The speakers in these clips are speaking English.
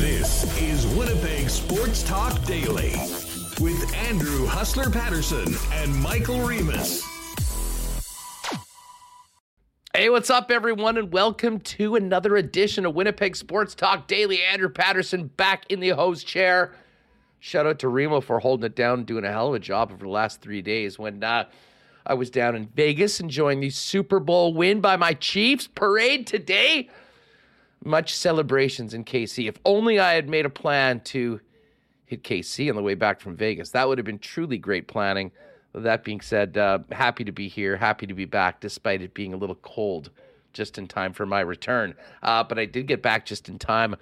This is Winnipeg Sports Talk Daily with Andrew Hustler Paterson and Michael Remis. Hey, what's up, everyone, and welcome to another edition of Winnipeg Sports Talk Daily. Andrew Paterson back in the host chair. Shout out to Remo for holding it down, doing a hell of a job over the last three days. When uh, I was down in Vegas enjoying the Super Bowl win by my Chiefs parade today, much celebrations in KC. If only I had made a plan to hit KC on the way back from Vegas, that would have been truly great planning. That being said, uh, happy to be here, happy to be back, despite it being a little cold just in time for my return. Uh, but I did get back just in time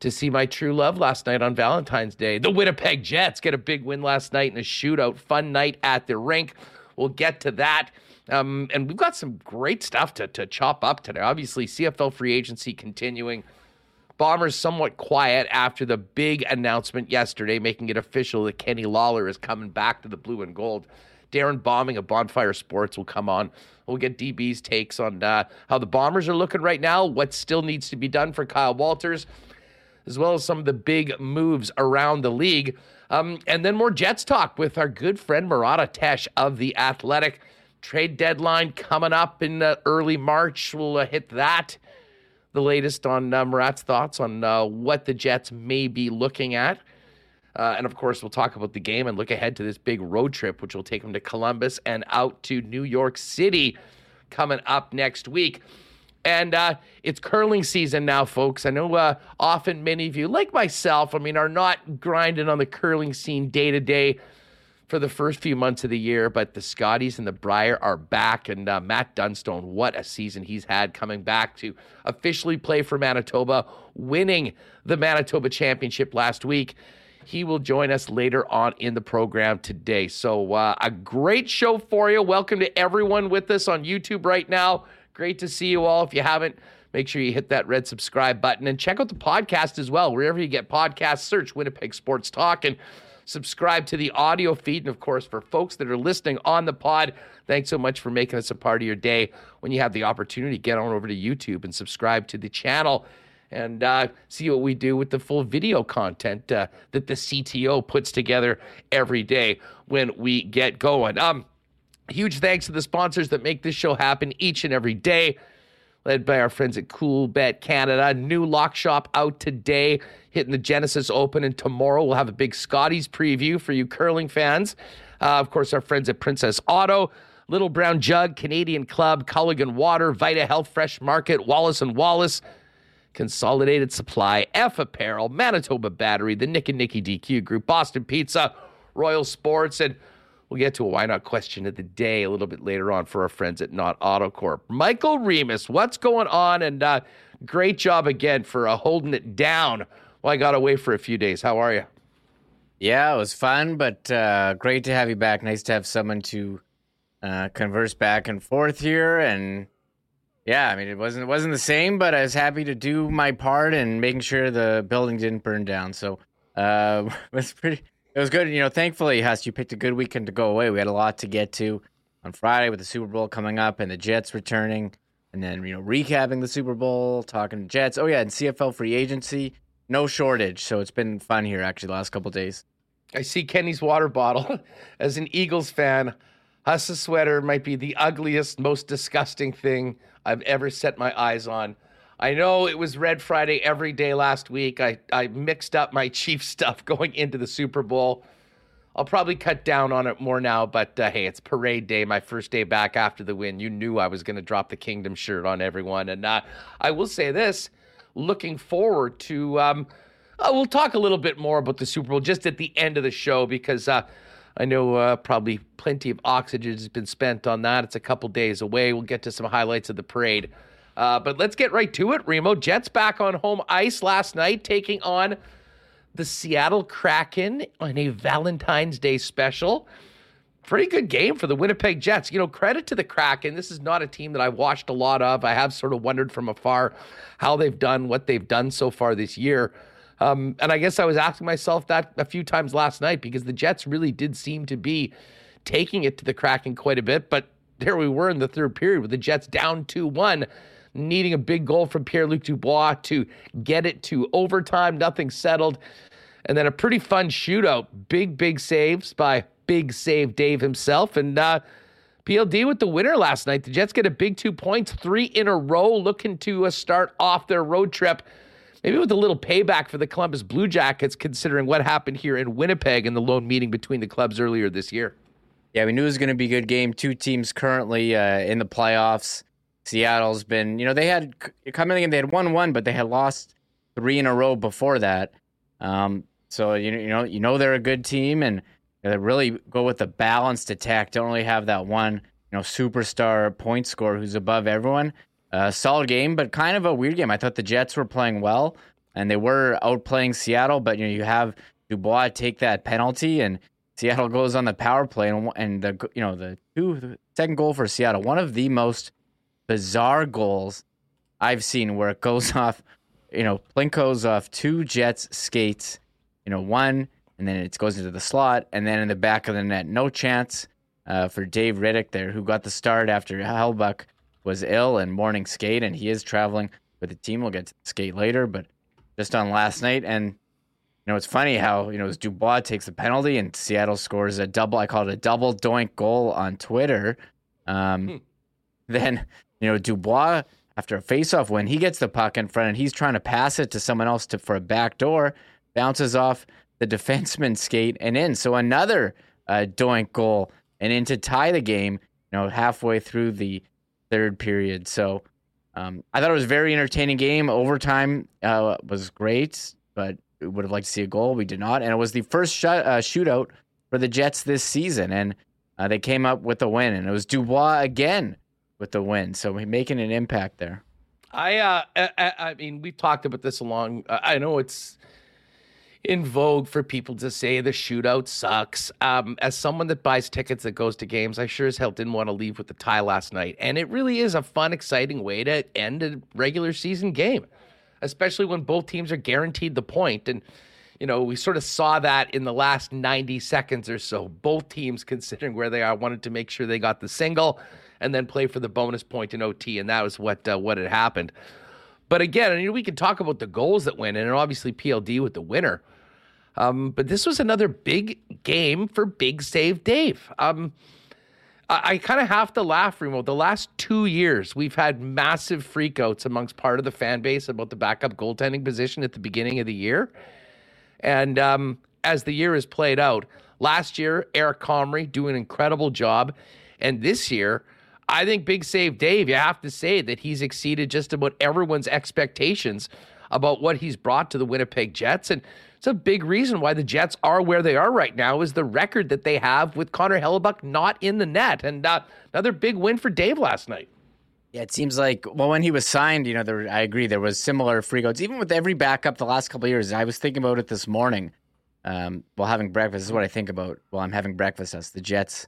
to see my true love last night on Valentine's Day. The Winnipeg Jets get a big win last night in a shootout. Fun night at the rink. We'll get to that. Um, and we've got some great stuff to, to chop up today. Obviously, CFL free agency continuing. Bombers somewhat quiet after the big announcement yesterday, making it official that Kenny Lawler is coming back to the blue and gold. Darrin Bauming of Bonfire Sports will come on. We'll get DB's takes on uh, how the Bombers are looking right now, what still needs to be done for Kyle Walters, as well as some of the big moves around the league. Um, and then more Jets talk with our good friend Murat Ates of The Athletic. Trade deadline coming up in uh, early March. We'll uh, hit that the latest on uh, Murat's thoughts on uh, what the Jets may be looking at. Uh, and of course, we'll talk about the game and look ahead to this big road trip, which will take them to Columbus and out to New York City coming up next week. And uh, it's curling season now, folks. I know uh, often many of you, like myself, I mean, are not grinding on the curling scene day to day for the first few months of the year, but the Scotties and the Brier are back. And uh, Matt Dunstone, what a season he's had coming back to officially play for Manitoba, winning the Manitoba Championship last week. He will join us later on in the program today. So, uh, a great show for you. Welcome to everyone with us on YouTube right now. Great to see you all. If you haven't, make sure you hit that red subscribe button and check out the podcast as well. Wherever you get podcasts, search Winnipeg Sports Talk. And subscribe to the audio feed. And of course, for folks that are listening on the pod, thanks so much for making us a part of your day. When you have the opportunity, get on over to YouTube and subscribe to the channel and uh, see what we do with the full video content uh, that the CTO puts together every day when we get going. Um, huge thanks to the sponsors that make this show happen each and every day led by our friends at Coolbet Canada. New lock shop out today, hitting the Genesis Open, and tomorrow we'll have a big Scotties preview for you curling fans. Uh, of course, our friends at Princess Auto. Little Brown Jug, Canadian Club, Culligan Water, Vita Health Fresh Market, Wallace and Wallace, Consolidated Supply, F Apparel, Manitoba Battery, the Nick and Nicky DQ Group, Boston Pizza, Royal Sports, and We'll get to a why not question of the day a little bit later on for our friends at Not Autocorp. Michael Remis, what's going on? And uh, great job again for uh, holding it down while I got away for a few days. How are you? Yeah, it was fun, but uh, great to have you back. Nice to have someone to uh, converse back and forth here. And yeah, I mean, it wasn't it wasn't the same, but I was happy to do my part and making sure the building didn't burn down. So uh, it was pretty it was good. You know, thankfully, Huss, you picked a good weekend to go away. We had a lot to get to on Friday with the Super Bowl coming up and the Jets returning, and then you know recapping the Super Bowl, talking Jets. Oh yeah, and CFL free agency, no shortage. So it's been fun here actually the last couple days. I see Kenny's water bottle. As an Eagles fan, Huss's sweater might be the ugliest, most disgusting thing I've ever set my eyes on. I know it was Red Friday every day last week. I, I mixed up my Chief stuff going into the Super Bowl. I'll probably cut down on it more now, but uh, hey, it's parade day, my first day back after the win. You knew I was going to drop the Kingdom shirt on everyone. And uh, I will say this looking forward to, um, uh, we'll talk a little bit more about the Super Bowl just at the end of the show because uh, I know uh, probably plenty of oxygen has been spent on that. It's a couple days away. We'll get to some highlights of the parade. Uh, but let's get right to it. Remo Jets back on home ice last night, taking on the Seattle Kraken on a Valentine's Day special. Pretty good game for the Winnipeg Jets. You know, credit to the Kraken. This is not a team that I've watched a lot of. I have sort of wondered from afar how they've done what they've done so far this year. Um, and I guess I was asking myself that a few times last night because the Jets really did seem to be taking it to the Kraken quite a bit. But there we were in the third period with the Jets down 2 1 needing a big goal from Pierre Luc Dubois to get it to overtime. Nothing settled. And then a pretty fun shootout. Big, big saves by Big Save Dave himself. And uh, PLD with the winner last night. The Jets get a big two points, three in a row, looking to uh, start off their road trip. Maybe with a little payback for the Columbus Blue Jackets, considering what happened here in Winnipeg in the lone meeting between the clubs earlier this year. Yeah, we knew it was going to be a good game. Two teams currently uh, in the playoffs. Seattle's been, you know, they had coming in, they had won one, but they had lost three in a row before that. Um, so you you know you know they're a good team and they really go with a balanced attack. Don't really have that one you know superstar point scorer who's above everyone. Uh, solid game, but kind of a weird game. I thought the Jets were playing well and they were outplaying Seattle, but you know you have Dubois take that penalty and Seattle goes on the power play and and the you know the two the second goal for Seattle, one of the most bizarre goals I've seen where it goes off, you know, Plinko's off two Jets skates you know, one, and then it goes into the slot, and then in the back of the net, no chance uh, for Dave Rittich there, who got the start after Hellebuyck was ill and morning skate, and he is traveling with the team. We'll get to skate later, but just on last night, and you know, it's funny how you know as Dubois takes the penalty and Seattle scores a double. I call it a double doink goal on Twitter. Um, hmm. Then you know Dubois after a faceoff when he gets the puck in front and he's trying to pass it to someone else to for a back door bounces off the defenseman skate and in. So another uh, doink goal and in to tie the game, you know, halfway through the third period. So um, I thought it was a very entertaining game. Overtime uh, was great, but we would have liked to see a goal. We did not. And it was the first sh- uh, shootout for the Jets this season. And uh, they came up with a win. And it was Dubois again with the win. So making an impact there. I, uh, I, I mean, we've talked about this along. I know it's in vogue for people to say the shootout sucks. Um, as someone that buys tickets that goes to games, I sure as hell didn't want to leave with the tie last night. And it really is a fun, exciting way to end a regular season game, especially when both teams are guaranteed the point. And, you know, we sort of saw that in the last 90 seconds or so. Both teams, considering where they are, wanted to make sure they got the single and then play for the bonus point in OT. And that was what, uh, what had happened. But again, I mean, we can talk about the goals that went in, and obviously PLD with the winner. Um, but this was another big game for Big Save Dave. Um, I, I kind of have to laugh, Remo. The last two years, we've had massive freakouts amongst part of the fan base about the backup goaltending position at the beginning of the year. And um, as the year has played out, last year, Eric Comrie doing an incredible job. And this year, I think Big Save Dave, you have to say that he's exceeded just about everyone's expectations about what he's brought to the Winnipeg Jets. And it's a big reason why the Jets are where they are right now is the record that they have with Connor Hellebuyck not in the net. And uh, another big win for Dave last night. Yeah, it seems like well when he was signed, you know, there, I agree there was similar freakouts. Even with every backup the last couple years, I was thinking about it this morning um, while having breakfast. This is what I think about while I'm having breakfast. As the Jets'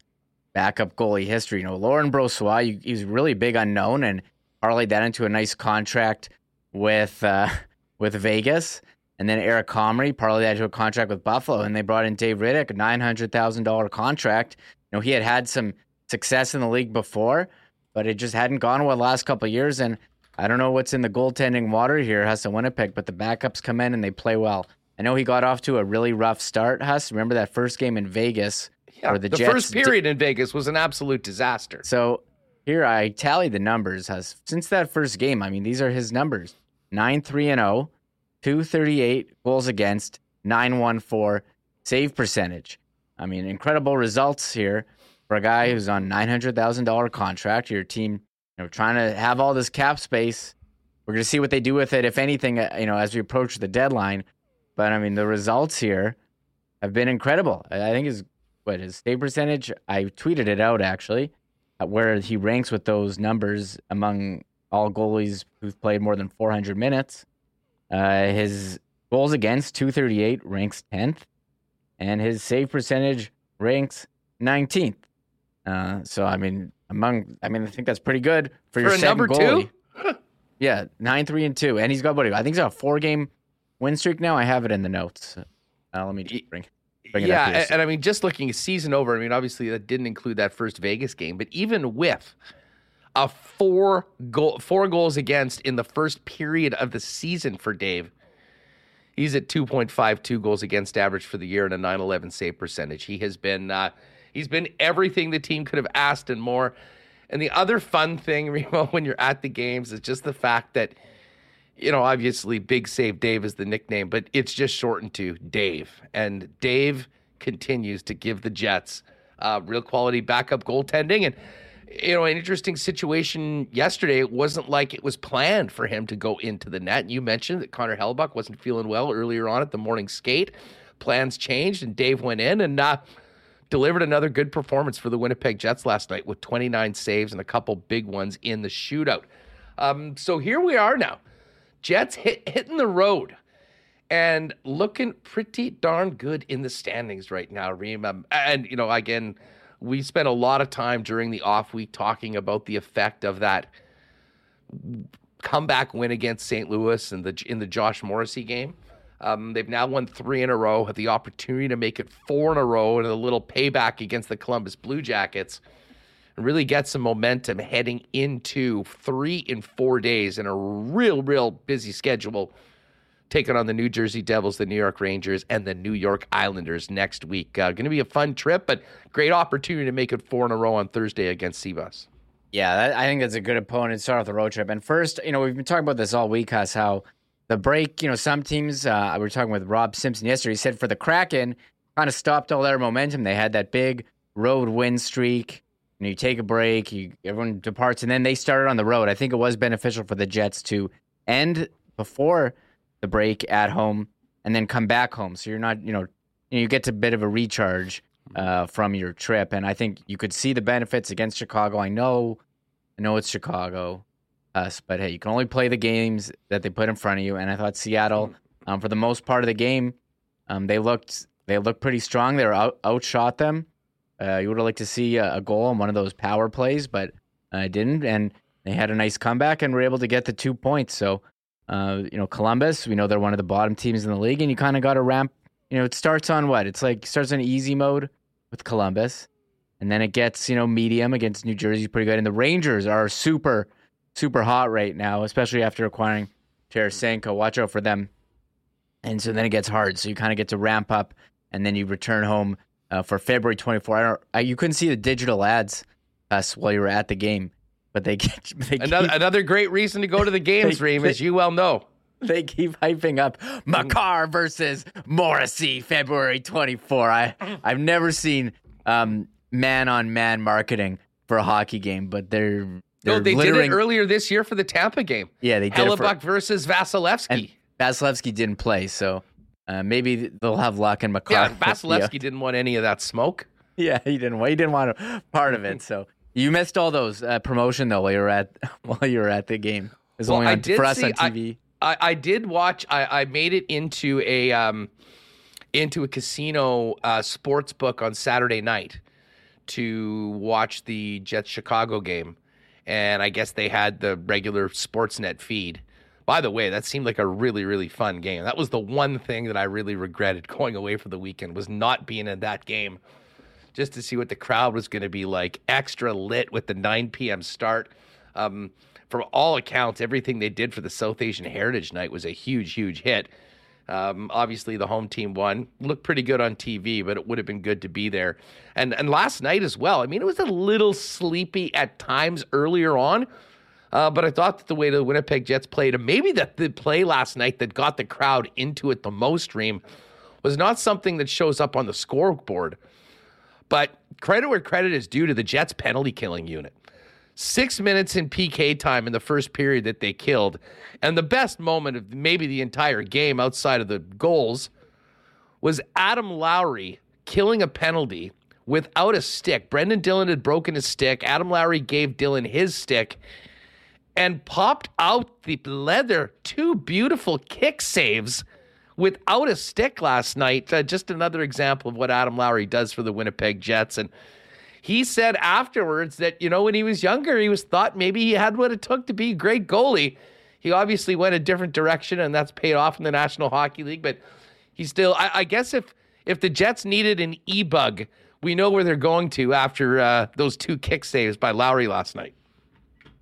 backup goalie history, you know, Laurent Brossoit, he was really big unknown and parlayed that into a nice contract with uh, with Vegas. And then Eric Comrie parlayed that to a contract with Buffalo, and they brought in Dave Rittich, a nine hundred thousand dollar contract. You know, he had had some success in the league before, but it just hadn't gone well the last couple years. And I don't know what's in the goaltending water here, Huss and Winnipeg, but the backups come in and they play well. I know he got off to a really rough start, Huss. Remember that first game in Vegas? Yeah, the, the first period in Vegas was an absolute disaster. So here I tally the numbers, Huss. Since that first game, I mean, these are his numbers 9 3 and 0. 238 goals against, 914 save percentage. I mean, incredible results here for a guy who's on $900,000 contract. Your team, you know, trying to have all this cap space. We're going to see what they do with it, if anything, uh, you know, as we approach the deadline. But I mean, the results here have been incredible. I think his what his save percentage. I tweeted it out actually, uh, where he ranks with those numbers among all goalies who've played more than 400 minutes. Uh, his goals against 238 ranks 10th, and his save percentage ranks 19th. Uh, so I mean, among I mean, I think that's pretty good for, for your number goalie. two. yeah, nine, three, and two, and he's got what? I think he's got a four-game win streak now. I have it in the notes. Uh, let me just bring. Yeah, and, and I mean, just looking season over. I mean, obviously that didn't include that first Vegas game, but even with a four goal four goals against in the first period of the season for Dave. He's at 2.52 goals against average for the year and a 911 save percentage. He has been uh, he's been everything the team could have asked and more. And the other fun thing, Remo, when you're at the games is just the fact that you know, obviously Big Save Dave is the nickname, but it's just shortened to Dave. And Dave continues to give the Jets uh, real quality backup goaltending. And, you know, an interesting situation yesterday. It wasn't like it was planned for him to go into the net. You mentioned that Connor Hellebuyck wasn't feeling well earlier on at the morning skate. Plans changed, and Dave went in and uh, delivered another good performance for the Winnipeg Jets last night with 29 saves and a couple big ones in the shootout. Um, so here we are now. Jets hit, hitting the road and looking pretty darn good in the standings right now, Reem. Um, and, you know, again, we spent a lot of time during the off week talking about the effect of that comeback win against St. Louis in the in the Josh Morrissey game. Um, they've now won three in a row, have the opportunity to make it four in a row, and a little payback against the Columbus Blue Jackets and really get some momentum heading into three in four days in a real, real busy schedule, taking on the New Jersey Devils, the New York Rangers, and the New York Islanders next week. Uh, going to be a fun trip, but great opportunity to make it four in a row on Thursday against C-Bus. Yeah, that, I think that's a good opponent start off the road trip. And first, you know, we've been talking about this all week, Huss, how the break, you know, some teams, uh, we were talking with Rob Simpson yesterday, he said for the Kraken, kind of stopped all their momentum. They had that big road win streak you, you take a break, you everyone departs, and then they started on the road. I think it was beneficial for the Jets to end before the break at home and then come back home. So you're not, you know, you get a bit of a recharge uh, from your trip, and I think you could see the benefits against Chicago. I know, I know it's Chicago, us, but hey, you can only play the games that they put in front of you. And I thought Seattle, um, for the most part of the game, um, they looked they looked pretty strong. They were out, outshot them. Uh, you would have liked to see a, a, goal on one of those power plays, but I didn't. And they had a nice comeback and were able to get the two points. So, uh, you know, Columbus, we know they're one of the bottom teams in the league, and you kind of got to ramp. You know, it starts on what? It's like starts on easy mode with Columbus, and then it gets you know medium against New Jersey, pretty good. And the Rangers are super, super hot right now, especially after acquiring Tarasenko. Watch out for them. And so then it gets hard. So you kind of get to ramp up, and then you return home uh, for February 24. I don't. I, you couldn't see the digital ads us while you were at the game, but they, get, they another, keep, another great reason to go to the games, Reem, as you well know. They keep hyping up Makar versus Morrissey February 24. I I've never seen um, man on man marketing for a hockey game, but they're. no, they littering... did it earlier this year for the Tampa game. Yeah, they did. Hellebuyck for... versus Vasilevskiy. And Vasilevskiy didn't play, so uh, maybe they'll have luck in Makar. Yeah, Vasilevskiy didn't want any of that smoke. Yeah, he didn't. want. He didn't want a part of it. So you missed all those uh, promotion though while you were at while you were at the game. It was well, only on, for us see, on TV. I, I, I did watch. I, I made it into a um, into a casino uh, sports book on Saturday night to watch the Jets Chicago game, and I guess they had the regular Sportsnet feed. By the way, that seemed like a really, really fun game. That was the one thing that I really regretted going away for the weekend was not being in that game, just to see what the crowd was going to be like. Extra lit with the 9 p.m. start. Um, from all accounts, everything they did for the South Asian Heritage Night was a huge, huge hit. Um, obviously, the home team won. Looked pretty good on TV, but it would have been good to be there. And and last night as well. I mean, it was a little sleepy at times earlier on, uh, but I thought that the way the Winnipeg Jets played, and maybe that the play last night that got the crowd into it the most, Reem, was not something that shows up on the scoreboard. But credit where credit is due to the Jets penalty killing unit. Six minutes in PK time in the first period that they killed. And the best moment of maybe the entire game outside of the goals was Adam Lowry killing a penalty without a stick. Brendan Dillon had broken his stick. Adam Lowry gave Dillon his stick and popped out the leather two beautiful kick saves without a stick last night. Uh, just another example of what Adam Lowry does for the Winnipeg Jets. And he said afterwards that, you know, when he was younger, he was thought maybe he had what it took to be a great goalie. He obviously went a different direction, and that's paid off in the National Hockey League. But he still, I, I guess, if if the Jets needed an e bug, we know where they're going to after uh, those two kick saves by Lowry last night.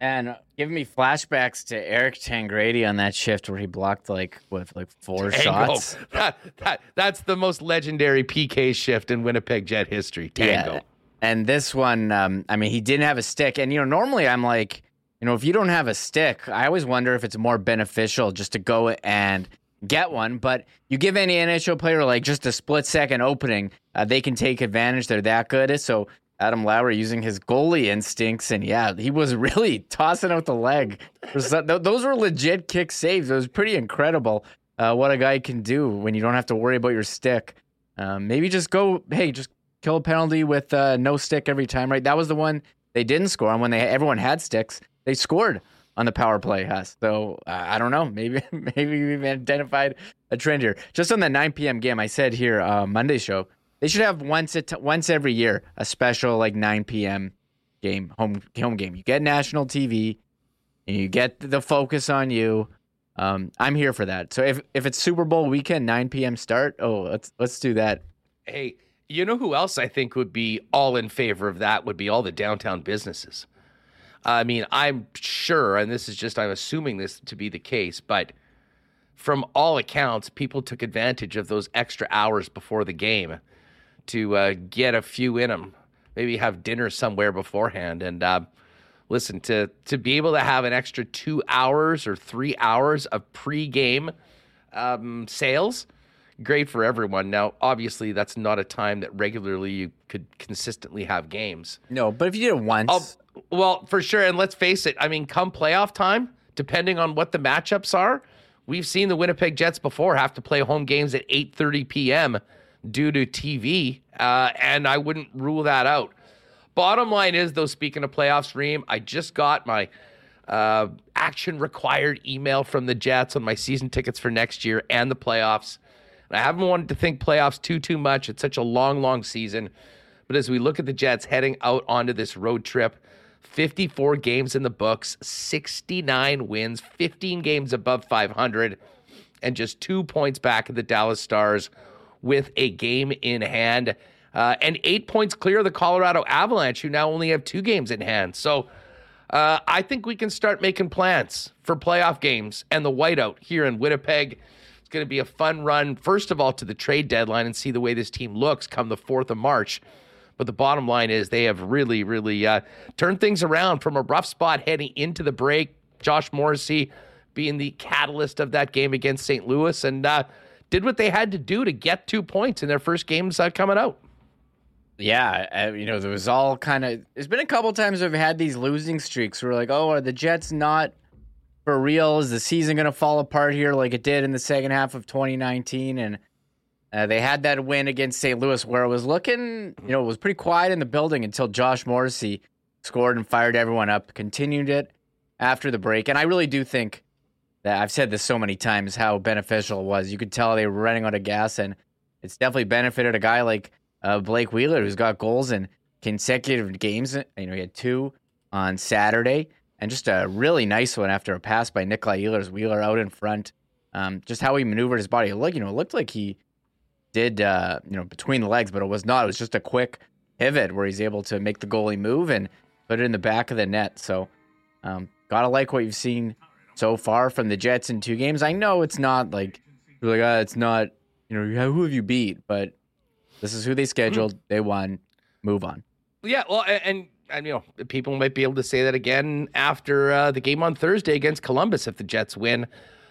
And giving me flashbacks to Eric Tangradi on that shift where he blocked like with like four Tango. shots. That, that, that's the most legendary PK shift in Winnipeg Jet history. Tango. Yeah. And this one, um, I mean, he didn't have a stick. And you know, normally I'm like, you know, if you don't have a stick, I always wonder if it's more beneficial just to go and get one. But you give any NHL player like just a split second opening, uh, they can take advantage. They're that good. So Adam Lowry using his goalie instincts, and yeah, he was really tossing out the leg. Those were legit kick saves. It was pretty incredible uh, what a guy can do when you don't have to worry about your stick. Um, maybe just go, hey, just kill a penalty with uh, no stick every time, right? That was the one they didn't score on when they everyone had sticks. They scored on the power play, Huss. So uh, I don't know. Maybe maybe we've identified a trend here. Just on the 9 p.m. game, I said here uh, Monday show they should have once it once every year a special like 9 p.m. game home home game. You get national TV, and you get the focus on you. Um, I'm here for that. So if if it's Super Bowl weekend, 9 p.m. start, oh let's let's do that. Hey, you know who else I think would be all in favor of that would be all the downtown businesses. I mean, I'm sure, and this is just I'm assuming this to be the case, but from all accounts, people took advantage of those extra hours before the game to uh, get a few in them. Maybe have dinner somewhere beforehand, and uh, listen to to be able to have an extra two hours or three hours of pre-game um, sales. Great for everyone. Now, obviously, that's not a time that regularly you could consistently have games. No, but if you did it once, oh, well, for sure. And let's face it. I mean, come playoff time, depending on what the matchups are, we've seen the Winnipeg Jets before have to play home games at 8:30 p.m due to TV, uh, and I wouldn't rule that out. Bottom line is, though, speaking of playoff stream, I just got my uh, action required email from the Jets on my season tickets for next year and the playoffs. And I haven't wanted to think playoffs too too much. It's such a long, long season. But as we look at the Jets heading out onto this road trip, 54 games in the books, 69 wins, 15 games above 500, and just two points back of the Dallas Stars with a game in hand. Uh, and eight points clear of the Colorado Avalanche, who now only have two games in hand. So uh, I think we can start making plans for playoff games and the whiteout here in Winnipeg. It's going to be a fun run, first of all, to the trade deadline and see the way this team looks come the 4th of March. But the bottom line is they have really, really uh, turned things around from a rough spot heading into the break. Josh Morrissey being the catalyst of that game against St. Louis. And uh, did what they had to do to get two points in their first games uh, coming out. Yeah, uh, you know, there was all kind of. There's been a couple times we've had these losing streaks. We're like, oh, are the Jets not for real? Is the season going to fall apart here like it did in the second half of 2019? And uh, they had that win against St. Louis where it was looking, you know, it was pretty quiet in the building until Josh Morrissey scored and fired everyone up. Continued it after the break, and I really do think I've said this so many times how beneficial it was. You could tell they were running out of gas, and it's definitely benefited a guy like uh, Blake Wheeler, who's got goals in consecutive games. You know, he had two on Saturday, and just a really nice one after a pass by Nikolai Ehlers. Wheeler out in front. Um, just how he maneuvered his body. Look, you know, it looked like he did, uh, you know, between the legs, but it was not. It was just a quick pivot where he's able to make the goalie move and put it in the back of the net. So, um, gotta like what you've seen so far from the Jets in two games. I know it's not like you're like, ah, it's not, you know, who have you beat? But this is who they scheduled. They won. Move on. Yeah, well, and, and you know, people might be able to say that again after uh, the game on Thursday against Columbus. If the Jets win,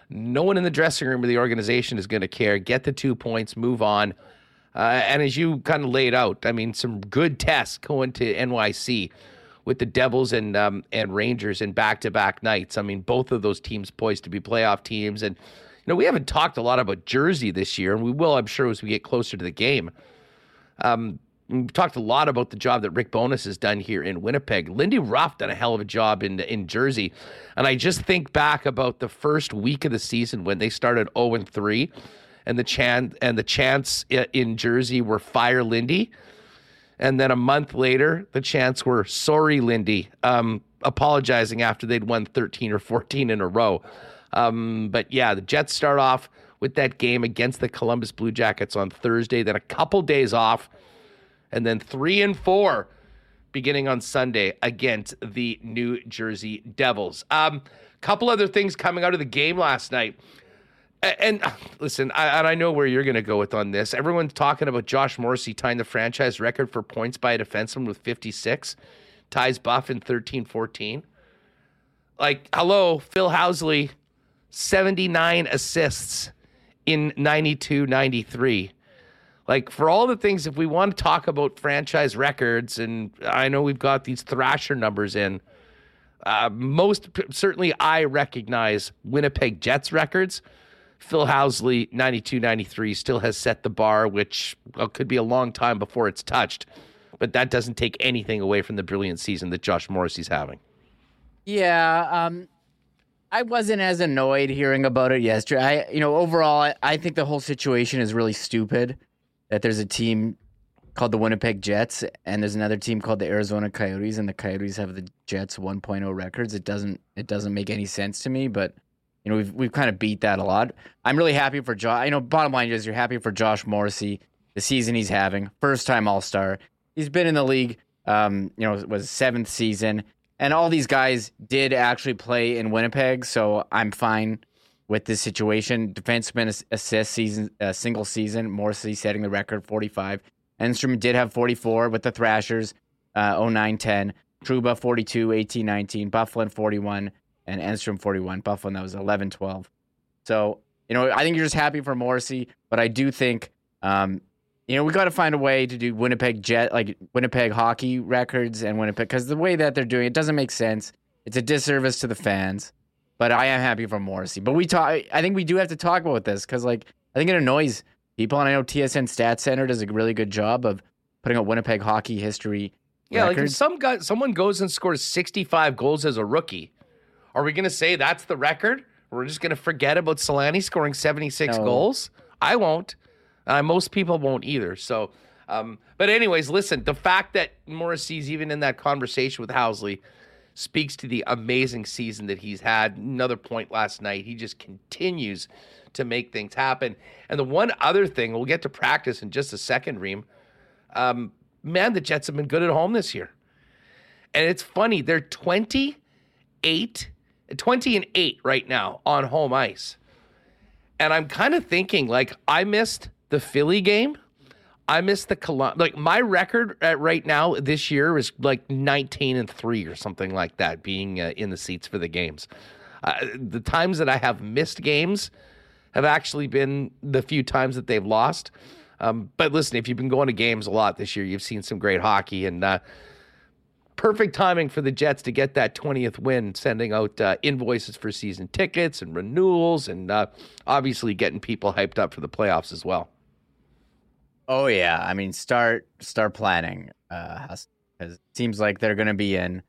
no one in the dressing room of the organization is going to care. Get the two points, move on. Uh, and as you kind of laid out, I mean, some good tests going to NYC with the Devils and um, and Rangers in back to back nights. I mean, both of those teams poised to be playoff teams. And you know, we haven't talked a lot about Jersey this year, and we will, I'm sure, as we get closer to the game. Um, we've talked a lot about the job that Rick Bowness has done here in Winnipeg. Lindy Ruff done a hell of a job in in Jersey, and I just think back about the first week of the season when they started 0 and 3, and the chance and the chance in Jersey were fire Lindy. And then a month later, the chants were sorry, Lindy, um, apologizing after they'd won 13 or 14 in a row. Um, but yeah, the Jets start off with that game against the Columbus Blue Jackets on Thursday, then a couple days off, and then three and four beginning on Sunday against the New Jersey Devils. Um, couple other things coming out of the game last night. And listen, I, and I know where you're going to go with on this. Everyone's talking about Josh Morrissey tying the franchise record for points by a defenseman with 56, ties Buff in 13 14. Like, hello, Phil Housley, 79 assists in 92 93. Like, for all the things, if we want to talk about franchise records, and I know we've got these Thrasher numbers in, uh, most certainly I recognize Winnipeg Jets records. Phil Housley, 92 93, still has set the bar, which well, could be a long time before it's touched. But that doesn't take anything away from the brilliant season that Josh Morrissey's having. Yeah, um, I wasn't as annoyed hearing about it yesterday. I, you know, overall, I, I think the whole situation is really stupid. That there's a team called the Winnipeg Jets and there's another team called the Arizona Coyotes, and the Coyotes have the Jets 1.0 records. It doesn't it doesn't make any sense to me, but you know, we've we've kind of beat that a lot. I'm really happy for Josh. You know, bottom line is you're happy for Josh Morrissey, the season he's having, first time All Star. He's been in the league, um, you know, was seventh season, and all these guys did actually play in Winnipeg, so I'm fine with this situation. Defenseman assist season, uh, single season, Morrissey setting the record, 45. Enstrom did have 44 with the Thrashers, uh, 09-10. Trouba 42, 18-19. Byfuglien 41 and Enstrom 41. Byfuglien, that was 11 12. So, you know, I think you're just happy for Morrissey, but I do think, um, you know, we got to find a way to do Winnipeg Jet, like Winnipeg hockey records and Winnipeg, because the way that they're doing it doesn't make sense. It's a disservice to the fans, but I am happy for Morrissey. But we talk, I think we do have to talk about this because, like, I think it annoys people, and I know TSN Stat Center does a really good job of putting up Winnipeg hockey history. Yeah, records. like if some guy, someone goes and scores 65 goals as a rookie are we going to say that's the record? We're just going to forget about Selanne scoring 76 no. goals? I won't. Uh, most people won't either. So, um, but anyways, listen, the fact that Morrissey's even in that conversation with Housley speaks to the amazing season that he's had. Another point last night. He just continues to make things happen. And the one other thing, we'll get to practice in just a second, Reem. Um, man, the Jets have been good at home this year. And it's funny, they're 28 20 and 8 right now on home ice. And I'm kind of thinking like I missed the Philly game. I missed the Colum- like my record right now this year is like 19 and 3 or something like that being uh, in the seats for the games. Uh, the times that I have missed games have actually been the few times that they've lost. Um, but listen, if you've been going to games a lot this year, you've seen some great hockey and uh, perfect timing for the Jets to get that 20th win, sending out uh, invoices for season tickets and renewals, and uh, obviously getting people hyped up for the playoffs as well. Oh yeah, I mean start start planning because uh, it seems like they're going to be in,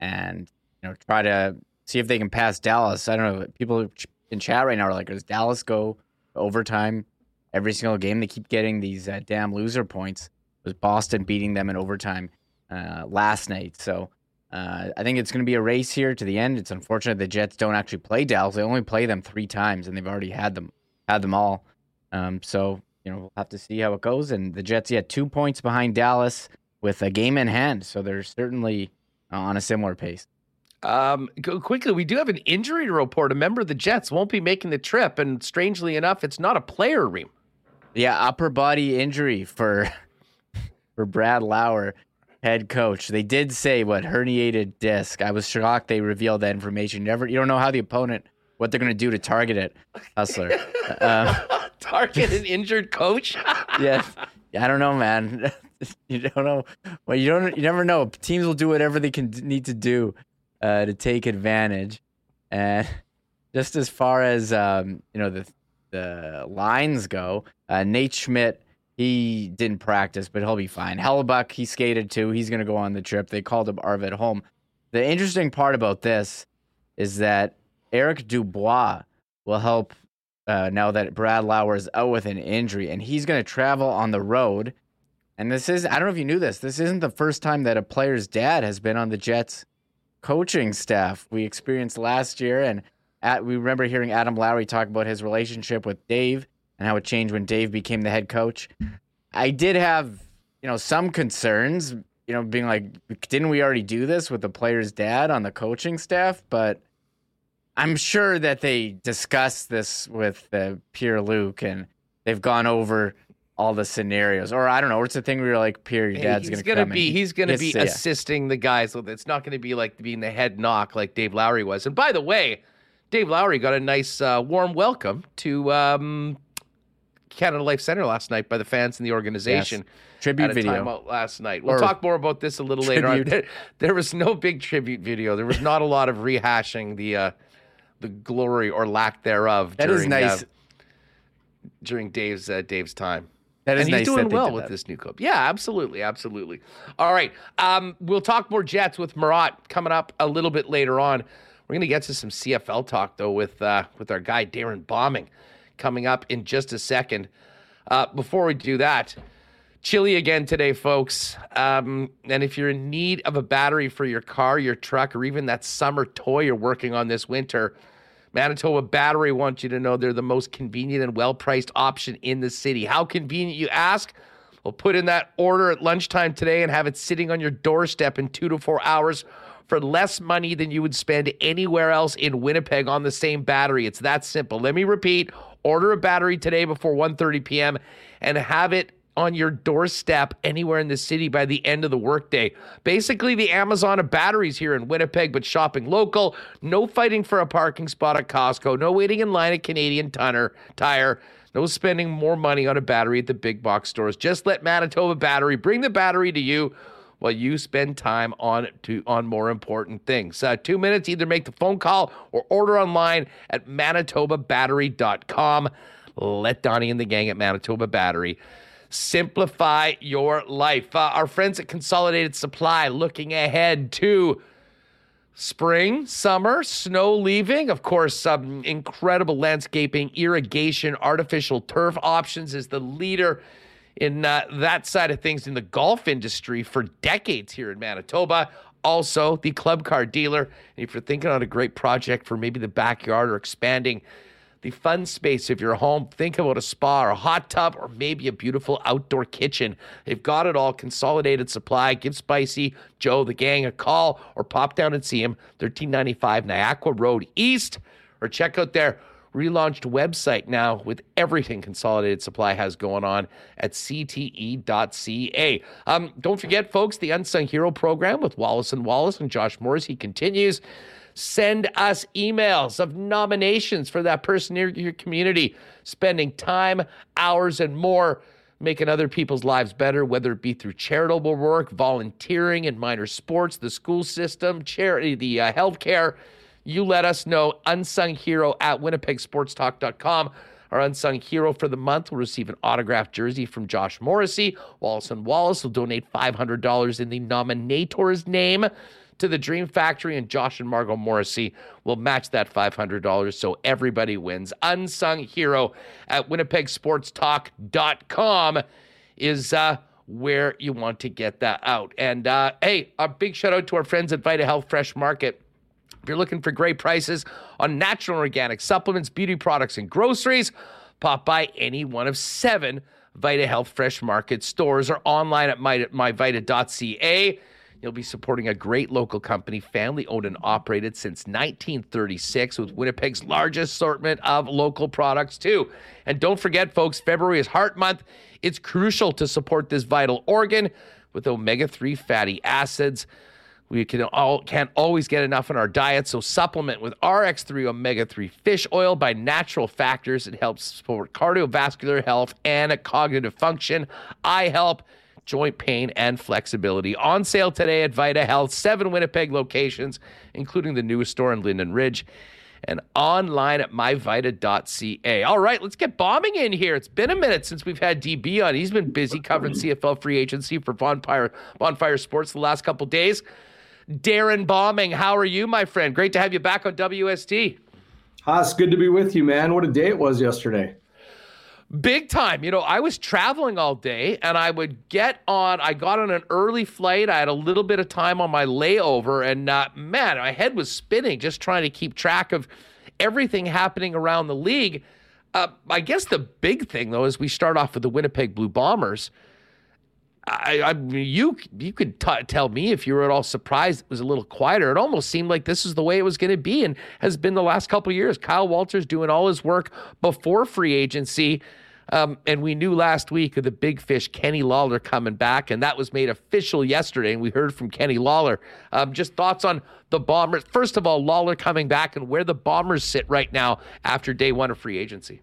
and you know try to see if they can pass Dallas. I don't know. People in chat right now are like, "Does Dallas go overtime every single game? They keep getting these uh, damn loser points." Was Boston beating them in overtime? Uh, last night. So uh, I think it's going to be a race here to the end. It's unfortunate the Jets don't actually play Dallas. They only play them three times, and they've already had them had them all. Um, so you know we'll have to see how it goes. And the Jets yet two points behind Dallas with a game in hand, so they're certainly on a similar pace. Um, quickly, we do have an injury to report. A member of the Jets won't be making the trip, and strangely enough, it's not a player, Reem. Yeah, upper body injury for for Brad Lauer head coach. They did say what herniated disc. I was shocked they revealed that information. You never, you don't know how the opponent, what they're going to do to target it, hustler. Uh, target an injured coach. yeah, I don't know, man. you don't know. Well, you don't. You never know. Teams will do whatever they can need to do uh, to take advantage. And just as far as um, you know, the the lines go, uh, Nate Schmidt he didn't practice, but he'll be fine. Hellebuyck, he skated too. He's going to go on the trip. They called him Arvid Holm. The interesting part about this is that Eric Dubois will help uh, now that Brad Lauer is out with an injury, and he's going to travel on the road. And this is, I don't know if you knew this, this isn't the first time that a player's dad has been on the Jets coaching staff. We experienced last year, and at, we remember hearing Adam Lowry talk about his relationship with Dave and how it changed when Dave became the head coach. I did have, you know, some concerns you know, being like, didn't we already do this with the player's dad on the coaching staff? But I'm sure that they discussed this with uh, Pierre Luc and they've gone over all the scenarios. Or I don't know, It's the thing where you're like, Pierre, your dad's he's gonna, be he's gonna be yeah. assisting the guys. So it's not gonna be like being the head knock like Dave Lowry was. And by the way, Dave Lowry got a nice uh, warm welcome to um, Canada Life Center last night by the fans and the organization. Tribute at a video. last night. We'll Or talk more about this a little later on. There, there was no big tribute video. There was not a lot of rehashing the uh, the glory or lack thereof. That is during, nice. Uh, during Dave's uh, Dave's time. That is and he's that doing well with that. this new club. Yeah, absolutely, absolutely. All right, um, we'll talk more Jets with Murat coming up a little bit later on. We're gonna get to some CFL talk though with uh, with our guy Darrin Bauming coming up in just a second. Uh, before we do that, chilly again today, folks. Um, and if you're in need of a battery for your car, your truck, or even that summer toy you're working on this winter, Manitoba Battery wants you to know they're the most convenient and well priced option in the city. How convenient, you ask? We'll put in that order at lunchtime today and have it sitting on your doorstep in two to four hours for less money than you would spend anywhere else in Winnipeg on the same battery. It's that simple. Let me repeat order a battery today before 1:30 p.m. and have it on your doorstep anywhere in the city by the end of the workday. Basically, the Amazon of batteries here in Winnipeg, but shopping local. No fighting for a parking spot at Costco. No waiting in line at Canadian Tire. Tire. No spending more money on a battery at the big box stores. Just let Manitoba Battery bring the battery to you while you spend time on to on more important things. Uh, two minutes, either make the phone call or order online at manitobabattery.com. Let Donnie and the gang at Manitoba Battery simplify your life. Uh, our friends at Consolidated Supply looking ahead to spring, summer, snow leaving. Of course, some incredible landscaping, irrigation, artificial turf options is the leader in uh, that side of things in the golf industry for decades here in Manitoba. Also, the club car dealer. And if you're thinking on a great project for maybe the backyard or expanding the fun space of your home, think about a spa or a hot tub or maybe a beautiful outdoor kitchen. They've got it all. Consolidated Supply. Give Spicy, Joe, the gang a call or pop down and see him. 1395 Niagara Road East or check out their relaunched website now with everything Consolidated Supply has going on at cte.ca. Um, don't forget, folks, the Unsung Hero program with Wallace and Wallace and Josh Morrissey continues. Send us emails of nominations for that person in your community, spending time, hours, and more making other people's lives better, whether it be through charitable work, volunteering in minor sports, the school system, charity, the uh, healthcare. You let us know. Unsung hero at winnipegsportstalk.com. Our unsung hero for the month will receive an autographed jersey from Josh Morrissey. Wallace and Wallace will donate $500 in the nominator's name to the Dream Factory, and Josh and Margot Morrissey will match that $500 so everybody wins. Unsung hero at winnipegsportstalk.com is uh, where you want to get that out. And uh, hey, a big shout out to our friends at Vita Health Fresh Market. If you're looking for great prices on natural and organic supplements, beauty products, and groceries, pop by any one of seven Vita Health Fresh Market stores or online at my, myvita.ca. You'll be supporting a great local company, family owned and operated since 1936, with Winnipeg's largest assortment of local products, too. And don't forget, folks, February is Heart Month. It's crucial to support this vital organ with omega 3 fatty acids. We can all can't always get enough in our diet, so supplement with RX3 omega 3 fish oil by natural factors. It helps support cardiovascular health and cognitive function, eye help, joint pain, and flexibility. On sale today at Vita Health, seven Winnipeg locations, including the newest store in Linden Ridge. And online at myvita.ca. All right, let's get Bauming in here. It's been a minute since we've had DB on. He's been busy covering CFL free agency for Bonfire Bonfire Sports the last couple days. Darrin Bauming, how are you, my friend? Great to have you back on WST. Huss, good to be with you, man. What a day it was yesterday. Big time. You know, I was traveling all day and I would get on, I got on an early flight. I had a little bit of time on my layover and uh, man, my head was spinning just trying to keep track of everything happening around the league. Uh, I guess the big thing, though, is we start off with the Winnipeg Blue Bombers. I, I you you could t- tell me if you were at all surprised it was a little quieter. It almost seemed like this is the way it was going to be, and has been the last couple years. Kyle Walters doing all his work before free agency, um, and we knew last week of the big fish Kenny Lawler coming back, and that was made official yesterday. And we heard from Kenny Lawler. Um, just thoughts on the Bombers. First of all, Lawler coming back and where the Bombers sit right now after day one of free agency.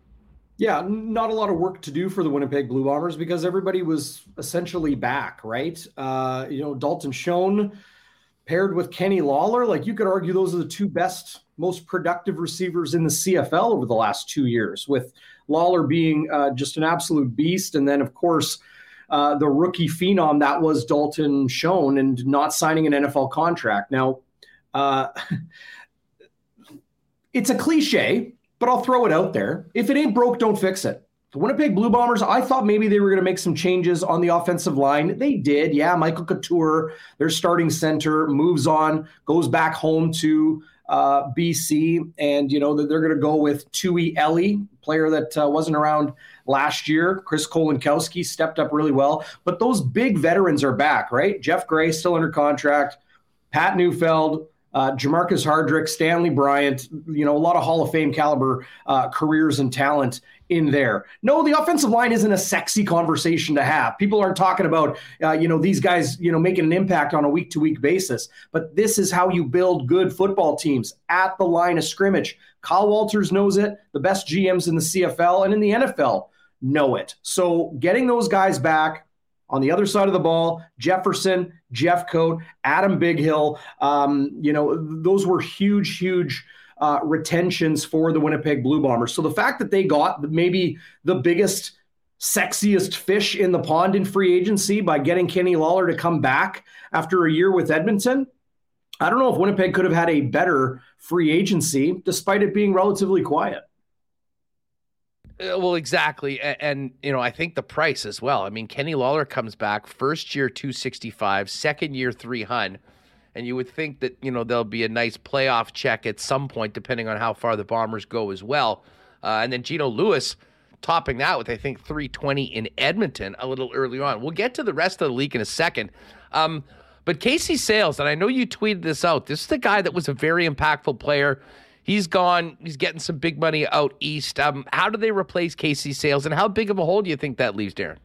Yeah, not a lot of work to do for the Winnipeg Blue Bombers because everybody was essentially back, right? Uh, you know, Dalton Schoen paired with Kenny Lawler, like you could argue those are the two best, most productive receivers in the CFL over the last two years, with Lawler being uh, just an absolute beast. And then, of course, uh, the rookie phenom that was Dalton Schoen and not signing an NFL contract. Now, uh, it's a cliche, but I'll throw it out there. If it ain't broke, don't fix it. The Winnipeg Blue Bombers, I thought maybe they were going to make some changes on the offensive line. They did. Yeah, Michael Couture, their starting center, moves on, goes back home to uh, BC, and you know they're going to go with Tui Eli, player that uh, wasn't around last year. Chris Kolankowski stepped up really well, but those big veterans are back, right? Geoff Gray still under contract, Pat Neufeld, uh, Jermarcus Hardrick, Stanley Bryant, you know, a lot of Hall of Fame caliber uh, careers and talent in there. No, the offensive line isn't a sexy conversation to have. People aren't talking about, uh, you know, these guys, you know, making an impact on a week to week basis. But this is how you build good football teams at the line of scrimmage. Kyle Walters knows it. The best GMs in the CFL and in the NFL know it. So getting those guys back, on the other side of the ball, Jefferson, Jeffcoat, Adam Bighill. Um, you know, those were huge, huge uh, retentions for the Winnipeg Blue Bombers. So the fact that they got maybe the biggest, sexiest fish in the pond in free agency by getting Kenny Lawler to come back after a year with Edmonton. I don't know if Winnipeg could have had a better free agency despite it being relatively quiet. Uh, well, exactly, and, and, you know I think the price as well. I mean, Kenny Lawler comes back first year two sixty five, second year three hundred, and you would think that you know there'll be a nice playoff check at some point, depending on how far the Bombers go as well. Uh, and then Geno Lewis topping that with I think three twenty in Edmonton a little earlier on. We'll get to the rest of the league in a second. Um, but Casey Sayles, and I know you tweeted this out. This is the guy that was a very impactful player He's gone. He's getting some big money out east. Um, how do they replace Casey Sayles, and how big of a hole do you think that leaves, Darrin?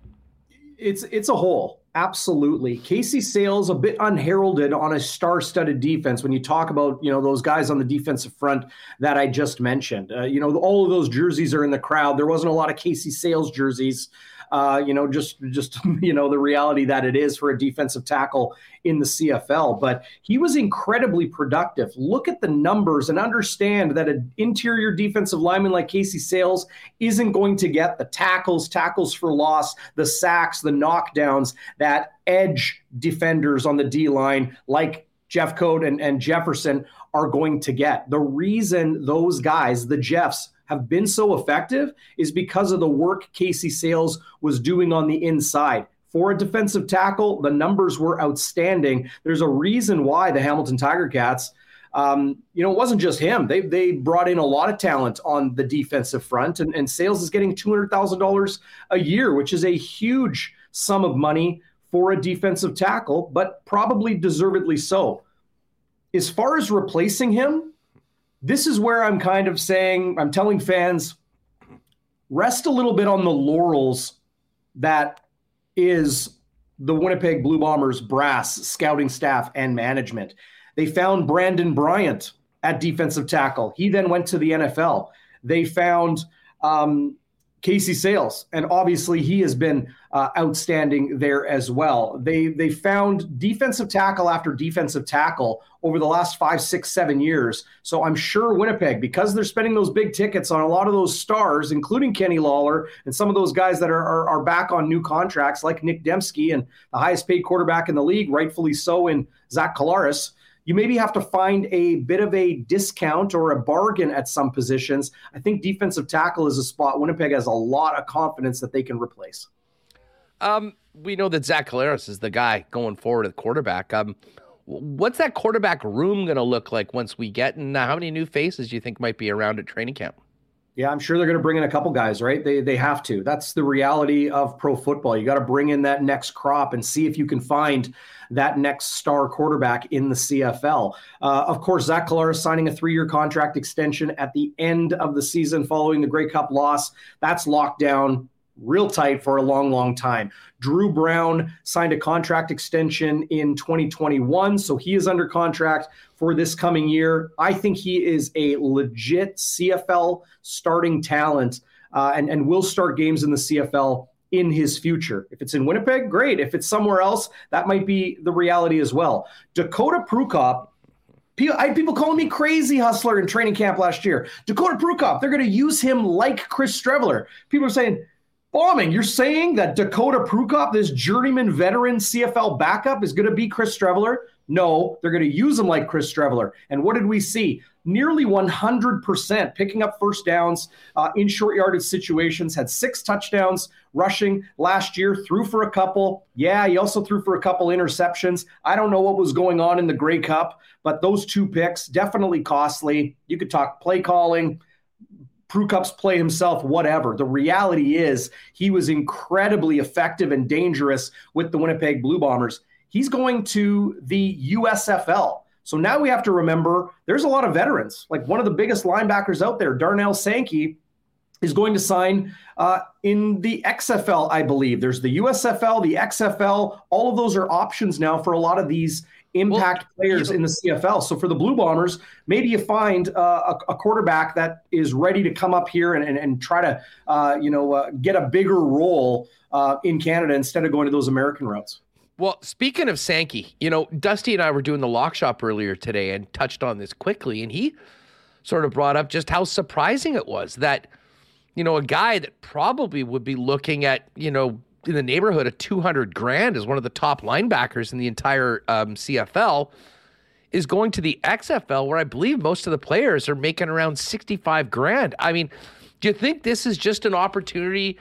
It's it's a hole. Absolutely. Casey Sayles a bit unheralded on a star-studded defense when you talk about, you know, those guys on the defensive front that I just mentioned. Uh, you know, all of those jerseys are in the crowd. There wasn't a lot of Casey Sayles jerseys uh, you know, just just you know the reality that it is for a defensive tackle in the CFL. But he was incredibly productive. Look at the numbers and understand that an interior defensive lineman like Casey Sayles isn't going to get the tackles, tackles for loss, the sacks, the knockdowns that edge defenders on the D line like Jeffcoat and, and Jefferson are going to get. The reason those guys, the Jeffs, have been so effective is because of the work Casey Sayles was doing on the inside. For a defensive tackle, the numbers were outstanding. There's a reason why the Hamilton Tiger Cats, um, you know, it wasn't just him. They they brought in a lot of talent on the defensive front, and, and Sayles is getting two hundred thousand dollars a year, which is a huge sum of money for a defensive tackle, but probably deservedly so. As far as replacing him, this is where I'm kind of saying, I'm telling fans, rest a little bit on the laurels that is the Winnipeg Blue Bombers brass, scouting staff, and management. They found Brandon Bryant at defensive tackle. He then went to the NFL. They found um, Casey Sayles, and obviously he has been uh, outstanding there as well. They they found defensive tackle after defensive tackle over the last five, six, seven years. So I'm sure Winnipeg, because they're spending those big tickets on a lot of those stars, including Kenny Lawler and some of those guys that are are, are back on new contracts, like Nick Demski and the highest paid quarterback in the league, rightfully so, in Zach Collaros you maybe have to find a bit of a discount or a bargain at some positions. I think defensive tackle is a spot Winnipeg has a lot of confidence that they can replace. Um, we know that Zach Collaros is the guy going forward at quarterback. Um, what's that quarterback room going to look like once we get? And how many new faces do you think might be around at training camp? Yeah, I'm sure they're going to bring in a couple guys, right? They they have to. That's the reality of pro football. You got to bring in that next crop and see if you can find that next star quarterback in the CFL. Uh, of course, Zach Collaros signing a three-year contract extension at the end of the season following the Grey Cup loss. That's locked down real tight for a long, long time. Drew Brown signed a contract extension in 2021, so he is under contract for this coming year. I think he is a legit CFL starting talent uh, and, and will start games in the CFL in his future. If it's in Winnipeg, great. If it's somewhere else, that might be the reality as well. Dakota Prukop I had people calling me crazy hustler in training camp last year. Dakota Prukop, they're going to use him like Chris Streveler. People are saying, bombing. You're saying that Dakota Prukop, this journeyman veteran CFL backup, is going to be Chris Streveler? No, they're going to use him like Chris Streveler. And what did we see? Nearly 100% picking up first downs uh, in short yardage situations, had six touchdowns rushing last year, threw for a couple. Yeah, he also threw for a couple interceptions. I don't know what was going on in the Grey Cup, but those two picks definitely costly. You could talk play calling Prukop's play himself, whatever. The reality is he was incredibly effective and dangerous with the Winnipeg Blue Bombers. He's going to the USFL. So now we have to remember there's a lot of veterans. Like one of the biggest linebackers out there, Darnell Sankey, is going to sign uh, in the XFL, I believe. There's the USFL, the XFL. All of those are options now for a lot of these impact well, players in the CFL. So for the Blue Bombers, maybe you find uh, a, a, quarterback that is ready to come up here and, and, and try to, uh, you know, uh, get a bigger role uh, in Canada instead of going to those American routes. Well, speaking of Sankey, you know, Dusty and I were doing the lock shop earlier today and touched on this quickly, and he sort of brought up just how surprising it was that, you know, a guy that probably would be looking at, you know, in the neighborhood of 200 grand as one of the top linebackers in the entire um, CFL is going to the XFL where I believe most of the players are making around 65 grand. I mean, do you think this is just an opportunity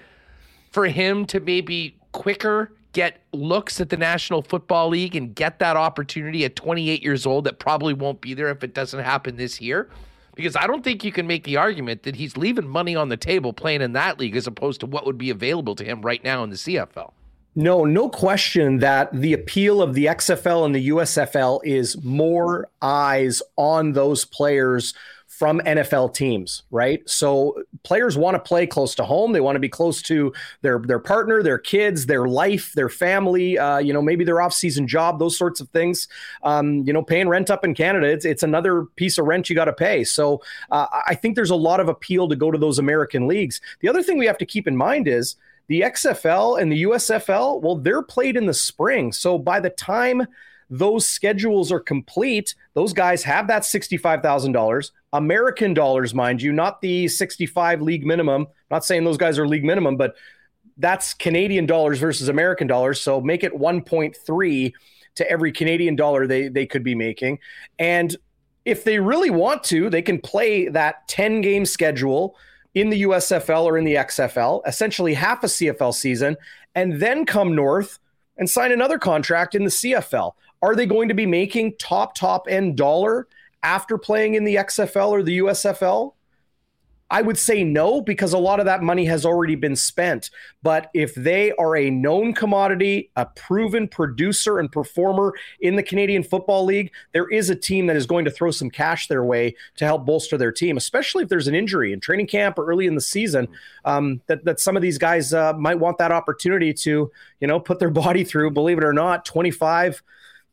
for him to maybe quicker get looks at the National Football League and get that opportunity at 28 years old that probably won't be there if it doesn't happen this year? Because I don't think you can make the argument that he's leaving money on the table playing in that league as opposed to what would be available to him right now in the CFL. No, no question that the appeal of the XFL and the USFL is more eyes on those players from NFL teams, right? So players want to play close to home. They want to be close to their their partner, their kids, their life, their family. Uh, you know, maybe their off season job, those sorts of things. Um, you know, paying rent up in Canada, it's it's another piece of rent you got to pay. So uh, I think there's a lot of appeal to go to those American leagues. The other thing we have to keep in mind is the XFL and the USFL. Well, they're played in the spring, so by the time those schedules are complete, those guys have that $65,000, American dollars, mind you, not the 65 league minimum. I'm not saying those guys are league minimum, but that's Canadian dollars versus American dollars. So make it 1.3 to every Canadian dollar they, they could be making. And if they really want to, they can play that 10 game schedule in the USFL or in the XFL, essentially half a CFL season, and then come north and sign another contract in the CFL. Are they going to be making top, top end dollar after playing in the XFL or the USFL? I would say no because a lot of that money has already been spent. But if they are a known commodity, a proven producer and performer in the Canadian Football League, there is a team that is going to throw some cash their way to help bolster their team, especially if there's an injury in training camp or early in the season. Um, that that some of these guys uh, might want that opportunity to you know put their body through. Believe it or not, 25.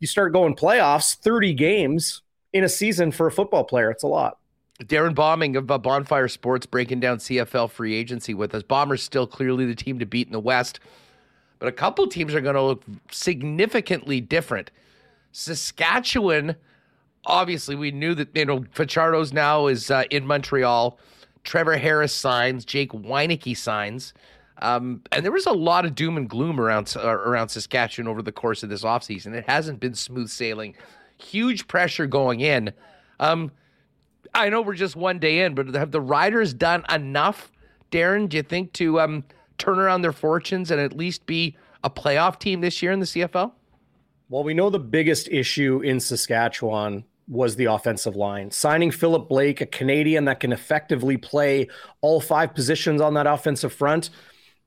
You start going playoffs, 30 games in a season for a football player. It's a lot. Darrin Bauming of uh, Bonfire Sports breaking down CFL free agency with us. Bombers still clearly the team to beat in the West, but a couple teams are going to look significantly different. Saskatchewan, obviously, we knew that you know Fajardo's now is uh, in Montreal. Trevor Harris signs. Jake Wieneke signs. Um, and there was a lot of doom and gloom around uh, around Saskatchewan over the course of this offseason. It hasn't been smooth sailing. Huge pressure going in. Um, I know we're just one day in, but have the Riders done enough, Darrin? Do you think to um, turn around their fortunes and at least be a playoff team this year in the CFL? Well, we know the biggest issue in Saskatchewan was the offensive line. Signing Philip Blake, a Canadian that can effectively play all five positions on that offensive front,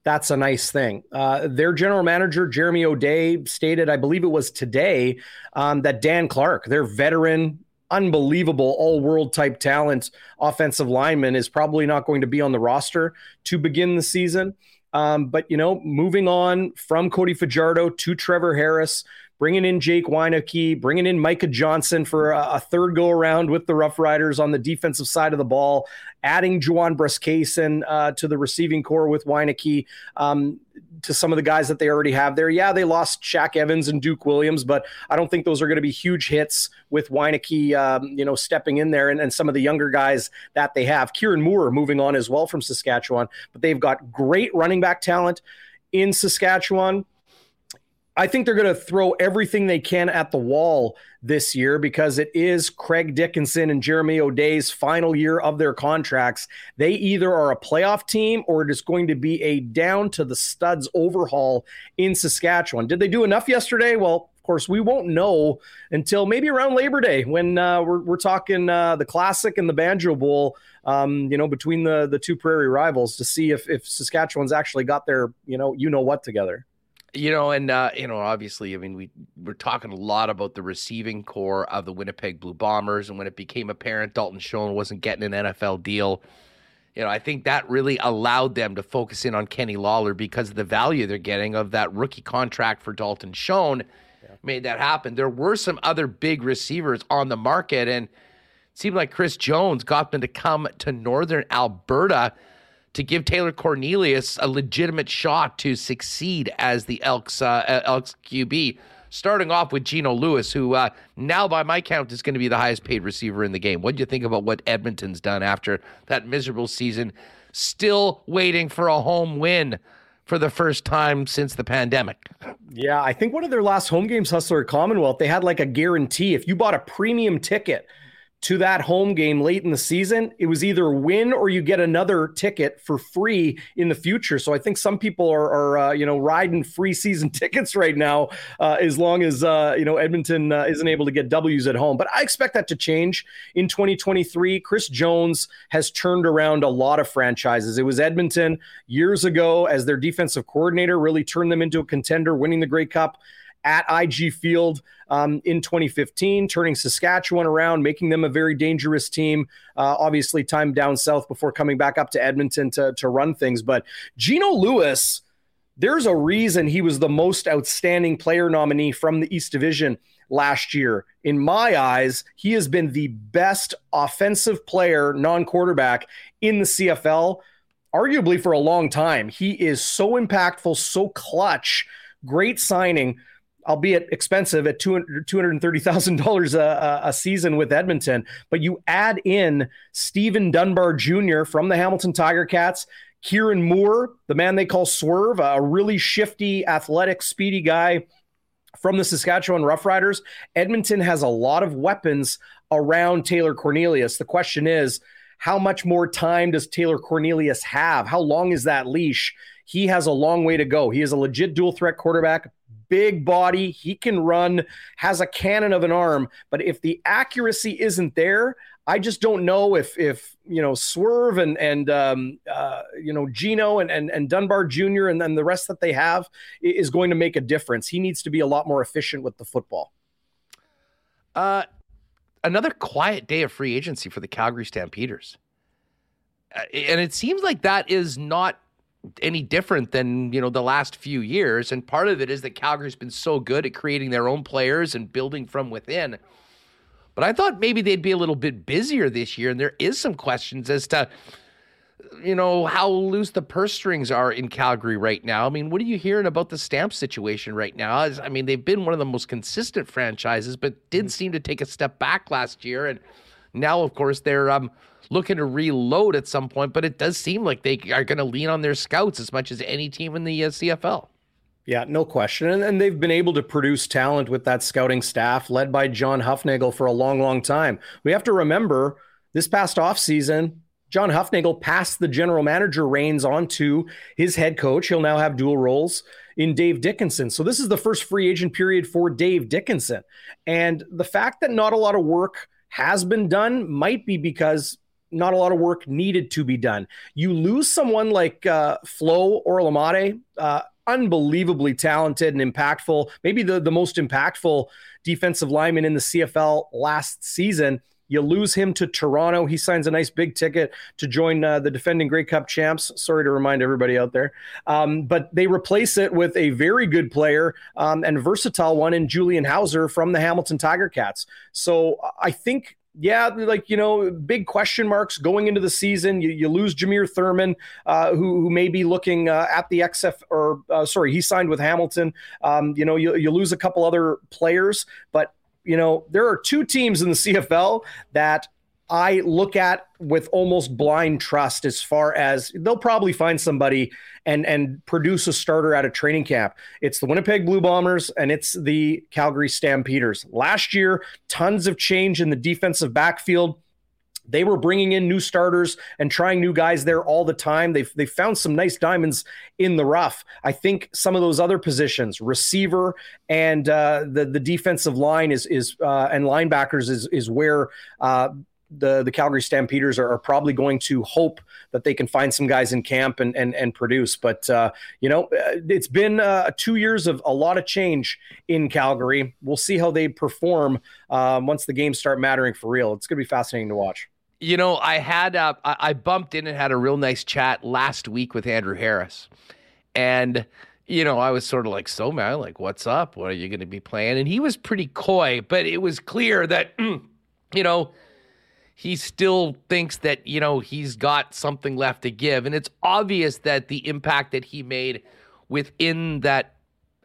that's a nice thing. Uh, their general manager, Jeremy O'Day, stated, I believe it was today, um, that Dan Clark, their veteran, unbelievable all world type talent offensive lineman, is probably not going to be on the roster to begin the season. Um, but, you know, moving on from Cody Fajardo to Trevor Harris, bringing in Jake Wieneke, bringing in Micah Johnson for a, a, third go around with the Rough Riders on the defensive side of the ball, adding Juwan Brescacin uh, to the receiving core with Wieneke. Um, to some of the guys that they already have there. Yeah, they lost Shaq Evans and Duke Williams, but I don't think those are going to be huge hits with Wieneke, um, you know, stepping in there and, and some of the younger guys that they have. Kyran Moore moving on as well from Saskatchewan, but they've got great running back talent in Saskatchewan. I think they're going to throw everything they can at the wall this year because it is Craig Dickenson and Jeremy O'Day's final year of their contracts. They either are a playoff team or it is going to be a down to the studs overhaul in Saskatchewan. Did they do enough yesterday? Well, of course, we won't know until maybe around Labor Day when uh, we're, we're talking uh, the Classic and the Banjo Bowl. Um, you know, between the the two Prairie rivals to see if if Saskatchewan's actually got their you know you know what together. You know, and uh, you know, obviously, I mean, we we're talking a lot about the receiving core of the Winnipeg Blue Bombers, and when it became apparent Dalton Schoen wasn't getting an NFL deal, you know, I think that really allowed them to focus in on Kenny Lawler because of the value they're getting of that rookie contract for Dalton Schoen. Yeah. Made that happen. There were some other big receivers on the market, and it seemed like Chris Jones got them to come to Northern Alberta to give Taylor Cornelius a legitimate shot to succeed as the Elks uh, Elks QB. Starting off with Geno Lewis, who uh, now, by my count, is going to be the highest paid receiver in the game. What do you think about what Edmonton's done after that miserable season? Still waiting for a home win for the first time since the pandemic. Yeah, I think one of their last home games, Hustler Commonwealth, they had like a guarantee. If you bought a premium ticket to that home game late in the season, it was either win or you get another ticket for free in the future. So I think some people are, are uh, you know, riding free season tickets right now, uh, as long as uh, you know Edmonton uh, isn't able to get W's at home. But I expect that to change in 2023. Chris Jones has turned around a lot of franchises. It was Edmonton years ago as their defensive coordinator, really turned them into a contender, winning the Grey Cup at IG Field um, in 2015, turning Saskatchewan around, making them a very dangerous team. Uh, obviously, time down south before coming back up to Edmonton to, to run things. But Geno Lewis, there's a reason he was the most outstanding player nominee from the East Division last year. In my eyes, he has been the best offensive player, non quarterback in the CFL, arguably for a long time. He is so impactful, so clutch. Great signing albeit expensive at $230,000 a, a season with Edmonton. But you add in Stephen Dunbar Jr. from the Hamilton Tiger Cats, Kyran Moore, the man they call Swerve, a really shifty, athletic, speedy guy from the Saskatchewan Roughriders. Edmonton has a lot of weapons around Taylor Cornelius. The question is, how much more time does Taylor Cornelius have? How long is that leash? He has a long way to go. He is a legit dual threat quarterback, big body. He can run, has a cannon of an arm. But if the accuracy isn't there, I just don't know if if you know Swerve and and um, uh, you know Geno and, and and Dunbar Jr. and then the rest that they have is going to make a difference. He needs to be a lot more efficient with the football. Uh, another quiet day of free agency for the Calgary Stampeders, uh, and it seems like that is not any different than you know the last few years. And part of it is that calgary's been so good at creating their own players and building from within. But i thought maybe they'd be a little bit busier this year and there is some questions as to you know how loose the purse strings are in calgary right now. I mean what are you hearing about the stamp situation right now? I mean they've been one of the most consistent franchises but did mm-hmm. seem to take a step back last year. And now of course they're um looking to reload at some point, but it does seem like they are going to lean on their scouts as much as any team in the uh, CFL. Yeah, no question. And, and they've been able to produce talent with that scouting staff led by John Hufnagel for a long, long time. We have to remember this past offseason, John Hufnagel passed the general manager reins on to his head coach. He'll now have dual roles in Dave Dickenson. So this is the first free agent period for Dave Dickenson. And the fact that not a lot of work has been done might be because not a lot of work needed to be done. You lose someone like uh, Flo Olomide, uh, unbelievably talented and impactful, maybe the, the most impactful defensive lineman in the CFL last season. You lose him to Toronto. He signs a nice big ticket to join uh, the defending Grey Cup champs. Sorry to remind everybody out there. Um, but they replace it with a very good player um, and versatile one in Julian Howsare from the Hamilton Tiger Cats. So I think yeah, like you know, big question marks going into the season. You, you lose Jameer Thurman, uh, who who may be looking uh, at the XF or uh, sorry, he signed with Hamilton. Um, you know, you, you lose a couple other players, but you know, there are two teams in the CFL that I look at with almost blind trust as far as they'll probably find somebody and and produce a starter out of training camp. It's the Winnipeg Blue Bombers and it's the Calgary Stampeders. Last year, tons of change in the defensive backfield. They were bringing in new starters and trying new guys there all the time. They've they found some nice diamonds in the rough. I think some of those other positions, receiver and uh, the the defensive line is is uh, and linebackers is is where uh, the the Calgary Stampeders are, are, probably going to hope that they can find some guys in camp and and, and produce. But uh, you know, uh, it's been uh, two years of a lot of change in Calgary. We'll see how they perform um, once the games start mattering for real. It's going to be fascinating to watch. You know, I had uh, I bumped in and had a real nice chat last week with Andrew Harris, and you know, I was sort of like, so man, like, what's up? What are you going to be playing? And he was pretty coy, but it was clear that, you know, he still thinks that, you know, he's got something left to give. And it's obvious that the impact that he made within that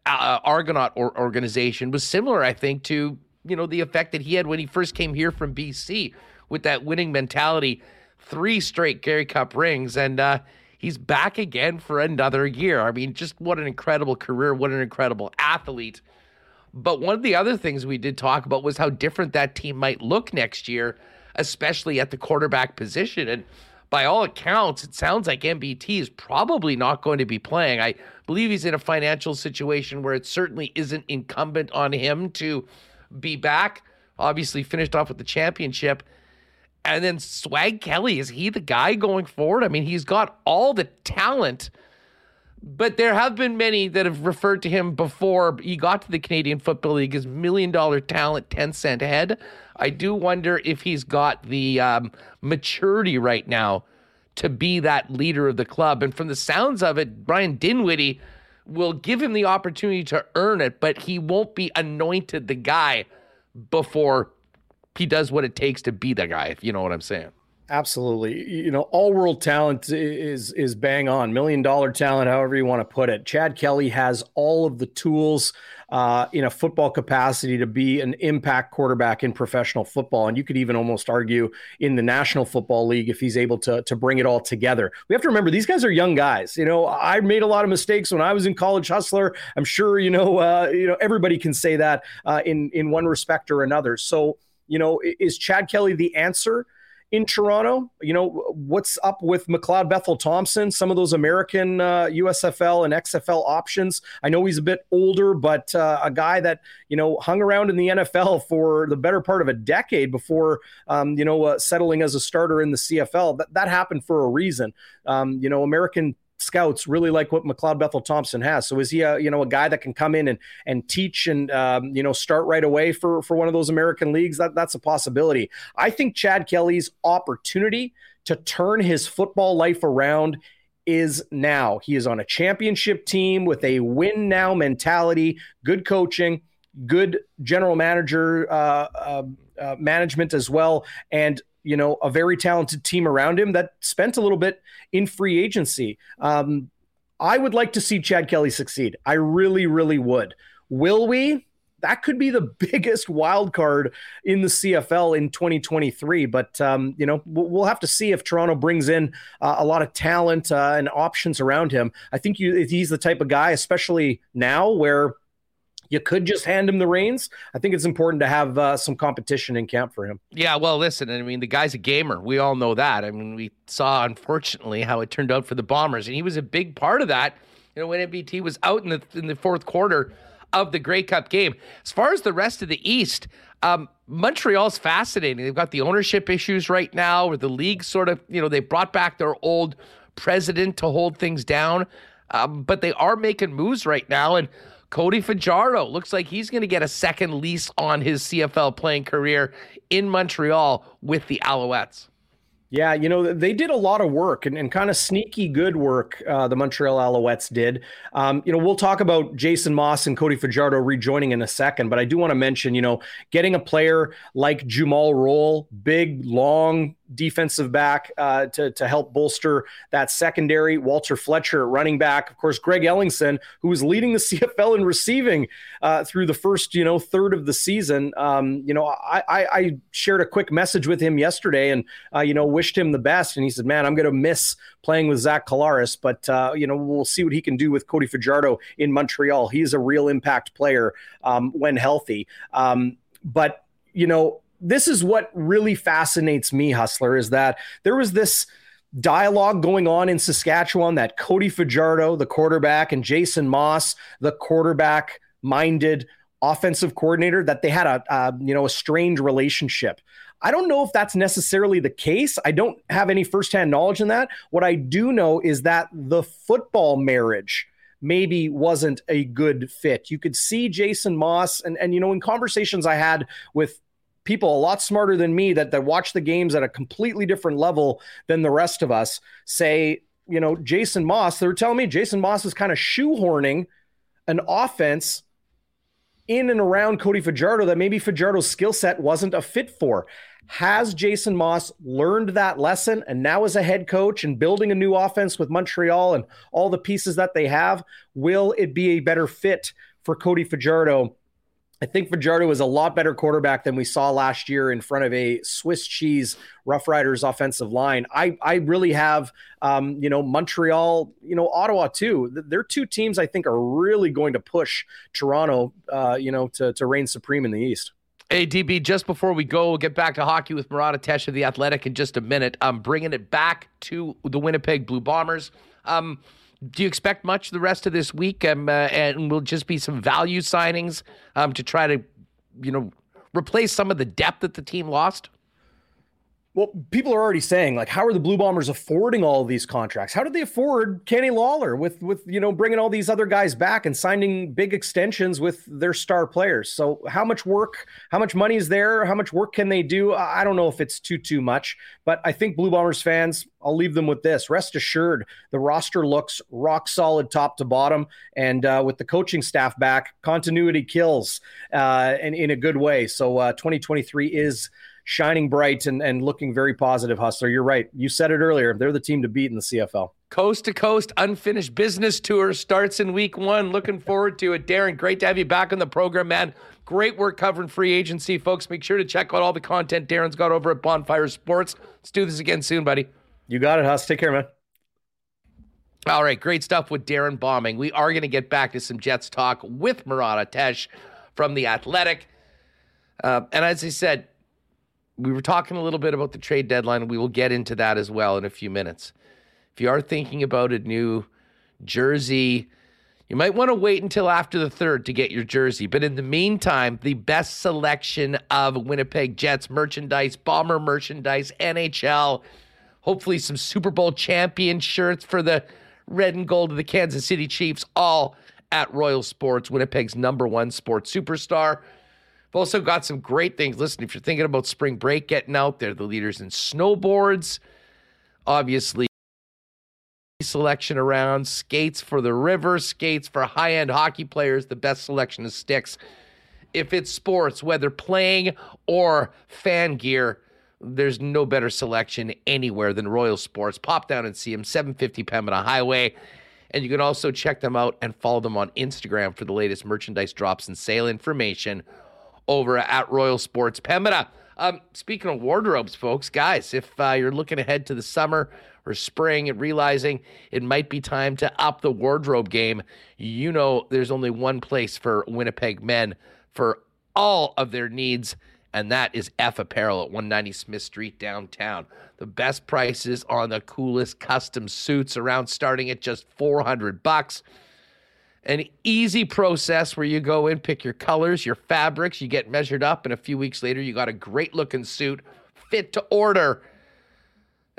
uh, Argonaut or organization was similar, I think, to, you know, the effect that he had when he first came here from BC with that winning mentality. Three straight Grey Cup rings. And, uh, he's back again for another year. I mean, just what an incredible career, what an incredible athlete. But one of the other things we did talk about was how different that team might look next year especially at the quarterback position. And by all accounts, it sounds like MBT is probably not going to be playing. I believe he's in a financial situation where it certainly isn't incumbent on him to be back. Obviously, finished off with the championship. And then Swag Kelly, is he the guy going forward? I mean, he's got all the talent, but there have been many that have referred to him before he got to the Canadian Football League as million dollar talent, 10 cent head. I do wonder if he's got the um, maturity right now to be that leader of the club. And from the sounds of it, Ryan Dinwiddie will give him the opportunity to earn it, but he won't be anointed the guy before he does what it takes to be the guy, if you know what I'm saying. Absolutely. You know, all world talent is is bang on. Million dollar talent, however you want to put it. Chad Kelly has all of the tools uh, in a football capacity to be an impact quarterback in professional football. And you could even almost argue in the National Football League if he's able to, to bring it all together. We have to remember these guys are young guys. You know, I made a lot of mistakes when I was in college hustler. I'm sure, you know, uh, you know, everybody can say that uh, in, in one respect or another. So, you know, is Chad Kelly the answer? In Toronto. You know, what's up with McLeod Bethel Thompson, some of those American uh, USFL and XFL options. I know he's a bit older, but uh, a guy that, you know, hung around in the NFL for the better part of a decade before, um, you know, uh, settling as a starter in the CFL. That, that happened for a reason. Um, you know, American scouts really like what McLeod Bethel Thompson has. So is he a you know a guy that can come in and and teach and um, you know start right away for for one of those American leagues? That that's a possibility. I think Chad Kelly's opportunity to turn his football life around is now. He is on a championship team with a win now mentality, good coaching, good general manager uh, uh, uh, management as well, and you know, a very talented team around him that spent a little bit in free agency. Um, I would like to see Chad Kelly succeed. I really, really would. Will we? That could be the biggest wild card in the CFL in 2023. But um, you know, we'll have to see if Toronto brings in uh, a lot of talent uh, and options around him. I think you, he's the type of guy, especially now where you could just hand him the reins. I think it's important to have uh, some competition in camp for him. Yeah, well, listen, I mean, the guy's a gamer. We all know that. I mean, we saw, unfortunately, how it turned out for the Bombers, and he was a big part of that. You know, when MBT was out in the in the fourth quarter, of the Grey Cup game. As far as the rest of the East, um, Montreal's fascinating. They've got the ownership issues right now, where the league sort of, you know, they brought back their old president to hold things down, um, but they are making moves right now. And Cody Fajardo looks like he's going to get a second lease on his CFL playing career in Montreal with the Alouettes. Yeah, you know, they did a lot of work and, and kind of sneaky good work, uh, the Montreal Alouettes did. Um, you know, we'll talk about Jason Maas and Cody Fajardo rejoining in a second, but I do want to mention, you know, getting a player like Jumal Roll, big, long, defensive back uh, to, to help bolster that secondary. Walter Fletcher running back. Of course, Greg Ellingson, who was leading the CFL in receiving uh, through the first, you know, third of the season. Um, you know, I, I, I, shared a quick message with him yesterday and, uh, you know, wished him the best. And he said, man, I'm going to miss playing with Zach Collaros, but, uh, you know, we'll see what he can do with Cody Fajardo in Montreal. He's a real impact player um, when healthy. Um, but, you know, this is what really fascinates me, Hustler, is that there was this dialogue going on in Saskatchewan that Cody Fajardo, the quarterback, and Jason Maas, the quarterback minded offensive coordinator, that they had a, a you know a strange relationship. I don't know if that's necessarily the case. I don't have any firsthand knowledge in that. What I do know is that the football marriage maybe wasn't a good fit. You could see Jason Maas and and you know in conversations I had with people a lot smarter than me that, that watch the games at a completely different level than the rest of us say, you know, Jason Maas, they're telling me Jason Maas is kind of shoehorning an offense in and around Cody Fajardo that maybe Fajardo's skill set wasn't a fit for. Has Jason Maas learned that lesson and now as a head coach and building a new offense with Montreal and all the pieces that they have, will it be a better fit for Cody Fajardo I think Fajardo is a lot better quarterback than we saw last year in front of a Swiss cheese Rough Riders offensive line. I I really have um, you know Montreal, you know Ottawa too. They're two teams I think are really going to push Toronto, uh, you know, to to reign supreme in the East. Hey, DB, just before we go, we'll get back to hockey with Murat Ates of the Athletic in just a minute. I'm bringing it back to the Winnipeg Blue Bombers. Um, do you expect much the rest of this week? Um, uh, and will just be some value signings um, to try to, you know, replace some of the depth that the team lost? Well, people are already saying like, how are the Blue Bombers affording all these contracts? How did they afford Kenny Lawler with with you know bringing all these other guys back and signing big extensions with their star players? So how much work, how much money is there? How much work can they do? I don't know if it's too too much, but I think Blue Bombers fans, I'll leave them with this: rest assured, the roster looks rock solid top to bottom, and uh, with the coaching staff back, continuity kills, uh, and in a good way. So uh, 2023 is shining bright and, and looking very positive, Hustler. You're right. You said it earlier. They're the team to beat in the CFL. Coast to Coast Unfinished Business Tour starts in week one. Looking forward to it. Darrin, great to have you back on the program, man. Great work covering free agency, folks. Make sure to check out all the content Darrin's got over at Bonfire Sports. Let's do this again soon, buddy. You got it, Huss. Take care, man. All right, great stuff with Darrin Bauming. We are going to get back to some Jets talk with Murat Ates from The Athletic. Uh, and as I said, we were talking a little bit about the trade deadline, we will get into that as well in a few minutes. If you are thinking about a new jersey, you might want to wait until after the third to get your jersey. But in the meantime, the best selection of Winnipeg Jets merchandise, Bomber merchandise, NHL, hopefully some Super Bowl champion shirts for the red and gold of the Kansas City Chiefs, all at Royal Sports, Winnipeg's number one sports superstar. We've also got some great things. Listen, if you're thinking about spring break getting out there, the leaders in snowboards, obviously selection around skates for the river, skates for high end hockey players, the best selection of sticks. If it's sports, whether playing or fan gear, there's no better selection anywhere than Royal Sports. Pop down and see them, 750 Pembina Highway. And you can also check them out and follow them on Instagram for the latest merchandise drops and sale information over at Royal Sports Pembina. Um, speaking of wardrobes, folks, guys, if uh, you're looking ahead to the summer or spring and realizing it might be time to up the wardrobe game, you know there's only one place for Winnipeg men for all of their needs, and that is F Apparel at 190 Smith Street downtown. The best prices on the coolest custom suits around starting at just 400 bucks. An easy process where you go in, pick your colors, your fabrics, you get measured up, and a few weeks later, you got a great looking suit fit to order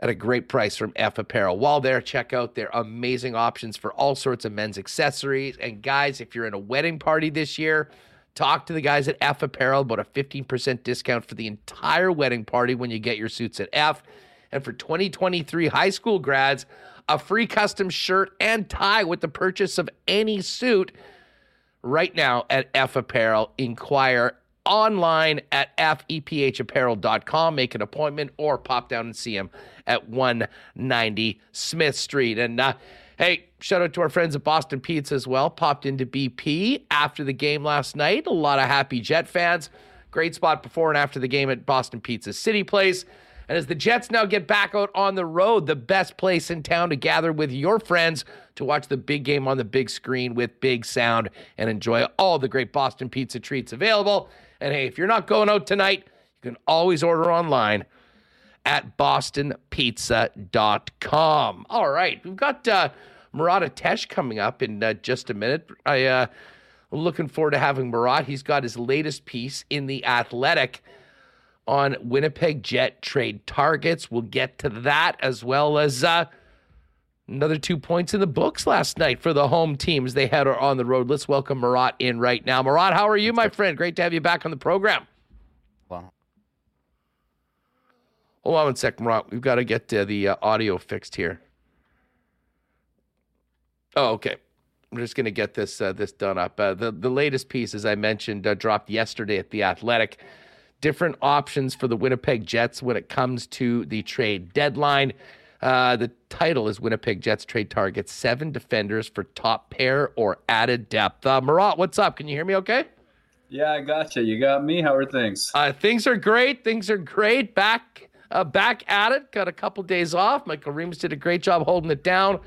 at a great price from F Apparel. While there, check out their amazing options for all sorts of men's accessories. And guys, if you're in a wedding party this year, talk to the guys at F Apparel about a 15% discount for the entire wedding party when you get your suits at F. And for 2023 high school grads, a free custom shirt and tie with the purchase of any suit right now at F Apparel. Inquire online at fephapparel.com. Make an appointment or pop down and see them at 190 Smith Street. And uh, hey, shout out to our friends at Boston Pizza as well. Popped into BP after the game last night. A lot of happy Jet fans. Great spot before and after the game at Boston Pizza City Place. And as the Jets now get back out on the road, the best place in town to gather with your friends to watch the big game on the big screen with big sound and enjoy all the great Boston pizza treats available. And hey, if you're not going out tonight, you can always order online at bostonpizza.com. All right, we've got uh, Murat Ates coming up in uh, just a minute. I, uh, looking forward to having Murat. He's got his latest piece in The Athletic on Winnipeg Jet trade targets. We'll get to that as well as uh, another two points in the books last night for the home teams. They had on the road. Let's welcome Murat in right now. Murat, how are you, my friend? Great to have you back on the program. Well, Hold on one sec, Murat. We've got to get uh, the uh, audio fixed here. Oh, okay. I'm just going to get this uh, this done up. Uh, the the latest piece, as I mentioned, uh, dropped yesterday at the Athletic. Different options for the Winnipeg Jets when it comes to the trade deadline. Uh, the title is Winnipeg Jets trade targets seven defenders for top pair or added depth. Uh, Murat, what's up? Can you hear me? Okay. Yeah, I got you. You got me. How are things? Uh, things are great. Things are great. Back uh, back at it. Got a couple days off. Michael Remis did a great job holding it down.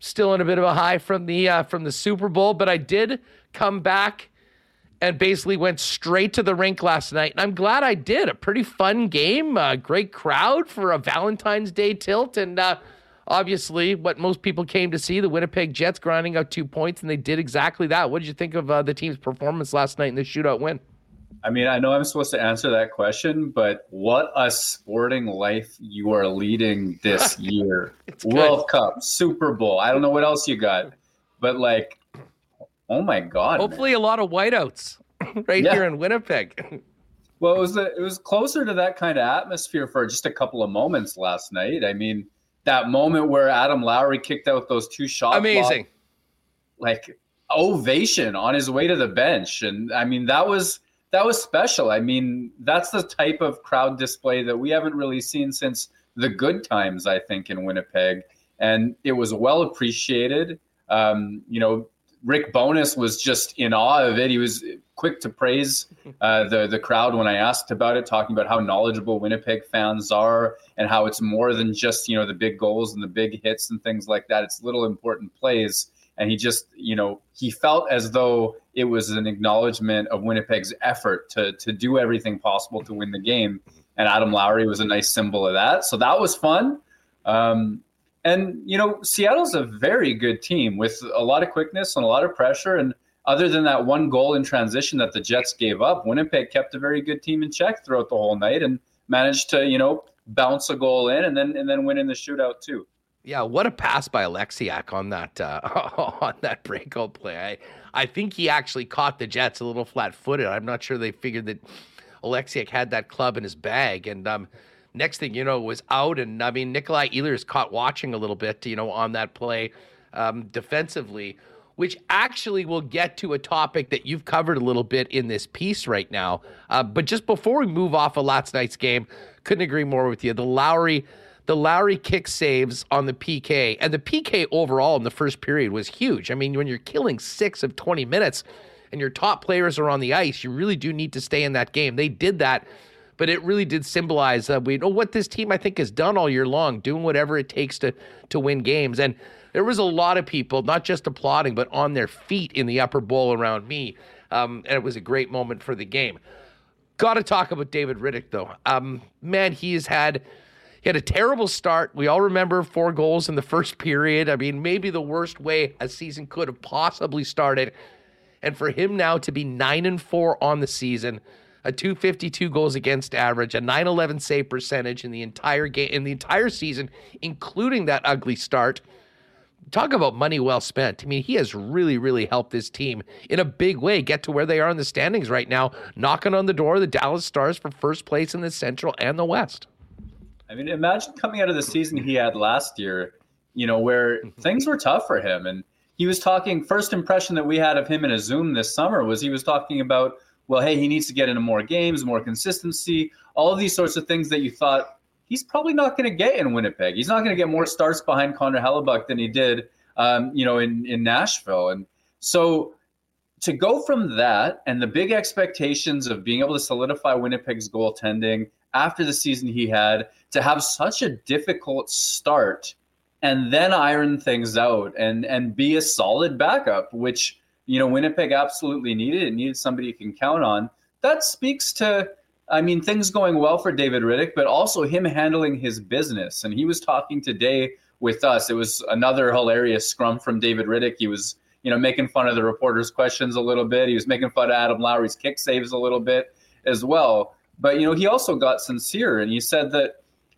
Still in a bit of a high from the uh, from the Super Bowl, but I did come back and basically went straight to the rink last night, and I'm glad I did. A pretty fun game, a great crowd for a Valentine's Day tilt, and uh, obviously what most people came to see: the Winnipeg Jets grinding out two points, and they did exactly that. What did you think of uh, the team's performance last night in the shootout win? I mean, I know I'm supposed to answer that question, but what a sporting life you are leading this year. World Cup, Super Bowl. I don't know what else you got, but like, oh my God. Hopefully, man. a lot of whiteouts right yeah. here in Winnipeg. well, it was the, it was closer to that kind of atmosphere for just a couple of moments last night. I mean, that moment where Adam Lowry kicked out those two shots. Amazing. like ovation on his way to the bench. And I mean, that was that was special. I mean, that's the type of crowd display that we haven't really seen since the good times, I think, in Winnipeg. And it was well appreciated. Um, you know, Rick Bowness was just in awe of it. He was quick to praise uh, the the crowd when I asked about it, talking about how knowledgeable Winnipeg fans are and how it's more than just you know the big goals and the big hits and things like that. It's little important plays and he just you know he felt as though it was an acknowledgement of Winnipeg's effort to to do everything possible to win the game, and Adam Lowry was a nice symbol of that. So that was fun. Um, and you know, Seattle's a very good team with a lot of quickness and a lot of pressure. And other than that one goal in transition that the Jets gave up, Winnipeg kept a very good team in check throughout the whole night and managed to you know bounce a goal in and then and then win in the shootout too. Yeah, what a pass by Oleksiak on that uh, on that breakout play. I, I think he actually caught the Jets a little flat-footed. I'm not sure they figured that Oleksiak had that club in his bag. And um, next thing you know, was out. And I mean, Nikolai Ehlers caught watching a little bit, you know, on that play um, defensively, which actually will get to a topic that you've covered a little bit in this piece right now. Uh, but just before we move off of last night's game, couldn't agree more with you. The Lowry the Lowry kick saves on the PK, and the PK overall in the first period was huge. I mean, when you're killing six of 20 minutes and your top players are on the ice, you really do need to stay in that game. They did that, but it really did symbolize uh, we know what this team I think has done all year long, doing whatever it takes to to win games. And there was a lot of people, not just applauding, but on their feet in the upper bowl around me. Um, and it was a great moment for the game. Got to talk about David Rittich though. Um, man, he has had He had a terrible start. We all remember four goals in the first period. I mean, maybe the worst way a season could have possibly started. And for him now to be 9 and 4 on the season, a 252 goals against average, a 911 save percentage in the entire game in the entire season, including that ugly start. Talk about money well spent. I mean, he has really, really helped this team in a big way get to where they are in the standings right now, knocking on the door of the Dallas Stars for first place in the Central and the West. I mean, imagine coming out of the season he had last year, you know, where mm-hmm. things were tough for him. And he was talking, first impression that we had of him in a Zoom this summer was he was talking about, well, hey, he needs to get into more games, more consistency, all of these sorts of things that you thought he's probably not going to get in Winnipeg. He's not going to get more starts behind Connor Hellebuyck than he did, um, you know, in, in Nashville. And so to go from that and the big expectations of being able to solidify Winnipeg's goaltending after the season he had to have such a difficult start and then iron things out and and be a solid backup, which you know Winnipeg absolutely needed. It needed somebody you can count on. That speaks to, I mean, things going well for David Rittich, but also him handling his business. And he was talking today with us. It was another hilarious scrum from David Rittich. He was you know making fun of the reporters' questions a little bit. He was making fun of Adam Lowry's kick saves a little bit as well. But you know he also got sincere and he said that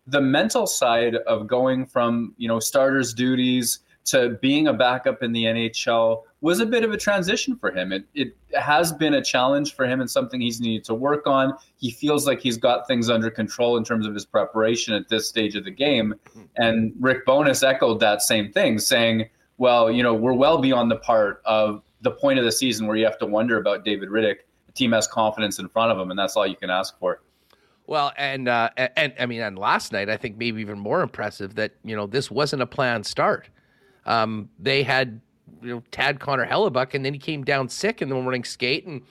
the mental side of going from you know starters duties to being a backup in the NHL was a bit of a transition for him. It it has been a challenge for him and something he's needed to work on. He feels like he's got things under control in terms of his preparation at this stage of the game. And Rick Bowness echoed that same thing, saying, "Well, you know, we're well beyond the part of the point of the season where you have to wonder about David Rittich. The team has confidence in front of him, and that's all you can ask for." Well, and uh, and, and I mean, and last night I think maybe even more impressive that you know this wasn't a planned start. Um, they had you know Tad Connor Hellebuyck, and then he came down sick in the morning skate, and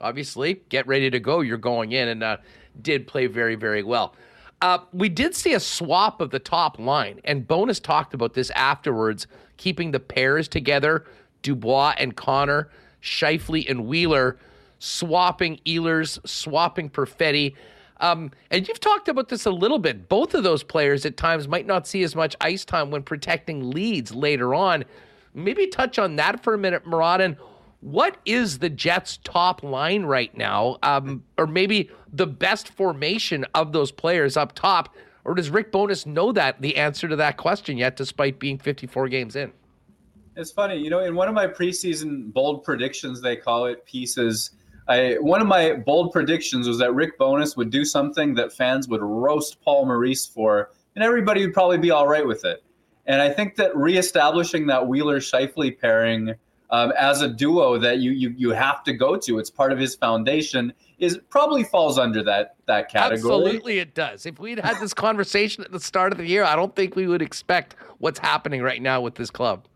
obviously get ready to go. You're going in, and uh, did play very very well. Uh, we did see a swap of the top line, and Bowness talked about this afterwards, keeping the pairs together, Dubois and Connor, Scheifele and Wheeler, swapping Ehlers, swapping Perfetti. Um, and you've talked about this a little bit. Both of those players at times might not see as much ice time when protecting leads later on. Maybe touch on that for a minute, Muradin. What is the Jets' top line right now? Um, or maybe the best formation of those players up top? Or does Rick Bowness know that the answer to that question yet, despite being 54 games in? It's funny, you know, in one of my preseason bold predictions, they call it pieces I one of my bold predictions was that Rick Bowness would do something that fans would roast Paul Maurice for, and everybody would probably be all right with it. And I think that reestablishing that Wheeler Scheifele pairing um, as a duo that you, you you have to go to, it's part of his foundation, is probably falls under that that category. Absolutely, it does. If we'd had this conversation at the start of the year, I don't think we would expect what's happening right now with this club.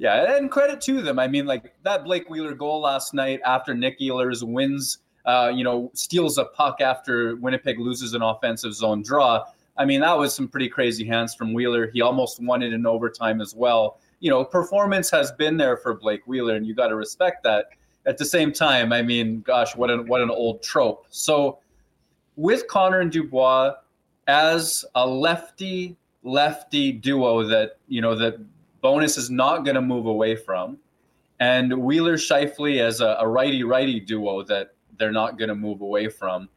Yeah, and credit to them. I mean, like that Blake Wheeler goal last night after Nick Ehlers wins, uh, you know, steals a puck after Winnipeg loses an offensive zone draw. I mean, that was some pretty crazy hands from Wheeler. He almost won it in overtime as well. You know, performance has been there for Blake Wheeler, and you got to respect that. At the same time, I mean, gosh, what an what an old trope. So, with Connor and Dubois as a lefty lefty duo that you know that Bowness is not going to move away from, and Wheeler Scheifele as a, a righty righty duo that they're not going to move away from.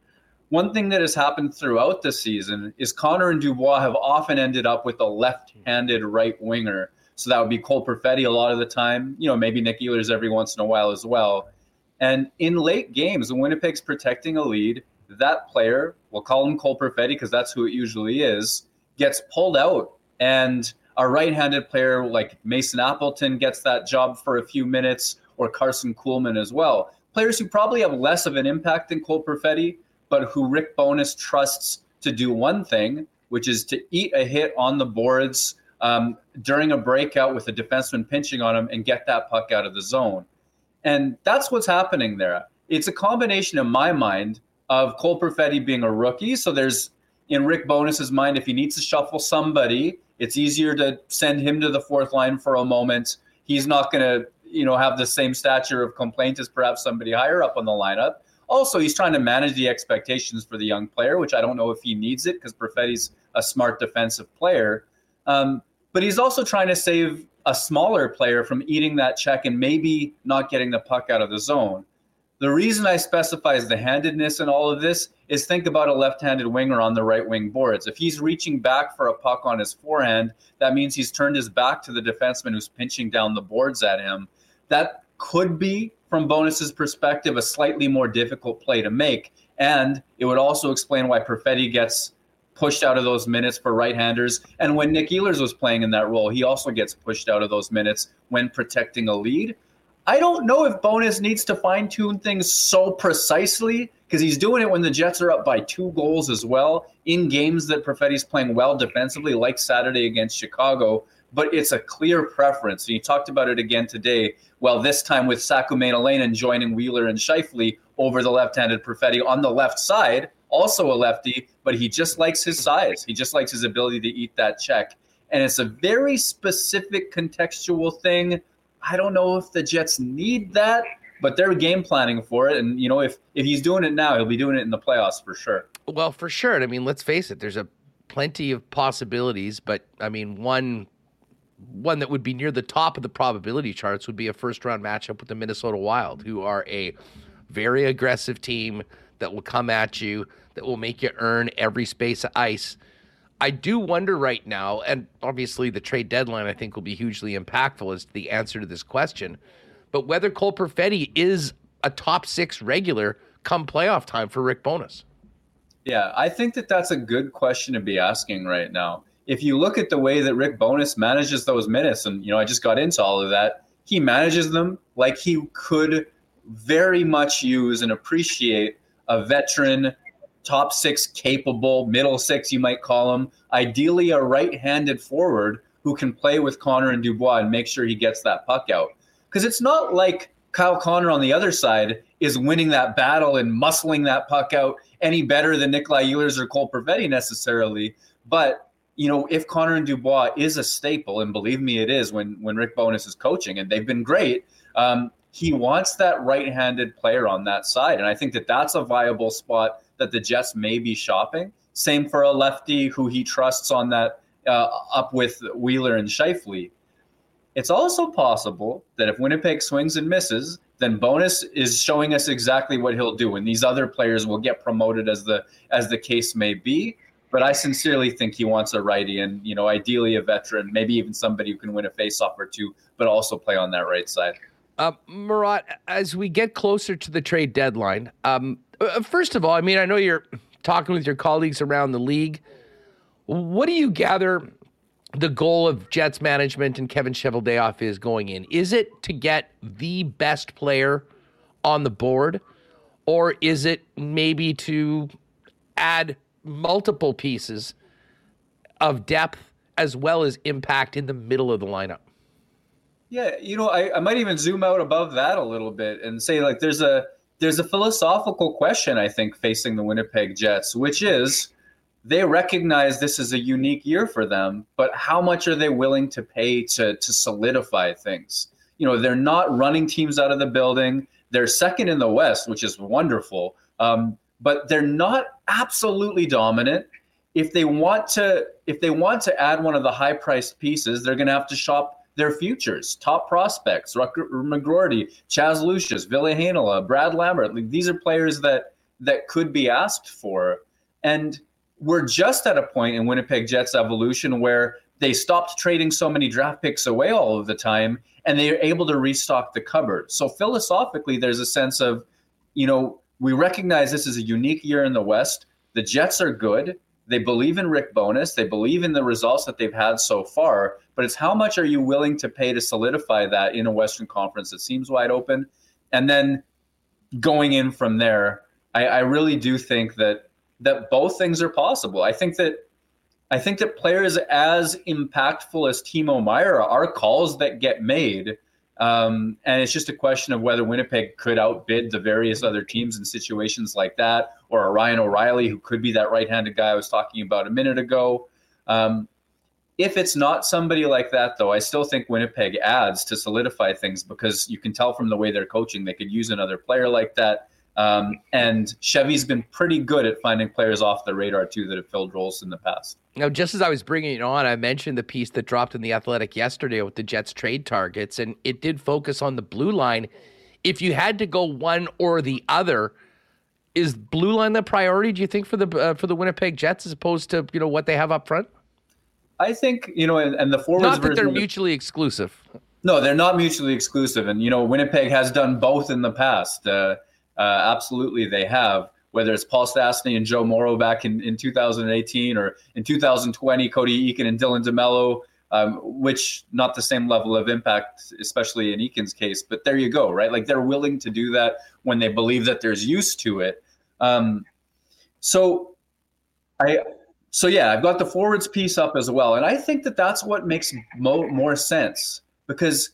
One thing that has happened throughout the season is Connor and Dubois have often ended up with a left-handed right winger. So that would be Cole Perfetti a lot of the time. You know, maybe Nick Ehlers every once in a while as well. And in late games, when Winnipeg's protecting a lead, that player, we'll call him Cole Perfetti because that's who it usually is, gets pulled out. And a right-handed player like Mason Appleton gets that job for a few minutes, or Carson Kuhlman as well. Players who probably have less of an impact than Cole Perfetti, but who Rick Bowness trusts to do one thing, which is to eat a hit on the boards um, during a breakout with a defenseman pinching on him and get that puck out of the zone. And that's what's happening there. It's a combination in my mind of Cole Perfetti being a rookie. So there's in Rick Bowness's mind, if he needs to shuffle somebody, it's easier to send him to the fourth line for a moment. He's not going to, you know, have the same stature of complaint as perhaps somebody higher up on the lineup. Also, he's trying to manage the expectations for the young player, which I don't know if he needs it because Perfetti's a smart defensive player. Um, but he's also trying to save a smaller player from eating that check and maybe not getting the puck out of the zone. The reason I specify the handedness in all of this is think about a left-handed winger on the right wing boards. If he's reaching back for a puck on his forehand, that means he's turned his back to the defenseman who's pinching down the boards at him. That could be, from Bowness's perspective, a slightly more difficult play to make. And it would also explain why Perfetti gets pushed out of those minutes for right-handers. And when Nick Ehlers was playing in that role, he also gets pushed out of those minutes when protecting a lead. I don't know if Bowness needs to fine tune things so precisely because he's doing it when the Jets are up by two goals as well in games that Perfetti's playing well defensively, like Saturday against Chicago. But it's a clear preference. And you talked about it again today. Well, this time with Saku Maenalanen joining Wheeler and Scheifele over the left-handed Perfetti on the left side, also a lefty, but he just likes his size. He just likes his ability to eat that check. And it's a very specific contextual thing I don't know if the Jets need that, but they're game planning for it. And you know, if if he's doing it now, he'll be doing it in the playoffs for sure. Well, for sure. I mean, let's face it. There's a plenty of possibilities, but I mean, one one that would be near the top of the probability charts would be a first round matchup with the Minnesota Wild, who are a very aggressive team that will come at you, that will make you earn every space of ice. I do wonder right now, and obviously the trade deadline I think will be hugely impactful as to the answer to this question, but whether Cole Perfetti is a top six regular come playoff time for Rick Bowness. Yeah, I think that that's a good question to be asking right now. If you look at the way that Rick Bowness manages those minutes, and you know, I just got into all of that, he manages them like he could very much use and appreciate a veteran top six capable, middle six, you might call him, ideally a right handed forward who can play with Connor and Dubois and make sure he gets that puck out. Because it's not like Kyle Connor on the other side is winning that battle and muscling that puck out any better than Nikolai Ehlers or Cole Perfetti necessarily. But you know, if Connor and Dubois is a staple, and believe me, it is when when Rick Bowness is coaching, and they've been great. Um, he wants that right-handed player on that side, and I think that that's a viable spot that the Jets may be shopping. Same for a lefty who he trusts on that uh, up with Wheeler and Scheifele. It's also possible that if Winnipeg swings and misses, then Bowness is showing us exactly what he'll do, and these other players will get promoted as the as the case may be. But I sincerely think he wants a righty, and you know, ideally a veteran, maybe even somebody who can win a faceoff or two, but also play on that right side. Uh, Murat, as we get closer to the trade deadline, um, uh, first of all, I mean, I know you're talking with your colleagues around the league. What do you gather the goal of Jets management and Kevin Cheveldayoff is going in? Is it to get the best player on the board, or is it maybe to add multiple pieces of depth as well as impact in the middle of the lineup? Yeah, you know, I, I might even zoom out above that a little bit and say like there's a there's a philosophical question I think facing the Winnipeg Jets, which is they recognize this is a unique year for them, but how much are they willing to pay to to solidify things? You know, they're not running teams out of the building. They're second in the West, which is wonderful, um, but they're not absolutely dominant. If they want to, if they want to add one of the high priced pieces, they're going to have to shop their futures, top prospects, Rutger McGroarty, Chaz Lucius, Ville Heinola, Brad Lambert. Like, these are players that that could be asked for. And we're just at a point in Winnipeg Jets evolution where they stopped trading so many draft picks away all of the time and they're able to restock the cupboard. So philosophically, there's a sense of, you know, we recognize this is a unique year in the West. The Jets are good. They believe in Rick Bowness. They believe in the results that they've had so far. But it's how much are you willing to pay to solidify that in a Western Conference that seems wide open? And then going in from there, I, I really do think that that both things are possible. I think that I think that players as impactful as Timo Meier are calls that get made um, and it's just a question of whether Winnipeg could outbid the various other teams in situations like that, or a Ryan O'Reilly who could be that right-handed guy I was talking about a minute ago. Um, if it's not somebody like that, though, I still think Winnipeg adds to solidify things because you can tell from the way they're coaching they could use another player like that. Um, and Chevy's been pretty good at finding players off the radar too that have filled roles in the past. Now, just as I was bringing it on, I mentioned the piece that dropped in the Athletic yesterday with the Jets trade targets, and it did focus on the blue line. If you had to go one or the other, is blue line the priority? Do you think for the uh, for the Winnipeg Jets as opposed to you know what they have up front? I think you know, and, and the forwards. Not that they're mutually exclusive. No, they're not mutually exclusive, and you know, Winnipeg has done both in the past. Uh, uh, absolutely, they have. Whether it's Paul Stastny and Joe Morrow back in, in 2018 or in 2020, Cody Eakin and Dylan DeMello, um, which not the same level of impact, especially in Eakin's case. But there you go, right? Like they're willing to do that when they believe that there's use to it. Um, so I so yeah, I've got the forwards piece up as well, and I think that that's what makes mo- more sense because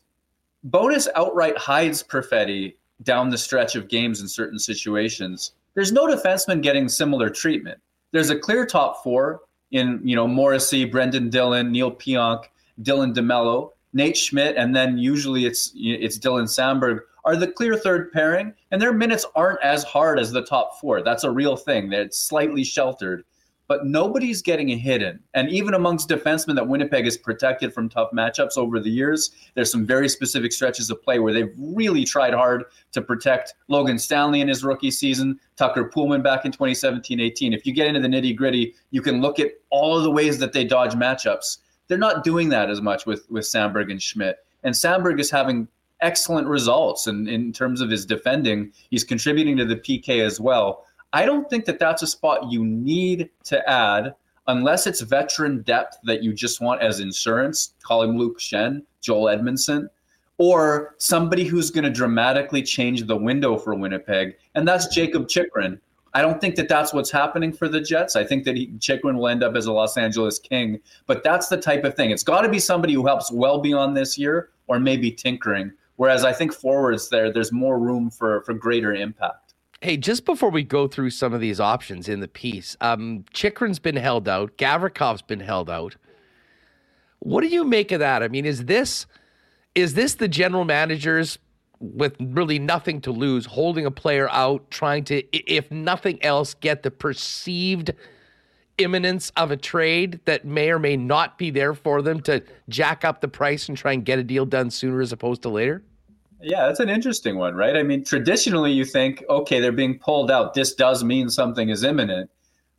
Bowness outright hides Perfetti down the stretch of games in certain situations. There's no defenseman getting similar treatment. There's a clear top four in you know Morrissey, Brendan Dillon, Neil Pionk, Dylan DeMello, Nate Schmidt, and then usually it's it's Dylan Samberg are the clear third pairing, and their minutes aren't as hard as the top four. That's a real thing. They're slightly sheltered but nobody's getting a hidden. And even amongst defensemen that Winnipeg has protected from tough matchups over the years, there's some very specific stretches of play where they've really tried hard to protect Logan Stanley in his rookie season, Tucker Poolman back in 2017 18. If you get into the nitty gritty, you can look at all of the ways that they dodge matchups. They're not doing that as much with, with Samberg and Schmidt. And Samberg is having excellent results in, in terms of his defending. He's contributing to the PK as well. I don't think that that's a spot you need to add unless it's veteran depth that you just want as insurance. Call him Luke Schenn, Joel Edmundson, or somebody who's going to dramatically change the window for Winnipeg, and that's Jacob Chychrun. I don't think that that's what's happening for the Jets. I think that he, Chychrun will end up as a Los Angeles King, but that's the type of thing. It's got to be somebody who helps well beyond this year, or maybe tinkering. Whereas I think forwards there, there's more room for for greater impact. Hey, just before we go through some of these options in the piece, um, Chychrun's been held out. Gavrikov's been held out. What do you make of that? I mean, is this is this the general managers with really nothing to lose, holding a player out, trying to, if nothing else, get the perceived imminence of a trade that may or may not be there for them to jack up the price and try and get a deal done sooner as opposed to later? Yeah, that's an interesting one, right? I mean, traditionally you think, okay, they're being pulled out. This does mean something is imminent.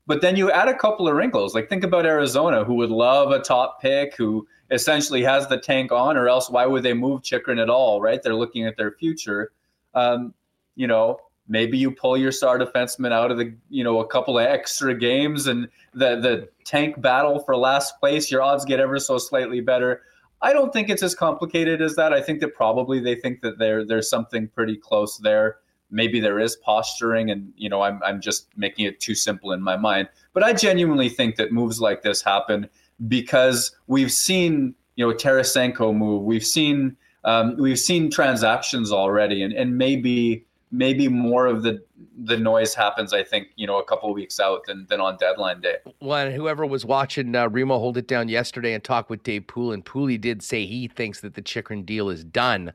But then you add a couple of wrinkles. Like think about Arizona, who would love a top pick, who essentially has the tank on, or else why would they move Chychrun at all, right? They're looking at their future. Um, you know, maybe you pull your star defenseman out of the, you know, a couple of extra games and the the tank battle for last place, your odds get ever so slightly better. I don't think it's as complicated as that. I think that probably they think that there there's something pretty close there. Maybe there is posturing, and you know, I'm I'm just making it too simple in my mind. But I genuinely think that moves like this happen because we've seen you know Tarasenko move. We've seen um, we've seen transactions already, and and maybe maybe more of the the noise happens, I think, you know, a couple of weeks out than, than on deadline day. Well, and whoever was watching uh, Remo hold it down yesterday and talk with Dave Poole, and Pooley did say he thinks that the Chychrun deal is done,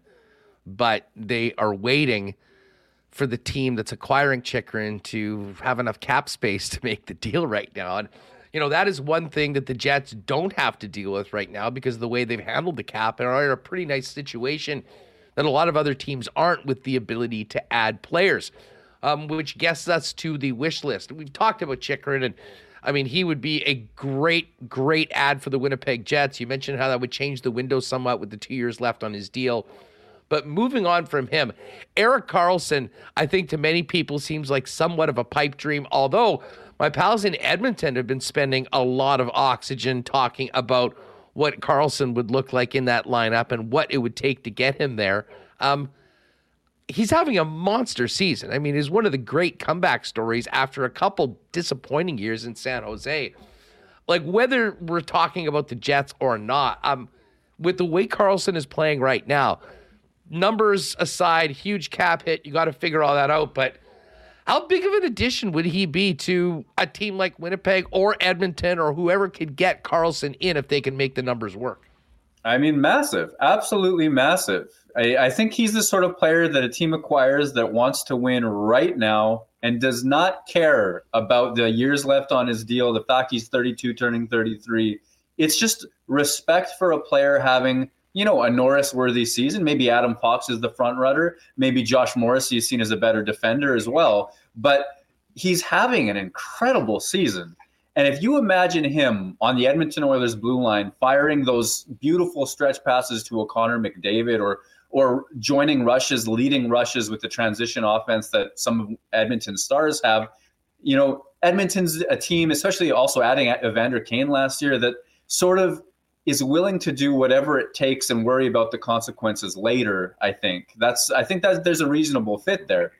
but they are waiting for the team that's acquiring Chychrun to have enough cap space to make the deal right now. And, you know, that is one thing that the Jets don't have to deal with right now because of the way they've handled the cap and are in a pretty nice situation that a lot of other teams aren't with the ability to add players um, which gets us to the wish list. We've talked about Chychrun, and I mean, he would be a great, great ad for the Winnipeg Jets. You mentioned how that would change the window somewhat with the two years left on his deal. But moving on from him, Erik Karlsson, I think to many people seems like somewhat of a pipe dream, although my pals in Edmonton have been spending a lot of oxygen talking about what Karlsson would look like in that lineup and what it would take to get him there. Um, he's having a monster season. I mean, he's one of the great comeback stories after a couple disappointing years in San Jose. Like whether we're talking about the Jets or not, um, with the way Karlsson is playing right now, numbers aside, huge cap hit, you got to figure all that out. But how big of an addition would he be to a team like Winnipeg or Edmonton or whoever could get Karlsson in if they can make the numbers work? I mean, massive, absolutely massive. I, I think he's the sort of player that a team acquires that wants to win right now and does not care about the years left on his deal, the fact he's 32, turning 33. It's just respect for a player having, you know, a Norris worthy season. Maybe Adam Fox is the front runner. Maybe Josh Morrissey is seen as a better defender as well. But he's having an incredible season. And if you imagine him on the Edmonton Oilers blue line firing those beautiful stretch passes to O'Connor McDavid or or joining rushes, leading rushes with the transition offense that some of Edmonton's stars have, you know, Edmonton's a team, especially also adding Evander Kane last year, that sort of is willing to do whatever it takes and worry about the consequences later. I think that's I think that there's a reasonable fit there,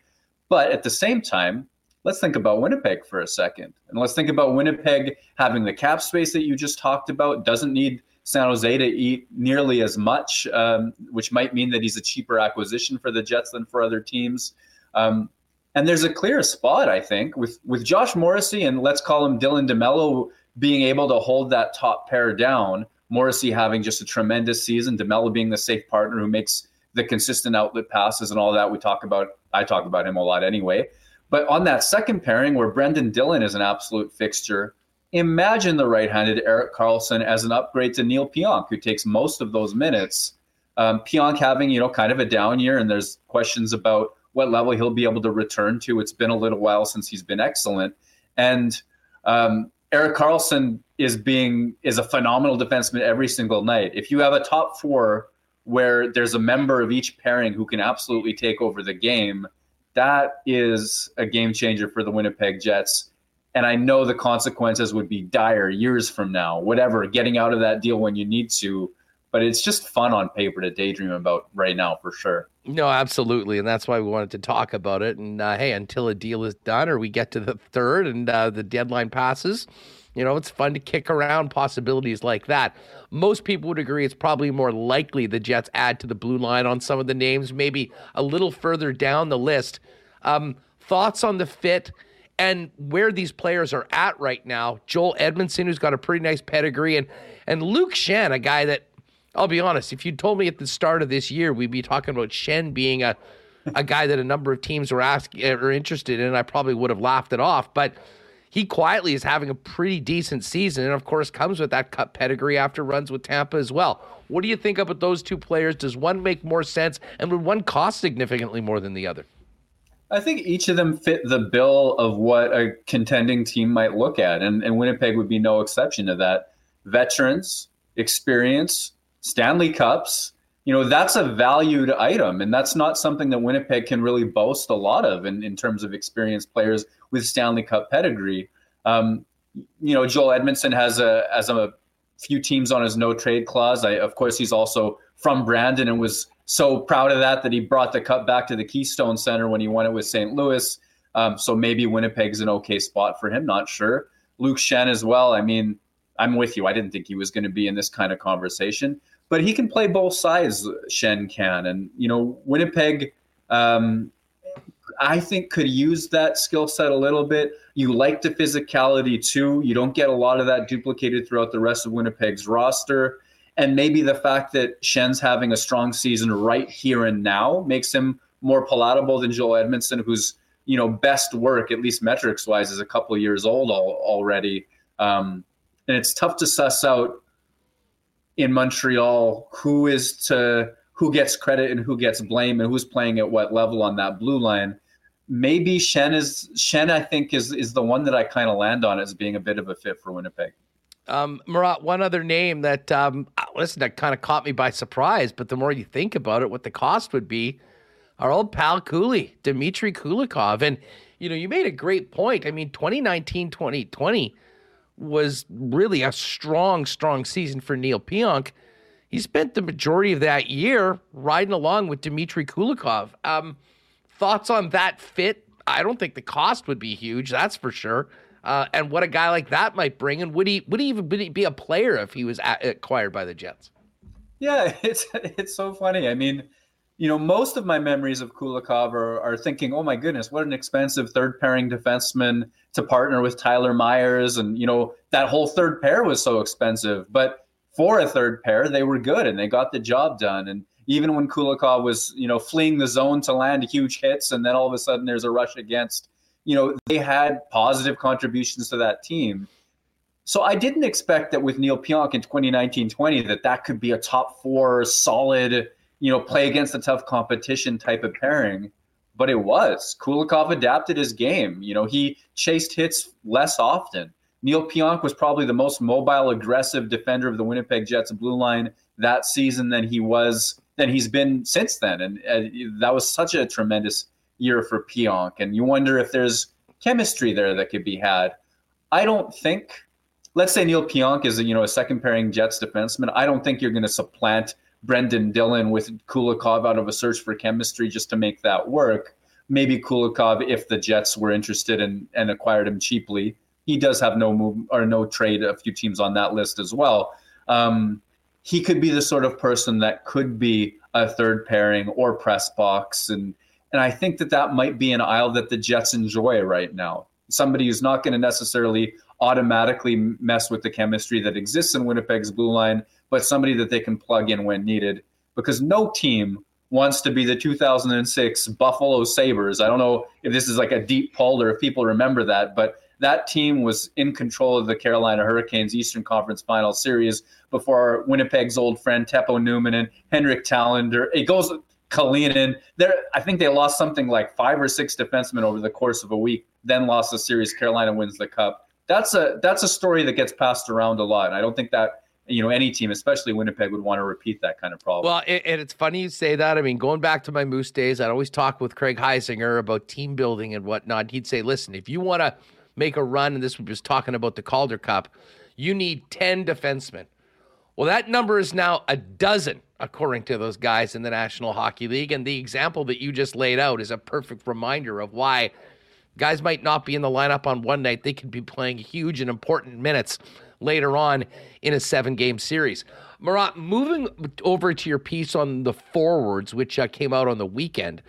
but at the same time, let's think about Winnipeg for a second. And let's think about Winnipeg having the cap space that you just talked about, doesn't need San Jose to eat nearly as much, um, which might mean that he's a cheaper acquisition for the Jets than for other teams. Um, and there's a clear spot, I think, with, with Josh Morrissey and let's call him Dylan DeMello being able to hold that top pair down. Morrissey having just a tremendous season, DeMello being the safe partner who makes the consistent outlet passes and all that. We talk about, I talk about him a lot anyway. But on that second pairing, where Brendan Dillon is an absolute fixture, imagine the right-handed Erik Karlsson as an upgrade to Neil Pionk, who takes most of those minutes. Um, Pionk having you know kind of a down year, and there's questions about what level he'll be able to return to. It's been a little while since he's been excellent, and um, Erik Karlsson is being is a phenomenal defenseman every single night. If you have a top four where there's a member of each pairing who can absolutely take over the game, that is a game changer for the Winnipeg Jets. And I know the consequences would be dire years from now, whatever, getting out of that deal when you need to. But it's just fun on paper to daydream about right now for sure. No, absolutely. And that's why we wanted to talk about it. And uh, hey, until a deal is done or we get to the third and uh, the deadline passes, you know, it's fun to kick around possibilities like that. Most people would agree it's probably more likely the Jets add to the blue line on some of the names, maybe a little further down the list. Um, thoughts on the fit and where these players are at right now? Joel Edmundson, who's got a pretty nice pedigree, and and Luke Schenn, a guy that I'll be honest, if you told me at the start of this year we'd be talking about Schenn being a a guy that a number of teams were asking or interested in, I probably would have laughed it off. But he quietly is having a pretty decent season, and of course comes with that cut pedigree after runs with Tampa as well. What do you think about those two players? Does one make more sense, and would one cost significantly more than the other? I think each of them fit the bill of what a contending team might look at, and, and Winnipeg would be no exception to that. Veterans, experience, Stanley Cups, you know, that's a valued item, and that's not something that Winnipeg can really boast a lot of in, in terms of experienced players with Stanley Cup pedigree. Um, you know, Joel Edmundson has a as a few teams on his no trade clause. I, of course, he's also from Brandon and was so proud of that that he brought the cup back to the Keystone Center when he won it with St. Louis. Um, so maybe Winnipeg's an okay spot for him. Not sure. Luke Schenn as well. I mean, I'm with you. I didn't think he was going to be in this kind of conversation, but he can play both sides. Schenn can, and you know, Winnipeg. Um, I think could use that skill set a little bit. You like the physicality too. You don't get a lot of that duplicated throughout the rest of Winnipeg's roster and maybe the fact that Schenn's having a strong season right here and now makes him more palatable than Joel Edmundson, whose you know best work, at least metrics wise, is a couple years old al- already. Um, and it's tough to suss out in Montreal who is to who gets credit and who gets blame and who's playing at what level on that blue line. Maybe Schenn is Schenn. I think is is the one that I kind of land on as being a bit of a fit for Winnipeg. Um, Murat, one other name that, um, listen, that kind of caught me by surprise, but the more you think about it, what the cost would be, our old pal Cooley, Dmitry Kulikov. And, you know, you made a great point. I mean, 2019 2020 was really a strong, strong season for Neil Pionk. He spent the majority of that year riding along with Dmitry Kulikov. Um, thoughts on that fit? I don't think the cost would be huge, that's for sure uh, and what a guy like that might bring. And would he would he even be a player if he was acquired by the Jets? Yeah, it's it's so funny. I mean, you know, most of my memories of Kulikov are, are thinking, oh my goodness, what an expensive third pairing defenseman to partner with Tyler Myers, and you know that whole third pair was so expensive, but for a third pair, they were good and they got the job done. And even when Kulikov was, you know, fleeing the zone to land huge hits, and then all of a sudden there's a rush against, you know, they had positive contributions to that team. So I didn't expect that with Neil Pionk in 2019-20 that that could be a top four solid, you know, play against a tough competition type of pairing. But it was. Kulikov adapted his game. You know, he chased hits less often. Neil Pionk was probably the most mobile, aggressive defender of the Winnipeg Jets blue line that season than he was than he's been since then, and, and that was such a tremendous year for Pionk. And you wonder if there's chemistry there that could be had. I don't think. Let's say Neil Pionk is you know a second pairing Jets defenseman. I don't think you're going to supplant Brendan Dillon with Kulikov out of a search for chemistry just to make that work. Maybe Kulikov, if the Jets were interested in, and acquired him cheaply, he does have no move or no trade. A few teams on that list as well. Um, he could be the sort of person that could be a third pairing or press box, and and I think that that might be an aisle that the Jets enjoy right now. Somebody who's not going to necessarily automatically mess with the chemistry that exists in Winnipeg's blue line, but somebody that they can plug in when needed. Because no team wants to be the 2006 Buffalo Sabres. I don't know if this is like a deep pull or if people remember that, but that team was in control of the Carolina Hurricanes Eastern Conference Final Series before Winnipeg's old friend Teppo Numminen, and Henrik Tallinder. It goes Kalinin. There, I think they lost something like five or six defensemen over the course of a week. Then lost the series. Carolina wins the cup. That's a that's a story that gets passed around a lot. I don't think that you know any team, especially Winnipeg, would want to repeat that kind of problem. Well, it, and it's funny you say that. I mean, going back to my Moose days, I'd always talk with Craig Heisinger about team building and whatnot. He'd say, "Listen, if you want to make a run, and this was talking about the Calder Cup, you need ten defensemen." Well, that number is now a dozen, according to those guys in the National Hockey League. And the example that you just laid out is a perfect reminder of why guys might not be in the lineup on one night. They could be playing huge and important minutes later on in a seven game series. Murat, moving over to your piece on the forwards, which uh, came out on the weekend.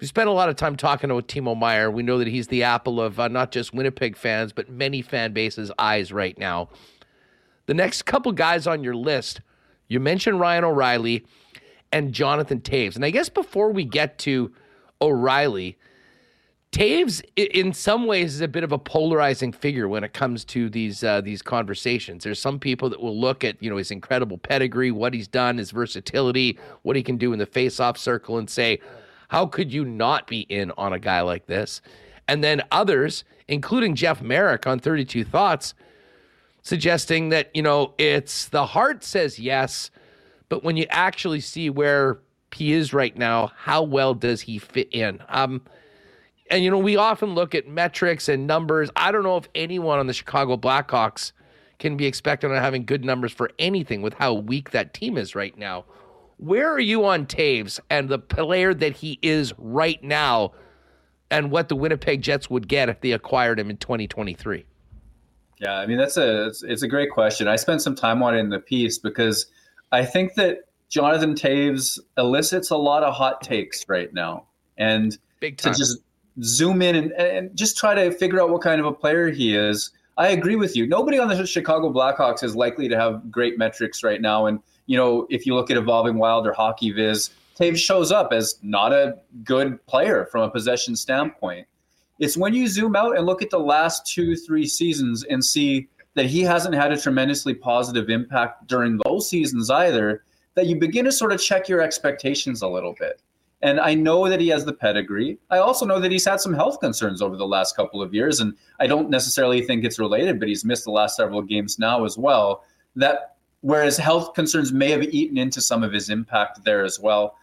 We spent a lot of time talking about Timo Meier. We know that he's the apple of uh, not just Winnipeg fans, but many fan bases' eyes right now. The next couple guys on your list, you mentioned Ryan O'Reilly and Jonathan Toews. And I guess before we get to O'Reilly, Toews, in some ways, is a bit of a polarizing figure when it comes to these uh, these conversations. There's some people that will look at you know his incredible pedigree, what he's done, his versatility, what he can do in the face-off circle, and say, how could you not be in on a guy like this? And then others, including Jeff Marek on 32 Thoughts, suggesting that you know it's the heart says yes, but when you actually see where he is right now, how well does he fit in? Um, and you know, we often look at metrics and numbers. I don't know if anyone on the Chicago Blackhawks can be expected on having good numbers for anything with how weak that team is right now. Where are you on Toews and the player that he is right now and what the Winnipeg Jets would get if they acquired him in 2023? Yeah, I mean that's a it's, it's a great question. I spent some time on it in the piece because I think that Jonathan Toews elicits a lot of hot takes right now, and Big time. to just zoom in and, and just try to figure out what kind of a player he is. I agree with you. Nobody on the Chicago Blackhawks is likely to have great metrics right now. And, you know, if you look at Evolving Wild or Hockey Viz, Toews shows up as not a good player from a possession standpoint. It's when you zoom out and look at the last two, three seasons and see that he hasn't had a tremendously positive impact during those seasons either, that you begin to sort of check your expectations a little bit. And I know that he has the pedigree. I also know that he's had some health concerns over the last couple of years. And I don't necessarily think it's related, but he's missed the last several games now as well. That whereas health concerns may have eaten into some of his impact there as well.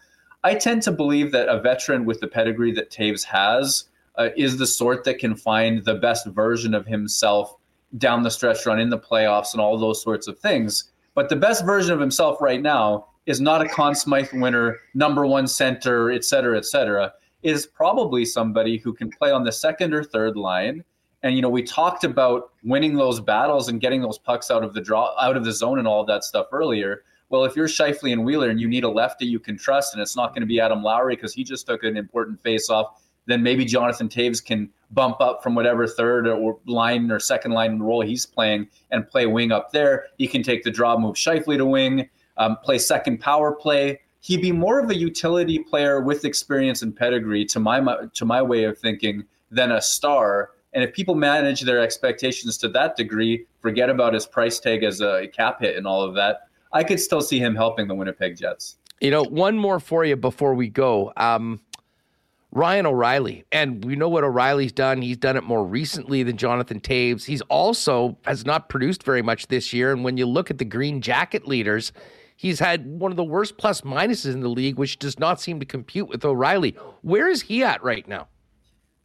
I tend to believe that a veteran with the pedigree that Toews has uh, is the sort that can find the best version of himself down the stretch run in the playoffs and all those sorts of things. But the best version of himself right now is not a Conn Smythe winner, number one center, et cetera, et cetera, is probably somebody who can play on the second or third line. And you know, we talked about winning those battles and getting those pucks out of the draw, out of the zone, and all of that stuff earlier. Well, if you're Scheifele and Wheeler and you need a lefty you can trust, and it's not going to be Adam Lowry because he just took an important face-off, then maybe Jonathan Toews can bump up from whatever third or line or second line role he's playing and play wing up there. He can take the draw, move Scheifele to wing um, play second power play he'd be more of a utility player with experience and pedigree to my to my way of thinking than a star. And if people manage their expectations to that degree, forget about his price tag as a cap hit and all of that, I could still see him helping the Winnipeg Jets. You know, one more for you before we go. Um, Ryan O'Reilly, and we know what O'Reilly's done. He's done it more recently than Jonathan Toews. He's also has not produced very much this year. And when you look at the Green Jacket leaders, he's had one of the worst plus minuses in the league, which does not seem to compute with O'Reilly. Where is he at right now?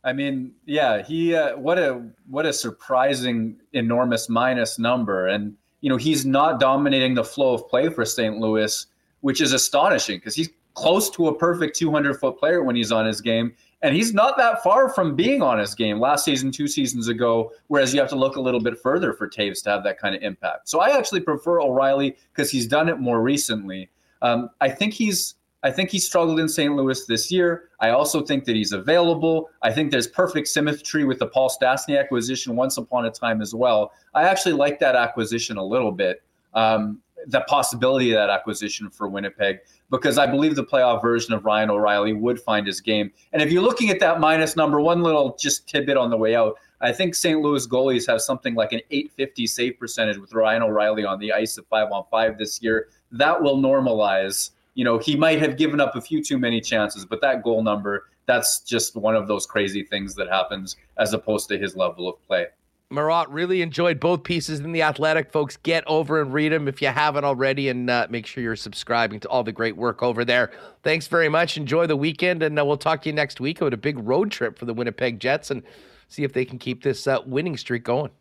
I mean, yeah, he uh, what a what a surprising enormous minus number, and you know he's not dominating the flow of play for St. Louis, which is astonishing because he's close to a perfect 200 foot player when he's on his game. And he's not that far from being on his game last season, two seasons ago, whereas you have to look a little bit further for Toews to have that kind of impact. So I actually prefer O'Reilly because he's done it more recently. Um, I think he's I think he struggled in St. Louis this year. I also think that he's available. I think there's perfect symmetry with the Paul Stastny acquisition once upon a time as well. I actually like that acquisition a little bit. Um, the possibility of that acquisition for Winnipeg because I believe the playoff version of Ryan O'Reilly would find his game. And if you're looking at that minus number, one little just tidbit on the way out, I think St. Louis goalies have something like an 850 save percentage with Ryan O'Reilly on the ice at five on five this year. That will normalize. You know, he might have given up a few too many chances, but that goal number, that's just one of those crazy things that happens as opposed to his level of play. Murat really enjoyed both pieces in the Athletic, folks. Get over and read them if you haven't already, and uh, make sure you're subscribing to all the great work over there. Thanks very much. Enjoy the weekend, and uh, we'll talk to you next week about a big road trip for the Winnipeg Jets and see if they can keep this uh, winning streak going.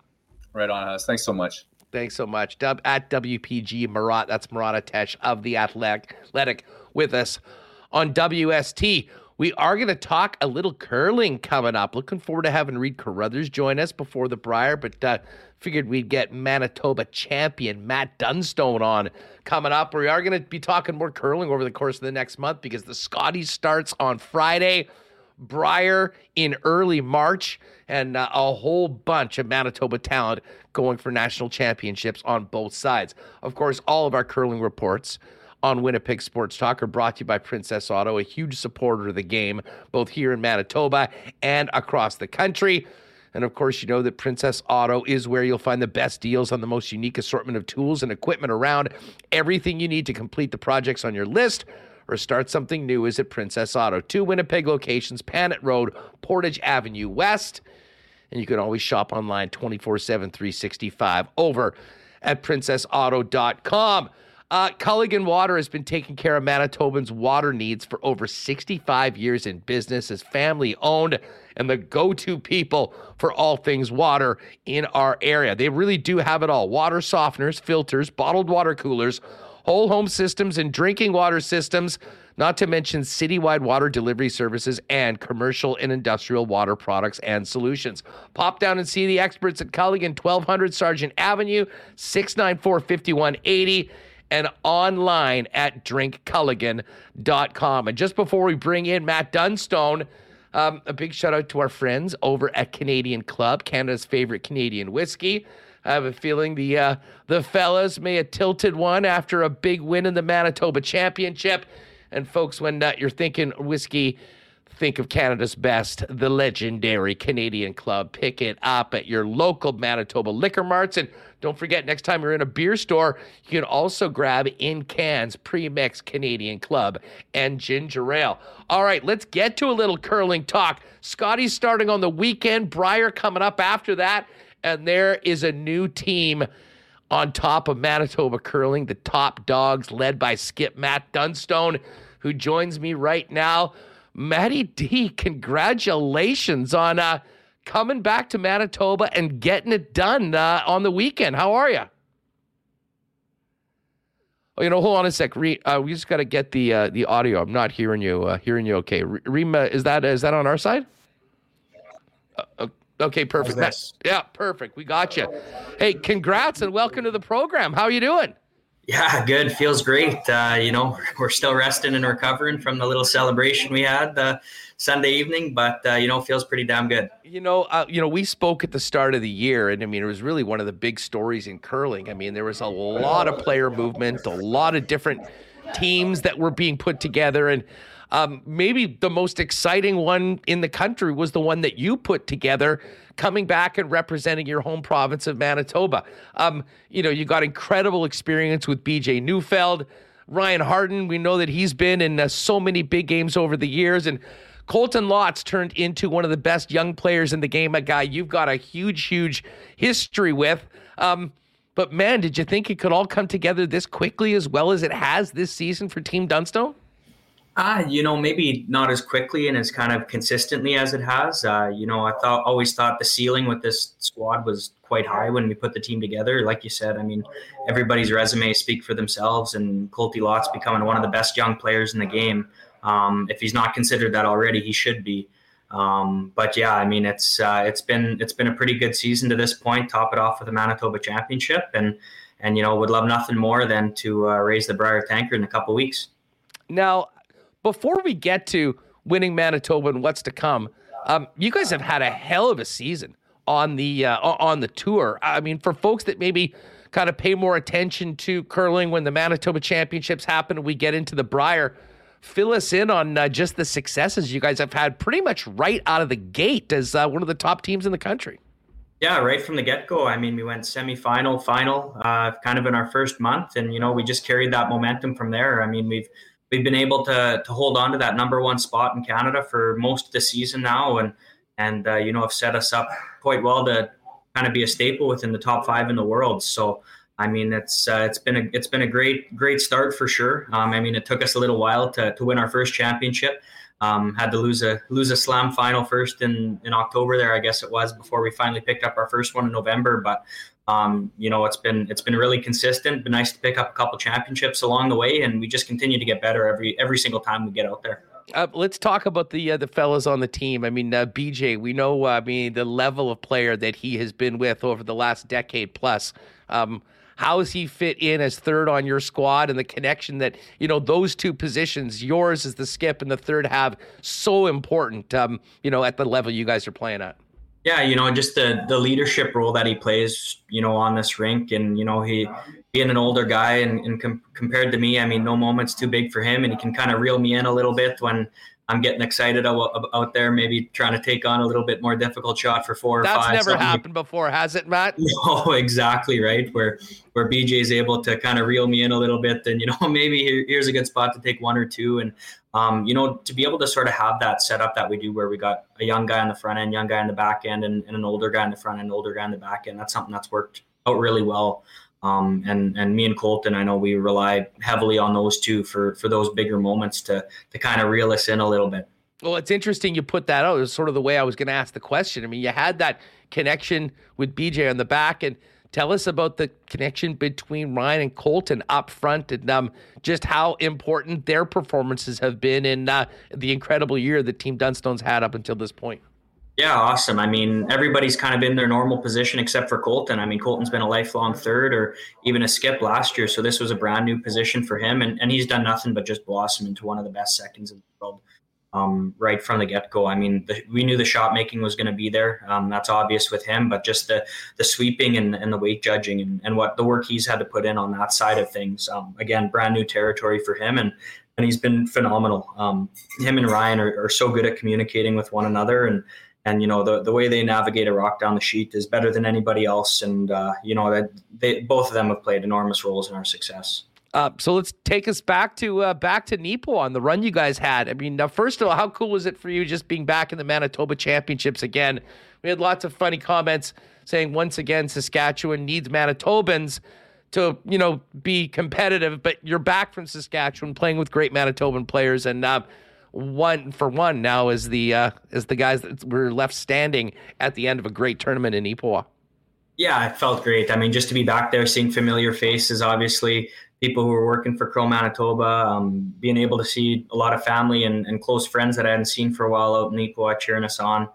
Right on us. Thanks so much. Thanks so much. Dub at WPG Murat. That's Murat Ates of the Athletic with us on WST. We are going to talk a little curling coming up. Looking forward to having Reid Carruthers join us before the Brier, but uh, figured we'd get Manitoba champion Matt Dunstone on coming up. We are going to be talking more curling over the course of the next month because the Scotties starts on Friday. Brier in early March, and uh, a whole bunch of Manitoba talent going for national championships on both sides. Of course, all of our curling reports on Winnipeg Sports Talk are brought to you by Princess Auto, a huge supporter of the game, both here in Manitoba and across the country. And of course, you know that Princess Auto is where you'll find the best deals on the most unique assortment of tools and equipment around. Everything you need to complete the projects on your list or start something new is at Princess Auto. Two Winnipeg locations, Panet Road, Portage Avenue West. And you can always shop online 24 7, 365 over at princessauto.com. Uh, Culligan Water has been taking care of Manitobans' water needs for over 65 years in business, is family owned and the go to people for all things water in our area. They really do have it all water softeners, filters, bottled water coolers, whole home systems, and drinking water systems. Not to mention citywide water delivery services and commercial and industrial water products and solutions. Pop down and see the experts at Culligan, 1200 Sargent Avenue, 694 5180 and online at drinkculligan.com. And just before we bring in Matt Dunstone, um, a big shout out to our friends over at Canadian Club, Canada's favorite Canadian whiskey. I have a feeling the uh, the fellas may have tilted one after a big win in the Manitoba Championship. And folks, when uh, you're thinking whiskey, think of Canada's best, the legendary Canadian Club. Pick it up at your local Manitoba liquor marts. And don't forget, next time you're in a beer store, you can also grab in cans pre-mix Canadian Club and ginger ale. All right, let's get to a little curling talk. Scotties starting on the weekend, Brier coming up after that, and there is a new team on top of Manitoba curling, the top dogs led by Skip Matt Dunstone, who joins me right now. Matty D, congratulations on uh, coming back to Manitoba and getting it done uh, on the weekend. How are you? Oh, you know, hold on a sec. Re, uh, we just got to get the uh, the audio. I'm not hearing you. Uh, hearing you. Okay, Rima, is that is that on our side? Uh, okay, perfect. Matt, yeah, perfect. We got you. Hey, congrats and welcome to the program. How are you doing? Yeah, good. Feels great. Uh, you know, we're still resting and recovering from the little celebration we had uh, Sunday evening, but uh, you know, feels pretty damn good. You know, uh, you know, we spoke at the start of the year, and I mean, it was really one of the big stories in curling. I mean, there was a lot of player movement, a lot of different teams that were being put together. And um, maybe the most exciting one in the country was the one that you put together, coming back and representing your home province of Manitoba. Um, you know, you got incredible experience with BJ Neufeld. Ryan Harnden, we know that he's been in uh, so many big games over the years. And Colton Lott turned into one of the best young players in the game, a guy you've got a huge, huge history with. Um, but man, did you think it could all come together this quickly as well as it has this season for Team Dunstone? Ah, you know, maybe not as quickly and as kind of consistently as it has. Uh, you know, I thought always thought the ceiling with this squad was quite high when we put the team together. Like you said, I mean, everybody's resumes speak for themselves, and Colty Lott's becoming one of the best young players in the game. Um, if he's not considered that already, he should be. Um, but yeah, I mean, it's uh, it's been it's been a pretty good season to this point. Top it off with the Manitoba Championship, and and you know, would love nothing more than to uh, raise the Brier Tankard in a couple weeks. Now, before we get to winning Manitoba and what's to come, um, you guys have had a hell of a season on the uh, on the tour. I mean, for folks that maybe kind of pay more attention to curling when the Manitoba Championships happen we get into the Brier, fill us in on uh, just the successes you guys have had pretty much right out of the gate as uh, one of the top teams in the country. Yeah, right from the get go. I mean, we went semifinal, final, uh, kind of in our first month, and you know, we just carried that momentum from there. I mean, we've we've been able to to hold on to that number one spot in Canada for most of the season now, and and uh, you know have set us up quite well to kind of be a staple within the top five in the world. So I mean, it's uh, it's been a it's been a great great start for sure. Um, I mean, it took us a little while to to win our first championship. Um, had to lose a lose a slam final first in in October there, I guess it was, before we finally picked up our first one in November. But um, you know, it's been it's been really consistent. Been nice to pick up a couple championships along the way, and we just continue to get better every every single time we get out there. Uh, let's talk about the uh, the fellas on the team. I mean, uh, BJ, we know. Uh, I mean, the level of player that he has been with over the last decade plus. Um, how does he fit in as third on your squad and the connection that you know those two positions, yours as the skip and the third, have so important. Um, you know, at the level you guys are playing at. Yeah, you know, just the the leadership role that he plays, you know, on this rink, and you know, he being an older guy and, and com- compared to me, I mean, no moment's too big for him, and he can kind of reel me in a little bit when I'm getting excited out, there, maybe trying to take on a little bit more difficult shot for four or That's five. That's never happened before, has it, Matt? No, exactly right. Where where BJ is able to kind of reel me in a little bit, then you know maybe here, here's a good spot to take one or two, and um, you know, to be able to sort of have that setup that we do where we got a young guy on the front end, young guy on the back end, and, and an older guy on the front end, older guy on the back end. That's something that's worked out really well. Um, and and me and Colton, I know we rely heavily on those two for for those bigger moments to to kind of reel us in a little bit. Well, it's interesting you put that out. It was sort of the way I was going to ask the question. I mean, you had that connection with BJ on the back, and Tell us about the connection between Ryan and Colton up front and um, just how important their performances have been in uh, the incredible year that Team Dunstone's had up until this point. Yeah, awesome. I mean, everybody's kind of in their normal position except for Colton. I mean, Colton's been a lifelong third or even a skip last year. So this was a brand new position for him. And, and he's done nothing but just blossom into one of the best seconds in the world um, right from the get go. I mean, the, we knew the shot making was going to be there. Um, that's obvious with him, but just the the sweeping and, and the weight judging and, and what the work he's had to put in on that side of things. Um, again, brand new territory for him, and and he's been phenomenal. Um, him and Ryan are, are so good at communicating with one another, and and you know the the way they navigate a rock down the sheet is better than anybody else. And uh, you know that they both of them have played enormous roles in our success. Uh, so let's take us back to uh, back to Neepawa on the run you guys had. I mean, first of all, how cool was it for you just being back in the Manitoba Championships again? We had lots of funny comments saying once again Saskatchewan needs Manitobans to you know be competitive, but you're back from Saskatchewan playing with great Manitoban players, and uh, one for one now is the uh, is the guys that were left standing at the end of a great tournament in Neepawa. Yeah, it felt great. I mean, just to be back there, seeing familiar faces, obviously people who were working for Curl Manitoba, um, being able to see a lot of family and, and, close friends that I hadn't seen for a while out in Neepawa cheering us on.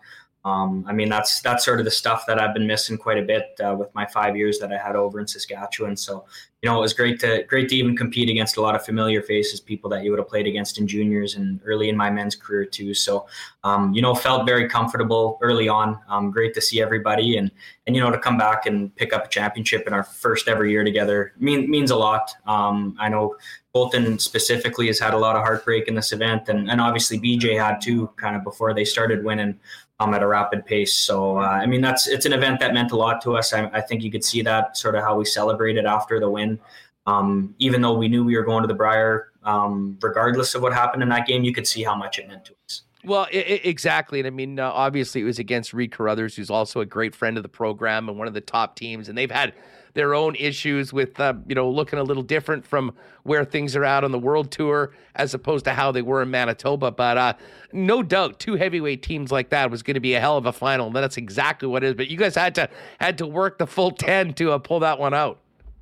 Um, I mean, that's that's sort of the stuff that I've been missing quite a bit uh, with my five years that I had over in Saskatchewan. So, you know, it was great to great to even compete against a lot of familiar faces, people that you would have played against in juniors and early in my men's career too. So, um, you know, felt very comfortable early on. Um, great to see everybody and and you know to come back and pick up a championship in our first ever year together mean, means a lot. Um, I know Colton specifically has had a lot of heartbreak in this event, and, and obviously BJ had too, kind of before they started winning um, at a rapid pace. So uh, I mean, that's it's an event that meant a lot to us. I, I, think you could see that sort of how we celebrated after the win. Um, even though we knew we were going to the Brier, um, regardless of what happened in that game, you could see how much it meant to us. Well, it, exactly. And I mean, uh, obviously, it was against Reid Carruthers, who's also a great friend of the program and one of the top teams. And they've had their own issues with, uh, you know, looking a little different from where things are out on the world tour as opposed to how they were in Manitoba. But uh, no doubt, two heavyweight teams like that was going to be a hell of a final. And that's exactly what it is. But you guys had to had to work the full ten to uh, pull that one out.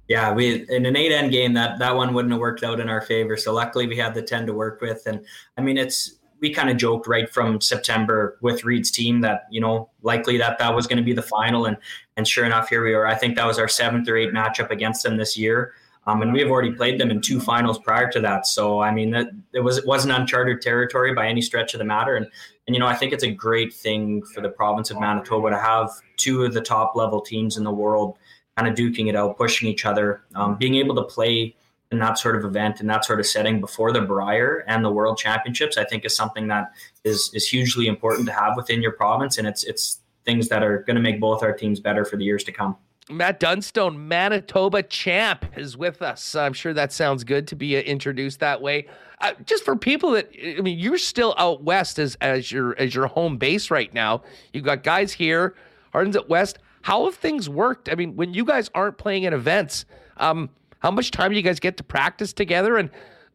Yeah, we in an eight end game that that one wouldn't have worked out in our favor. So luckily we had the ten to work with, and I mean it's we kind of joked right from September with Reid's team that you know likely that that was going to be the final, and and sure enough, here we are. I think that was our seventh or eighth matchup against them this year, um, and we have already played them in two finals prior to that. So I mean, that it was it wasn't uncharted territory by any stretch of the matter, and and you know I think it's a great thing for the province of Manitoba to have two of the top level teams in the world kind of duking it out, pushing each other, um, being able to play in that sort of event in that sort of setting before the Brier and the World Championships, I think is something that is is hugely important to have within your province, and it's it's things that are going to make both our teams better for the years to come. Matt Dunstone, Manitoba champ, is with us. I'm sure that sounds good to be introduced that way. Uh, just for people that I mean, you're still out west as as your as your home base right now. You've got guys here, Harnden's at West. How have things worked? I mean, when you guys aren't playing in events, um, how much time do you guys get to practice together? And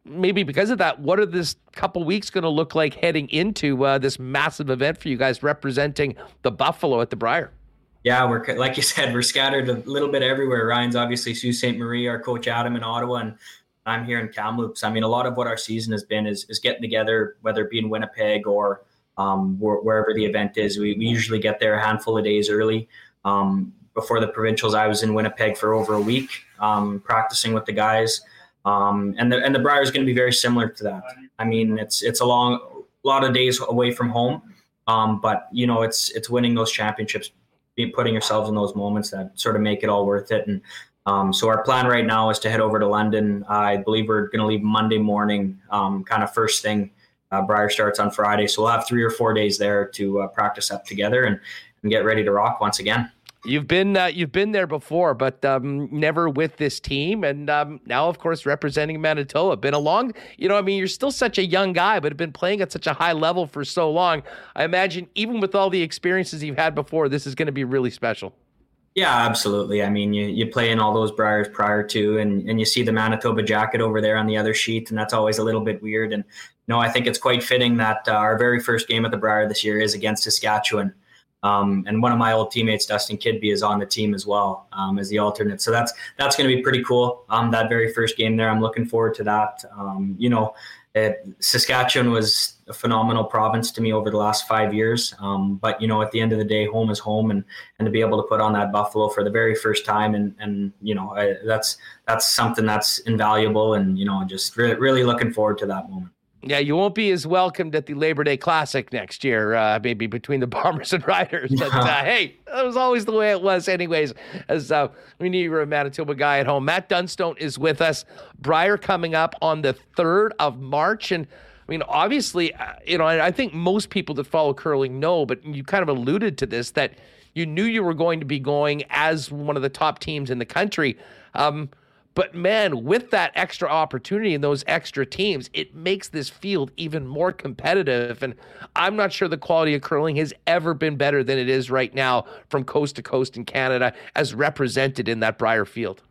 maybe because of that, what are this couple weeks going to look like heading into uh, this massive event for you guys representing the Buffalo at the Brier? Yeah, we're like you said, we're scattered a little bit everywhere. Ryan's obviously Sault Ste. Marie, our coach Adam in Ottawa, and I'm here in Kamloops. I mean, a lot of what our season has been is, is getting together, whether it be in Winnipeg or um, wherever the event is. We, we usually get there a handful of days early. Um, before the provincials, I was in Winnipeg for over a week um, practicing with the guys. Um, and the and the Brier is going to be very similar to that. I mean, it's it's a long lot of days away from home, um, but you know, it's it's winning those championships, be putting yourselves in those moments that sort of make it all worth it. And um, so our plan right now is to head over to London. I believe we're going to leave Monday morning, um, kind of first thing. Uh, Brier starts on Friday, so we'll have three or four days there to uh, practice up together and, and get ready to rock once again. You've been uh, you've been there before, but um, never with this team, and um, now, of course, representing Manitoba. Been a long, you know, I mean, you're still such a young guy, but have been playing at such a high level for so long. I imagine, even with all the experiences you've had before, this is going to be really special. Yeah, absolutely. I mean, you, you play in all those briers prior to, and, and you see the Manitoba jacket over there on the other sheet, and that's always a little bit weird. And know, I think it's quite fitting that uh, our very first game at the Brier this year is against Saskatchewan. Um, and one of my old teammates, Dustin Kidby, is on the team as well um, as the alternate. So that's that's going to be pretty cool. Um, that very first game there, I'm looking forward to that. Um, you know, it, Saskatchewan was a phenomenal province to me over the last five years. Um, but you know, at the end of the day, home is home, and and to be able to put on that Buffalo for the very first time, and and you know, I, that's that's something that's invaluable, and you know, just re- really looking forward to that moment. Yeah, you won't be as welcomed at the Labor Day Classic next year, uh, maybe between the Bombers and Riders. But uh, hey, that was always the way it was, anyways. As uh, we knew you were a Manitoba guy at home. Matt Dunstone is with us. Brier coming up on the 3rd of March. And I mean, obviously, uh, you know, I think most people that follow curling know, but you kind of alluded to this that you knew you were going to be going as one of the top teams in the country. Um, but man, with that extra opportunity and those extra teams, it makes this field even more competitive. And I'm not sure the quality of curling has ever been better than it is right now from coast to coast in Canada as represented in that Brier field.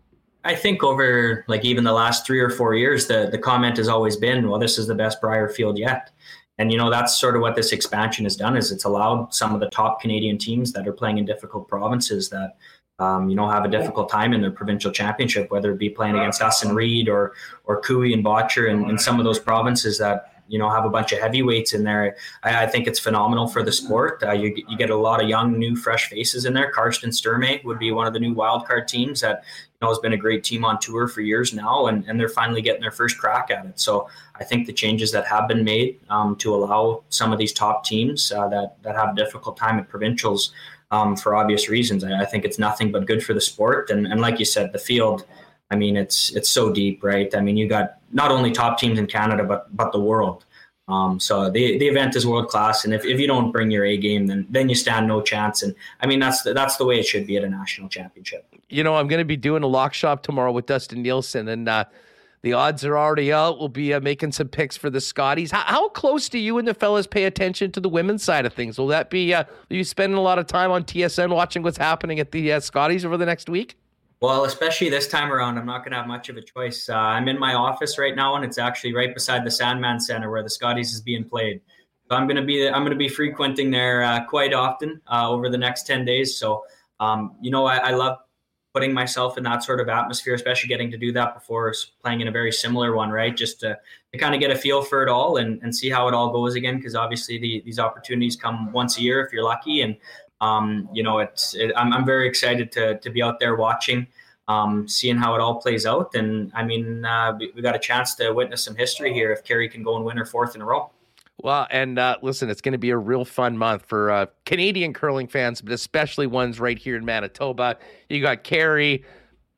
I think over like even the last three or four years, the, the comment has always been, well, this is the best Brier field yet. And you know that's sort of what this expansion has done is it's allowed some of the top Canadian teams that are playing in difficult provinces that um, you know, have a difficult time in their provincial championship, whether it be playing against us and Reid or or Koe and Bottcher and, and some of those provinces that you know have a bunch of heavyweights in there. I, I think it's phenomenal for the sport. Uh, you, you get a lot of young, new, fresh faces in there. Karsten Sturmay would be one of the new wildcard teams that you know has been a great team on tour for years now, and, and they're finally getting their first crack at it. So I think the changes that have been made um, to allow some of these top teams uh, that that have a difficult time at provincials. Um, for obvious reasons, I, I think it's nothing but good for the sport. And, and like you said, the field, I mean, it's it's so deep, right? I mean, you got not only top teams in Canada, but but the world. Um, so the the event is world class, and if, if you don't bring your A game, then then you stand no chance. And I mean, that's the, that's the way it should be at a national championship. You know, I'm going to be doing a lock shop tomorrow with Dustin Nielsen, and uh, the odds are already out. We'll be uh, making some picks for the Scotties. How, how, close do you and the fellas pay attention to the women's side of things? Will that be? Uh, you spending a lot of time on TSN watching what's happening at the uh, Scotties over the next week? Well, especially this time around, I'm not going to have much of a choice. Uh, I'm in my office right now, and it's actually right beside the Sandman Center where the Scotties is being played. So I'm going to be I'm going to be frequenting there uh, quite often uh, over the next ten days. So um, you know, I, I, love putting myself in that sort of atmosphere, especially getting to do that before playing in a very similar one, right? Just to, to kind of get a feel for it all and, and see how it all goes again, because obviously the, these opportunities come once a year if you're lucky, and um, you know, it's it, I'm, I'm very excited to to be out there watching, um, seeing how it all plays out. And I mean, uh, we, we got a chance to witness some history here if Kerri can go and win her fourth in a row. Well, and uh, listen, it's going to be a real fun month for uh, Canadian curling fans, but especially ones right here in Manitoba. You got Kerri,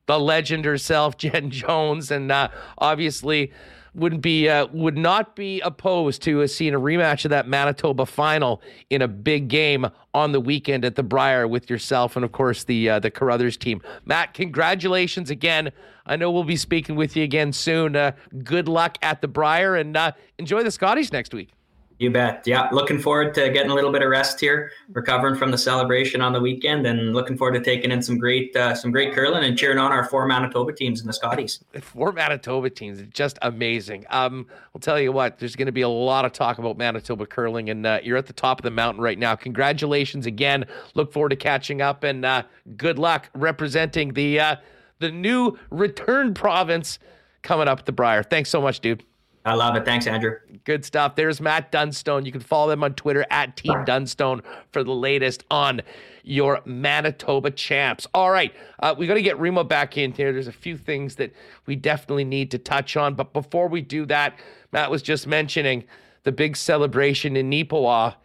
the legend herself, Jen Jones, and uh, obviously would be uh, would not be opposed to seeing a rematch of that Manitoba final in a big game on the weekend at the Brier with yourself and of course the uh, the Carruthers team. Matt, congratulations again. I know we'll be speaking with you again soon. Uh, good luck at the Brier and uh, enjoy the Scotties next week. You bet. Yeah, looking forward to getting a little bit of rest here, recovering from the celebration on the weekend, and looking forward to taking in some great, uh, some great curling and cheering on our four Manitoba teams in the Scotties. Four Manitoba teams, just amazing. Um, I'll tell you what, there's going to be a lot of talk about Manitoba curling, and uh, you're at the top of the mountain right now. Congratulations again. Look forward to catching up, and uh, good luck representing the uh, the new return province coming up at the Brier. Thanks so much, dude. I love it. Thanks, Andrew. Good stuff. There's Matt Dunstone. You can follow them on Twitter at Team Dunstone for the latest on your Manitoba champs. All right, uh, we got to get Remo back in here. There's a few things that we definitely need to touch on, but before we do that, Matt was just mentioning the big celebration in Neepawa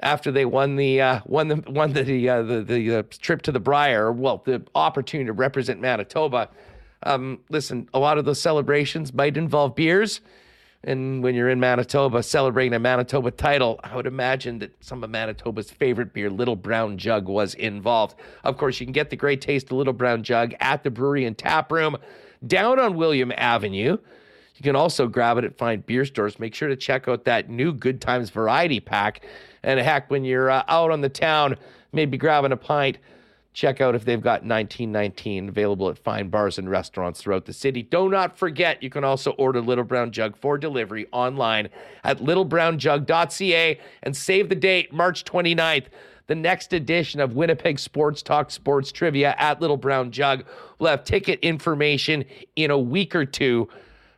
after they won the uh, won the won the uh, the, the uh, trip to the Brier. Well, the opportunity to represent Manitoba. Um, listen, a lot of those celebrations might involve beers. And when you're in Manitoba celebrating a Manitoba title, I would imagine that some of Manitoba's favorite beer, Little Brown Jug, was involved. Of course, you can get the great taste of Little Brown Jug at the brewery and tap room down on William Avenue. You can also grab it at fine beer stores. Make sure to check out that new Good Times variety pack. And heck, when you're uh, out on the town, maybe grabbing a pint Check out if they've got 1919 available at fine bars and restaurants throughout the city. Do not forget, you can also order Little Brown Jug for delivery online at littlebrownjug.ca and save the date, March 29th. The next edition of Winnipeg Sports Talk Sports Trivia at Little Brown Jug will have ticket information in a week or two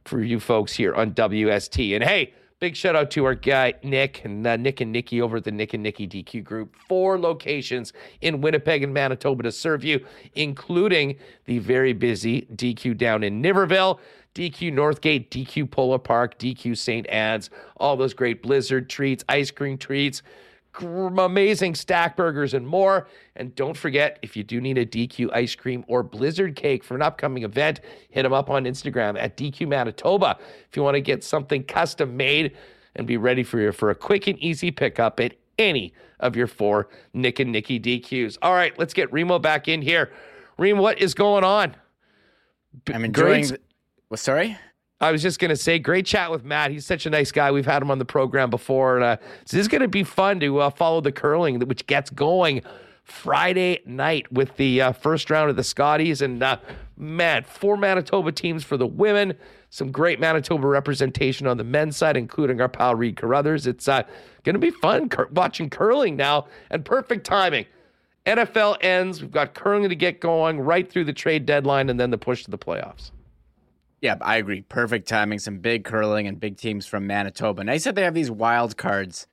for you folks here on WST. And hey, Big shout out to our guy Nick and uh, Nick and Nikki over at the Nick and Nikki DQ group. Four locations in Winnipeg and Manitoba to serve you, including the very busy DQ down in Niverville. DQ Northgate, DQ Polo Park, DQ St. Anne's, all those great blizzard treats, ice cream treats, amazing stack burgers and more. And don't forget, if you do need a DQ ice cream or blizzard cake for an upcoming event, hit them up on Instagram at DQ Manitoba. If you want to get something custom made and be ready for your for a quick and easy pickup at any of your four Nick and Nikki DQs. All right, let's get Remo back in here. Reem, what is going on? I'm enjoying. The, well, sorry. I was just going to say, great chat with Matt. He's such a nice guy. We've had him on the program before. And, uh, this is going to be fun to uh, follow the curling, which gets going Friday night with the uh, first round of the Scotties. And uh, man, four Manitoba teams for the women. Some great Manitoba representation on the men's side, including our pal Reid Carruthers. It's uh, going to be fun cur- watching curling now, and perfect timing. NFL ends. We've got curling to get going right through the trade deadline and then the push to the playoffs. Yeah, I agree. Perfect timing. Some big curling and big teams from Manitoba. Nice that they have these wild cards.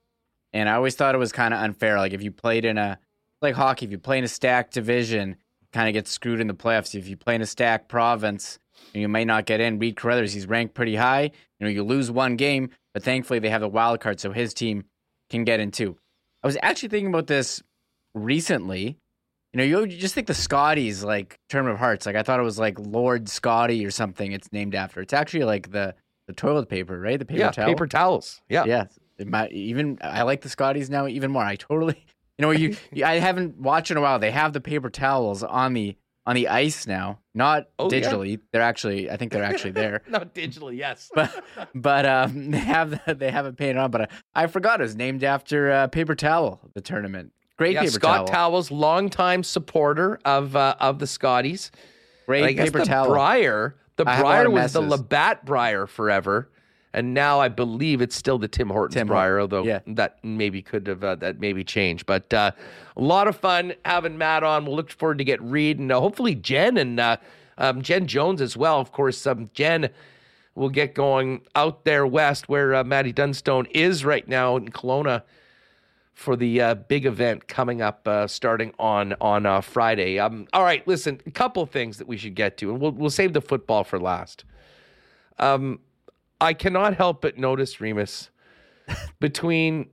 And I always thought it was kind of unfair. Like if you played in a like hockey, if you play in a stacked division, kind of get screwed in the playoffs. If you play in a stacked province, you may not get in. Reid Carruthers, he's ranked pretty high. You know, you lose one game, but thankfully they have the wild card, so his team can get in too. I was actually thinking about this recently. You know, you just think the Scotties like Tournament of Hearts. Like I thought it was like Lord Scotty or something. It's named after. It's actually like the the toilet paper, right? The paper yeah, towel. paper towels. Yeah, yeah. It might even I like the Scotties now even more. I totally you know you I haven't watched in a while. They have the paper towels on the on the ice now, not Oh, yeah? digitally. They're actually I think they're actually there. Not digitally, yes. but but um, they have the, they have it painted on. But I, I forgot it was named after uh, paper towel. The tournament, great yeah, paper Scott towel, Towels, longtime supporter of uh, of the Scotties. great I guess paper the towel. Brier, the I have a lot Brier was the. Labatt Brier forever, and now I believe it's still the Tim Hortons Tim Brier, although yeah. that maybe could have uh, that maybe changed. But uh, a lot of fun having Matt on. We'll look forward to get Reid and uh, hopefully Jen and uh, um, Jen Jones as well. Of course, um, Jen will get going out there west where uh, Maddie Dunstone is right now in Kelowna for the uh, big event coming up uh, starting on on uh, Friday. Um, all right, listen, a couple things that we should get to, and we'll we'll save the football for last. Um, I cannot help but notice Remis between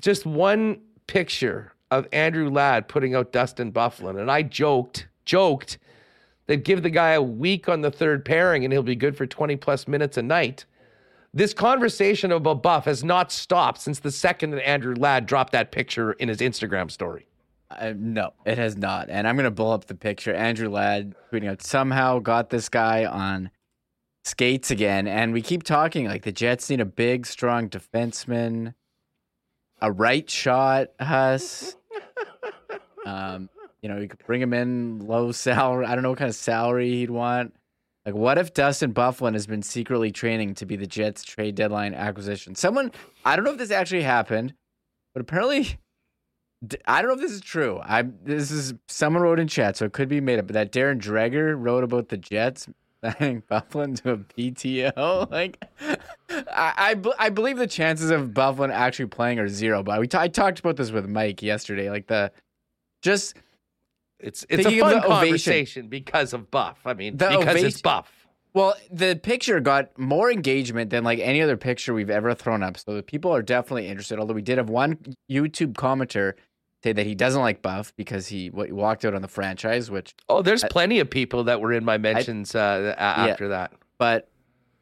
just one picture of Andrew Ladd putting out Dustin Byfuglien, and I joked joked that give the guy a week on the third pairing and he'll be good for 20 plus minutes a night. This conversation about Buff has not stopped since the second that Andrew Ladd dropped that picture in his Instagram story. Uh, no, it has not. And I'm gonna pull up the picture. Andrew Ladd tweeting out somehow got this guy on skates again, and we keep talking like the Jets need a big, strong defenseman, a right shot, Huss. um, you know, you could bring him in low salary. I don't know what kind of salary he'd want. Like, what if Dustin Byfuglien has been secretly training to be the Jets trade deadline acquisition? Someone, I don't know if this actually happened, but apparently I don't know if this is true. I this is someone wrote in chat, so it could be made up. But that Darren Dreger wrote about the Jets signing Byfuglien to a PTO. Like, I I, I believe the chances of Byfuglien actually playing are zero. But we t- I talked about this with Mike yesterday. Like the just It's it's a Thinking of fun ovation. conversation because of Buff. I mean, The because it's Buff. Well, the picture got more engagement than like any other picture we've ever thrown up. So the people are definitely interested. Although we did have one YouTube commenter say that he doesn't like Buff because he w- walked out on the franchise, which Oh, there's I- plenty of people that were in my mentions uh, a- after that. but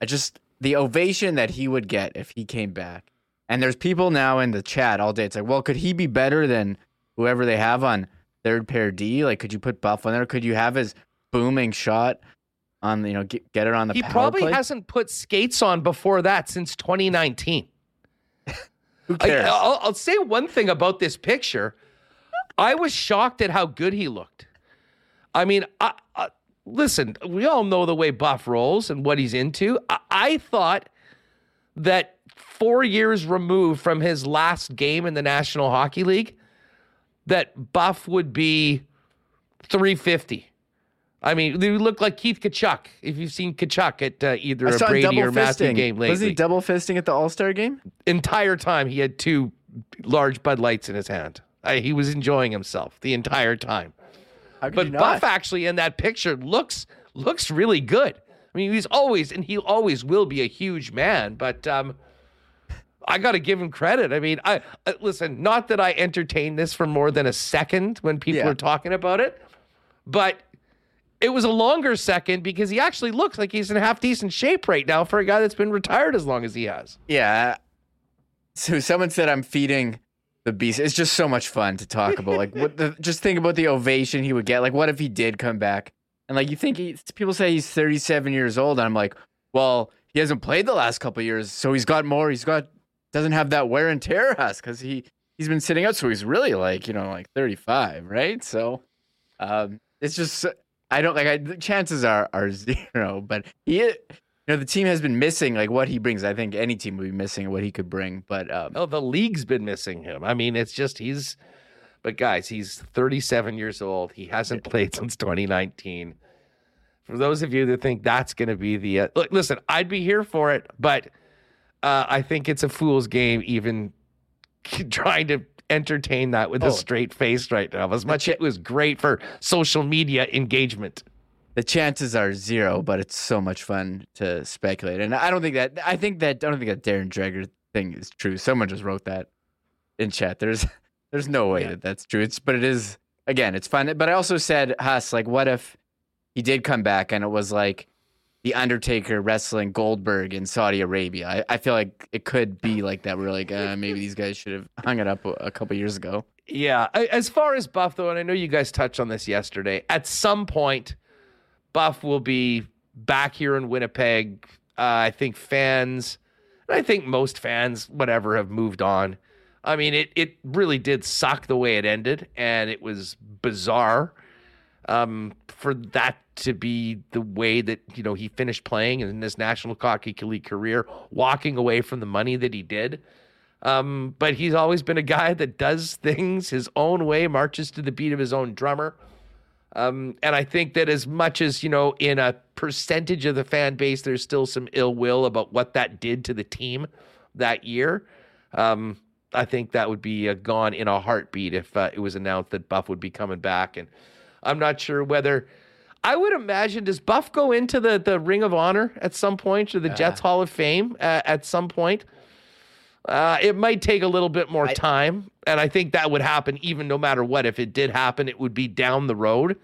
I just the ovation that he would get if he came back. And there's people now in the chat all day. It's like, well, could he be better than whoever they have on third pair D? Like, could you put Buff on there? Could you have his booming shot on, you know, get, get it on the He probably play? hasn't put skates on before that since 2019. Who I, cares? will I'll say one thing about this picture. I was shocked at how good he looked. I mean, I, I, listen, we all know the way Buff rolls and what he's into. I, I thought that four years removed from his last game in the National Hockey League, that Buff would be 350. I mean, they look like Keith Tkachuk. If you've seen Tkachuk at uh, either a Brady or Matthew fisting. game lately, Was he double fisting at the All Star game? entire time he had two large Bud Lights in his hand. I, he was enjoying himself the entire time. But Buff actually in that picture looks looks really good. I mean, he's always and he always will be a huge man. But um, I got to give him credit. I mean, I uh, listen. Not that I entertained this for more than a second when people Yeah. were talking about it, but it was a longer second because he actually looks like he's in half decent shape right now for a guy that's been retired as long as he has. Yeah. So someone said I'm feeding the beast. It's just so much fun to talk about. Like what the just think about the ovation he would get. Like what if he did come back? And like you think he people say he's 37 years old and I'm like, well, he hasn't played the last couple of years, so he's got more. He's got doesn't have that wear and tear us cuz he he's been sitting out so he's really like, you know, like 35, right? So um it's just I don't like I the chances are are zero, but he you know the team has been missing like what he brings. I think any team would be missing what he could bring, but um Oh, the league's been missing him. I mean, it's just he's But guys, he's 37 years old. He hasn't played since 2019. For those of you that think that's going to be the uh, look, listen, I'd be here for it, but uh, I think it's a fool's game even trying to entertain that with Oh. a straight face right now. As much it was great for social media engagement. the chances are zero, but it's so much fun to speculate. And I don't think that I think that I don't think that Darren Dreger thing is true. Someone just wrote that in chat. There's there's no way Yeah. that that's true. It's but it is again. It's fun. But I also said Huss like, what if he did come back and it was like the Undertaker wrestling Goldberg in Saudi Arabia? I, I feel like it could be like that. We're like, uh, maybe these guys should have hung it up a, a couple years ago. Yeah. As far as Buff, though, and I know you guys touched on this yesterday, at some point, Buff will be back here in Winnipeg. Uh, I think fans, and I think most fans, whatever, have moved on. I mean, it, it really did suck the way it ended, and it was bizarre um, for that to be the way that you know he finished playing in his National Hockey League career, walking away from the money that he did. Um, but he's always been a guy that does things his own way, marches to the beat of his own drummer. Um, and I think that as much as, you know, in a percentage of the fan base, there's still some ill will about what that did to the team that year. Um, I think that would be uh, gone in a heartbeat if uh, it was announced that Buff would be coming back. And I'm not sure whether I would imagine does Buff go into the the Ring of Honor at some point or the Jets Hall of Fame uh, at some point? Uh, it might take a little bit more I- time, and I think that would happen even no matter what. If it did happen, it would be down the road.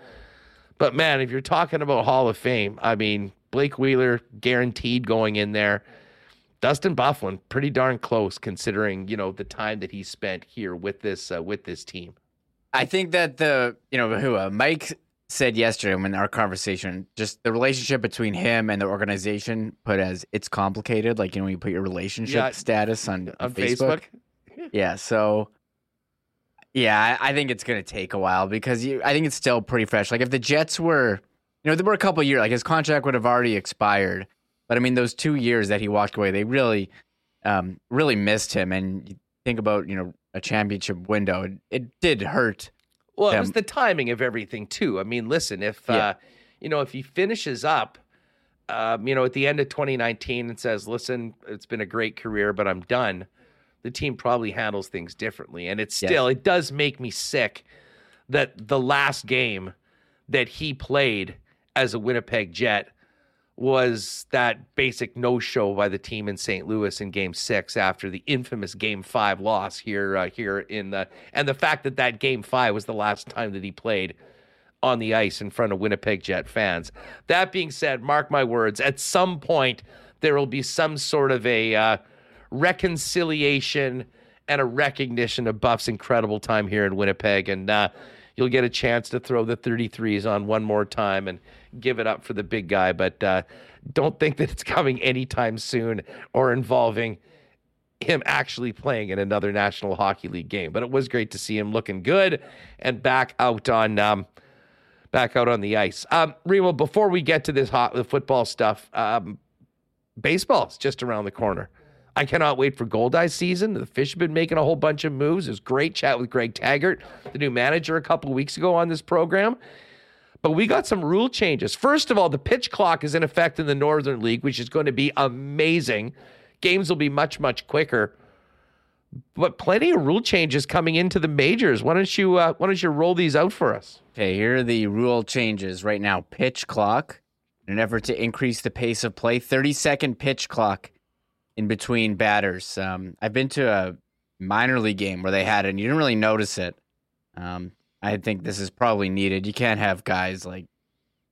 But man, if you're talking about Hall of Fame, I mean Blake Wheeler guaranteed going in there. Dustin Byfuglien, pretty darn close considering you know the time that he spent here with this uh, with this team. I think that the you know who uh, Mike said yesterday in our conversation, just the relationship between him and the organization put as it's complicated. Like you know when you put your relationship Yeah, status on, On Facebook, Yeah, so yeah, I, I think it's gonna take a while because you, I think it's still pretty fresh. Like if the Jets were, you know, there were a couple years, like his contract would have already expired, but I mean those two years that he walked away, they really, um, really missed him. And you think about you know a championship window, it, it did hurt. Well, it was the timing of everything too. I mean, listen, if Yeah. uh, you know, if he finishes up, um, you know, at the end of 2019 and says, "Listen, it's been a great career, but I'm done," the team probably handles things differently. And it's Yes. still, it does make me sick that the last game that he played as a Winnipeg Jet was that basic no-show by the team in St. Louis in Game Six after the infamous Game Five loss here uh, here in the and the fact that that Game Five was the last time that he played on the ice in front of Winnipeg Jet fans. That being said, mark my words, at some point there will be some sort of a uh, reconciliation and a recognition of Buff's incredible time here in Winnipeg, and uh, you'll get a chance to throw the 33s on one more time and give it up for the big guy. But uh, don't think that it's coming anytime soon or involving him actually playing in another National Hockey League game. But it was great to see him looking good and back out on um, back out on the ice. Um, Remo, before we get to this hot the football stuff, um, baseball's just around the corner. I cannot wait for Goldeye season. The Fish have been making a whole bunch of moves. It was great chat with Greg Tagert, the new manager, a couple weeks ago on this program. But we got some rule changes. First of all, the pitch clock is in effect in the Northern League, which is going to be amazing. Games will be much, much quicker. But plenty of rule changes coming into the majors. Why don't you uh, why don't you roll these out for us? Okay, here are the rule changes right now. Pitch clock, in an effort to increase the pace of play, 30 second pitch clock in between batters. Um, I've been to a minor league game where they had it and you didn't really notice it. Um, I think this is probably needed. You can't have guys like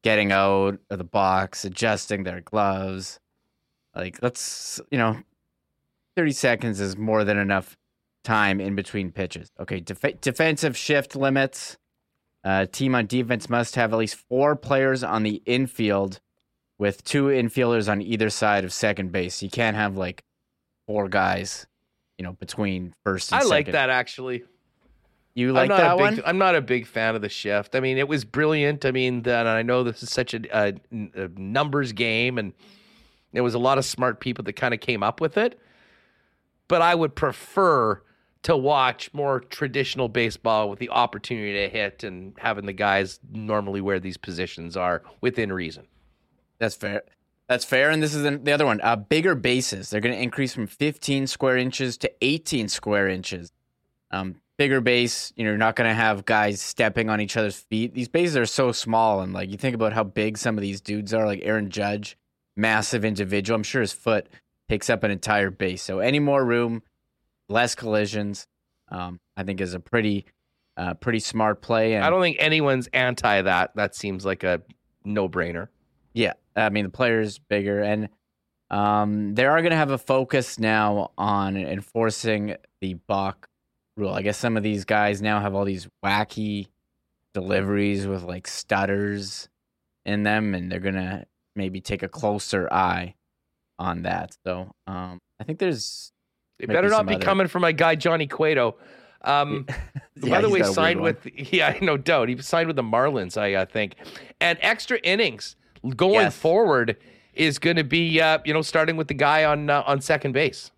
getting out of the box, adjusting their gloves. Like, let's, you know, 30 seconds is more than enough time in between pitches. Okay, def- defensive shift limits. Uh, team on defense must have at least four players on the infield with two infielders on either side of second base. You can't have like four guys, you know, between first and I like that actually. You I'm like not that a big, one? I'm not a big fan of the shift. I mean, it was brilliant. I mean, that I know this is such a, a, a numbers game, and there was a lot of smart people that kind of came up with it. But I would prefer to watch more traditional baseball with the opportunity to hit and having the guys normally where these positions are within reason. That's fair. That's fair. And this is the other one. Uh, bigger bases. They're going to increase from 15 square inches to 18 square inches. Um, bigger base. You know, you're not going to have guys stepping on each other's feet. These bases are so small, and like you think about how big some of these dudes are. Like Aaron Judge, massive individual. I'm sure his foot takes up an entire base. So any more room, less collisions. Um, I think is a pretty, uh, pretty smart play. And I don't think anyone's anti that. That seems like a no brainer. Yeah, I mean the player's bigger, and um, they are going to have a focus now on enforcing the balk rule. I guess some of these guys now have all these wacky deliveries with like stutters in them, and they're gonna maybe take a closer eye on that. So um, I think there's. It better not be other... coming from my guy Johnny Cueto. Um, yeah, by the way, signed with yeah, no doubt. He signed with the Marlins, I uh, think, and extra innings going yes. forward is going to be uh, you know starting with the guy on uh, on second base.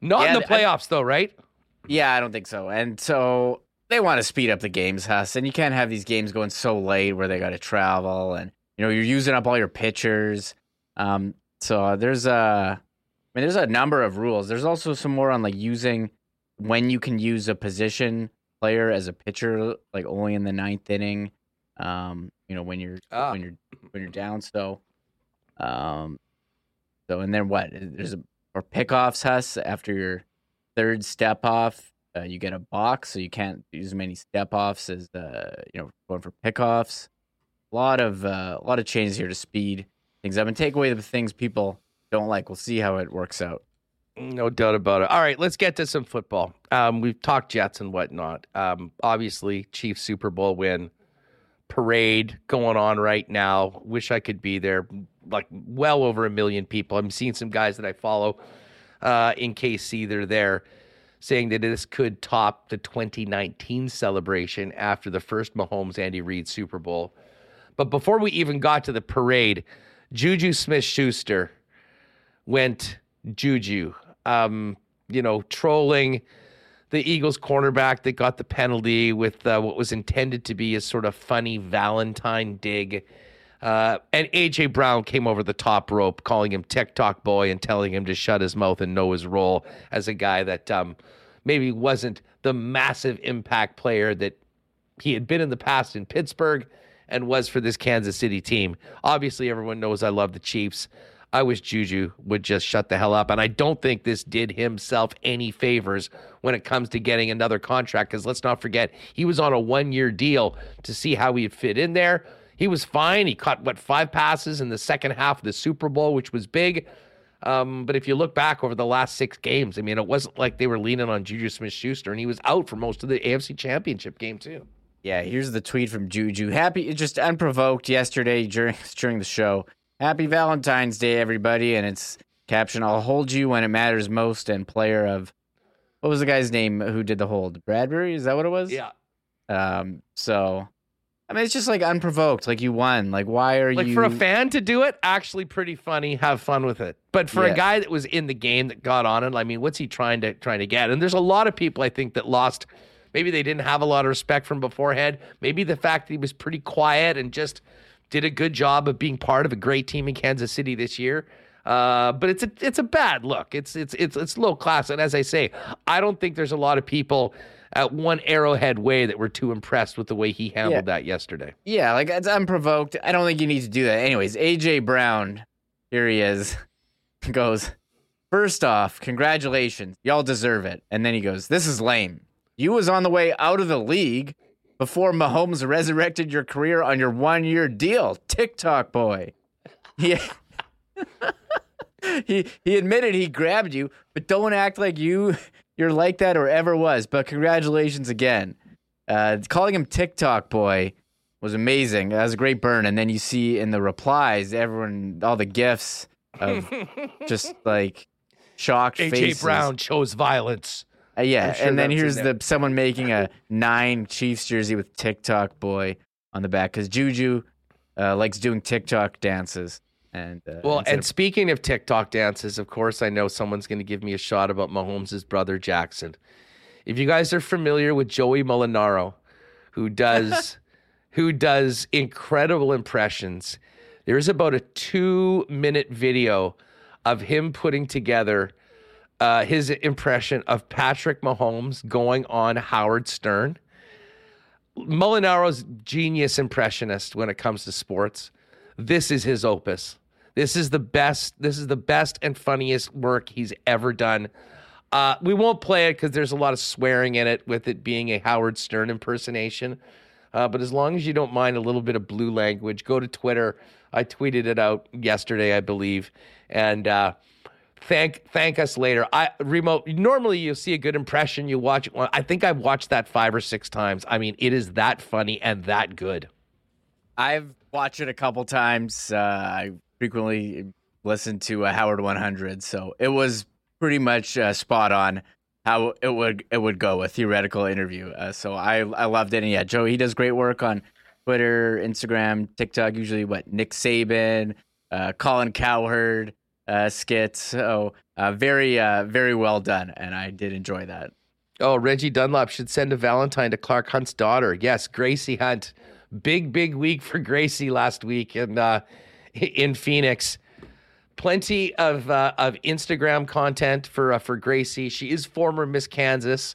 Not yeah, in the playoffs I, though, right? Yeah, I don't think so. And so they want to speed up the games, Huss, and you can't have these games going so late where they got to travel and you know you're using up all your pitchers. Um, so there's a, I mean, there's a number of rules. There's also some more on like using when you can use a position player as a pitcher, like only in the ninth inning. Um, you know when you're ah. when you're when you're down. So, um, so and then what? There's a or pickoffs, Huss after your third step off. Uh, you get a box, so you can't use as many step offs as uh, you know going for pickoffs. A lot of uh, a lot of changes here to speed things up and take away the things people don't like. We'll see how it works out. No doubt about it. All right, let's get to some football. Um, we've talked Jets and whatnot. Um, obviously, Chiefs Super Bowl win parade going on right now. Wish I could be there. Like well over a million people. I'm seeing some guys that I follow uh, in KC. They're there saying that this could top the 2019 celebration after the first Mahomes Andy Reid Super Bowl. But before we even got to the parade, Juju Smith Schuster went Juju, um, you know, trolling the Eagles cornerback that got the penalty with uh, what was intended to be a sort of funny Valentine dig. Uh, and AJ Brown came over the top rope, calling him TikTok boy and telling him to shut his mouth and know his role as a guy that um, maybe wasn't the massive impact player that he had been in the past in Pittsburgh and was for this Kansas City team. Obviously, everyone knows I love the Chiefs. I wish Juju would just shut the hell up. And I don't think this did himself any favors when it comes to getting another contract. Because let's not forget, he was on a one year deal to see how he'd fit in there. He was fine. He caught, what, five passes in the second half of the Super Bowl, which was big. Um, but if you look back over the last six games, I mean, it wasn't like they were leaning on Juju Smith Schuster, and he was out for most of the AFC Championship game, too. Yeah, here's the tweet from Juju. Happy, just unprovoked yesterday during during the show. Happy Valentine's Day, everybody. And it's caption I'll hold you when it matters most and player of what was the guy's name who did the hold? Bradberry? Is that what it was? Yeah. Um, so I mean it's just like unprovoked. Like you won. Like why are like you Like for a fan to do it, actually pretty funny. Have fun with it. But for yeah. a guy that was in the game that got on it, I mean, what's he trying to trying to get? And there's a lot of people I think that lost maybe they didn't have a lot of respect from beforehand. Maybe the fact that he was pretty quiet and just did a good job of being part of a great team in Kansas City this year. Uh, but it's a it's a bad look. It's it's it's it's low class. And as I say, I don't think there's a lot of people at one Arrowhead way that were too impressed with the way he handled yeah. that yesterday. Yeah, like it's unprovoked. I don't think you need to do that. Anyways, AJ Brown, here he is, goes. First off, congratulations, y'all deserve it. And then he goes, "This is lame. You was on the way out of the league before Mahomes resurrected your career on your one year deal. TikTok boy. Yeah. he, he admitted he grabbed you, but don't act like you you're like that or ever was. But congratulations again. Uh, calling him TikTok boy was amazing. That was a great burn. And then you see in the replies, everyone, all the gifs of just like shocked AJ faces. Brown chose violence. Uh, yeah, sure and then here's the someone making a nine Chiefs jersey with TikTok boy on the back because Juju uh, likes doing TikTok dances. And uh, well, and of- speaking of TikTok dances, of course, I know someone's going to give me a shot about Mahomes' brother Jackson. If you guys are familiar with Joey Molinaro, who does who does incredible impressions, there's about a two minute video of him putting together uh, his impression of Patrick Mahomes going on Howard Stern. Molinaro's genius impressionist when it comes to sports. This is his opus. This is the best. This is the best and funniest work he's ever done. Uh, we won't play it because there's a lot of swearing in it, with it being a Howard Stern impersonation. Uh, but as long as you don't mind a little bit of blue language, go to Twitter. I tweeted it out yesterday, I believe, and uh, thank thank us later. I remote. Normally, you'll see a good impression. You watch it. I think I've watched that five or six times. I mean, it is that funny and that good. I've watched it a couple times. Uh, I frequently listen to a Howard 100, so it was pretty much uh, spot on how it would it would go a theoretical interview. Uh, so I I loved it. And yeah, Joe he does great work on Twitter, Instagram, TikTok. Usually what Nick Saban, uh, Colin Cowherd uh, skits. So uh, very uh, very well done, and I did enjoy that. Oh, Reggie Dunlop should send a Valentine to Clark Hunt's daughter. Yes, Gracie Hunt. Big big week for Gracie last week and in Phoenix plenty of uh, of Instagram content for uh, for Gracie. She is former Miss Kansas,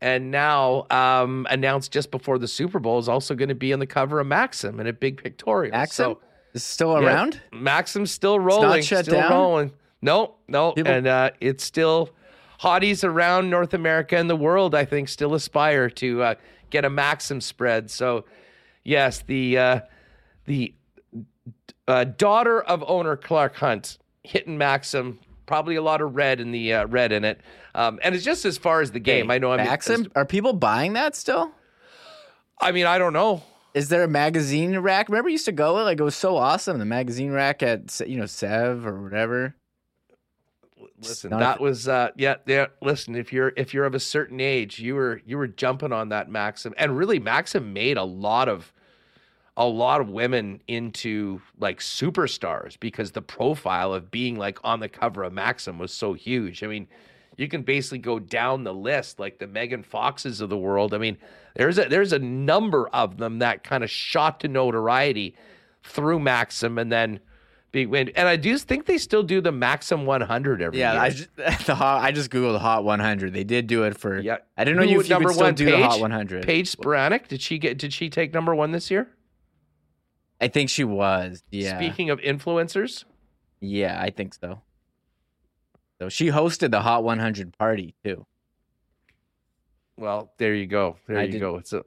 and now um, announced just before the Super Bowl is also going to be on the cover of Maxim in a big pictorial. Maxim so, is still around. Yeah, Maxim's still rolling. Not still down? rolling. No, no, People... and uh, it's still hotties around North America and the world. I think still aspire to uh, get a Maxim spread. So, yes, the uh, the uh, daughter of owner Clark Hunt, hitting Maxim. Probably a lot of red in the uh, red in it, um, and it's just as far as the game. Hey, I know. I'm Maxim. Are people buying that still? I mean, I don't know. Is there a magazine rack? Remember, used to go like it was so awesome. The magazine rack at you know Sev or whatever. Listen, that was uh, yeah, yeah. Listen, if you're if you're of a certain age, you were you were jumping on that Maxim, and really Maxim made a lot of a lot of women into like superstars because the profile of being like on the cover of Maxim was so huge. I mean, you can basically go down the list like the Megan Foxes of the world. I mean, there's a there's a number of them that kind of shot to notoriety through Maxim and then win. And I do think they still do the Maxim 100 every yeah, year. I just, the hot, I just googled the Hot 100. They did do it for. Yeah, I didn't know you, you number could one, do Paige, the Hot 100. Paige Spiranac, did she get? Did she take number one this year? I think she was. Yeah. Speaking of influencers, yeah, I think so. So she hosted the Hot 100 party too. Well, there you go. There I you did. go. It's a.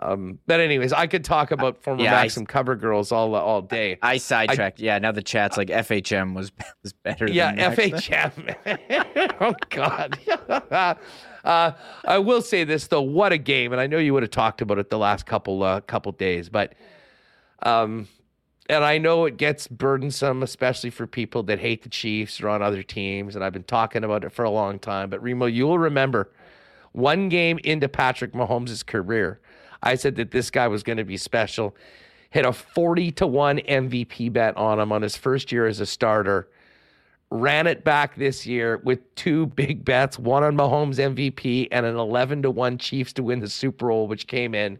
Um, but anyways, I could talk about former yeah, Maxim I, cover girls all all day. I sidetracked. I, yeah, now the chat's like FHM was was better. Yeah, FHM. oh God. uh, I will say this though, what a game! And I know you would have talked about it the last couple uh, couple days, but um, and I know it gets burdensome, especially for people that hate the Chiefs or on other teams. And I've been talking about it for a long time. But Remo, you'll remember one game into Patrick Mahomes' career, I said that this guy was going to be special. Hit a 40 to 1 MVP bet on him on his first year as a starter. Ran it back this year with two big bets, one on Mahomes MVP and an 11 to 1 Chiefs to win the Super Bowl, which came in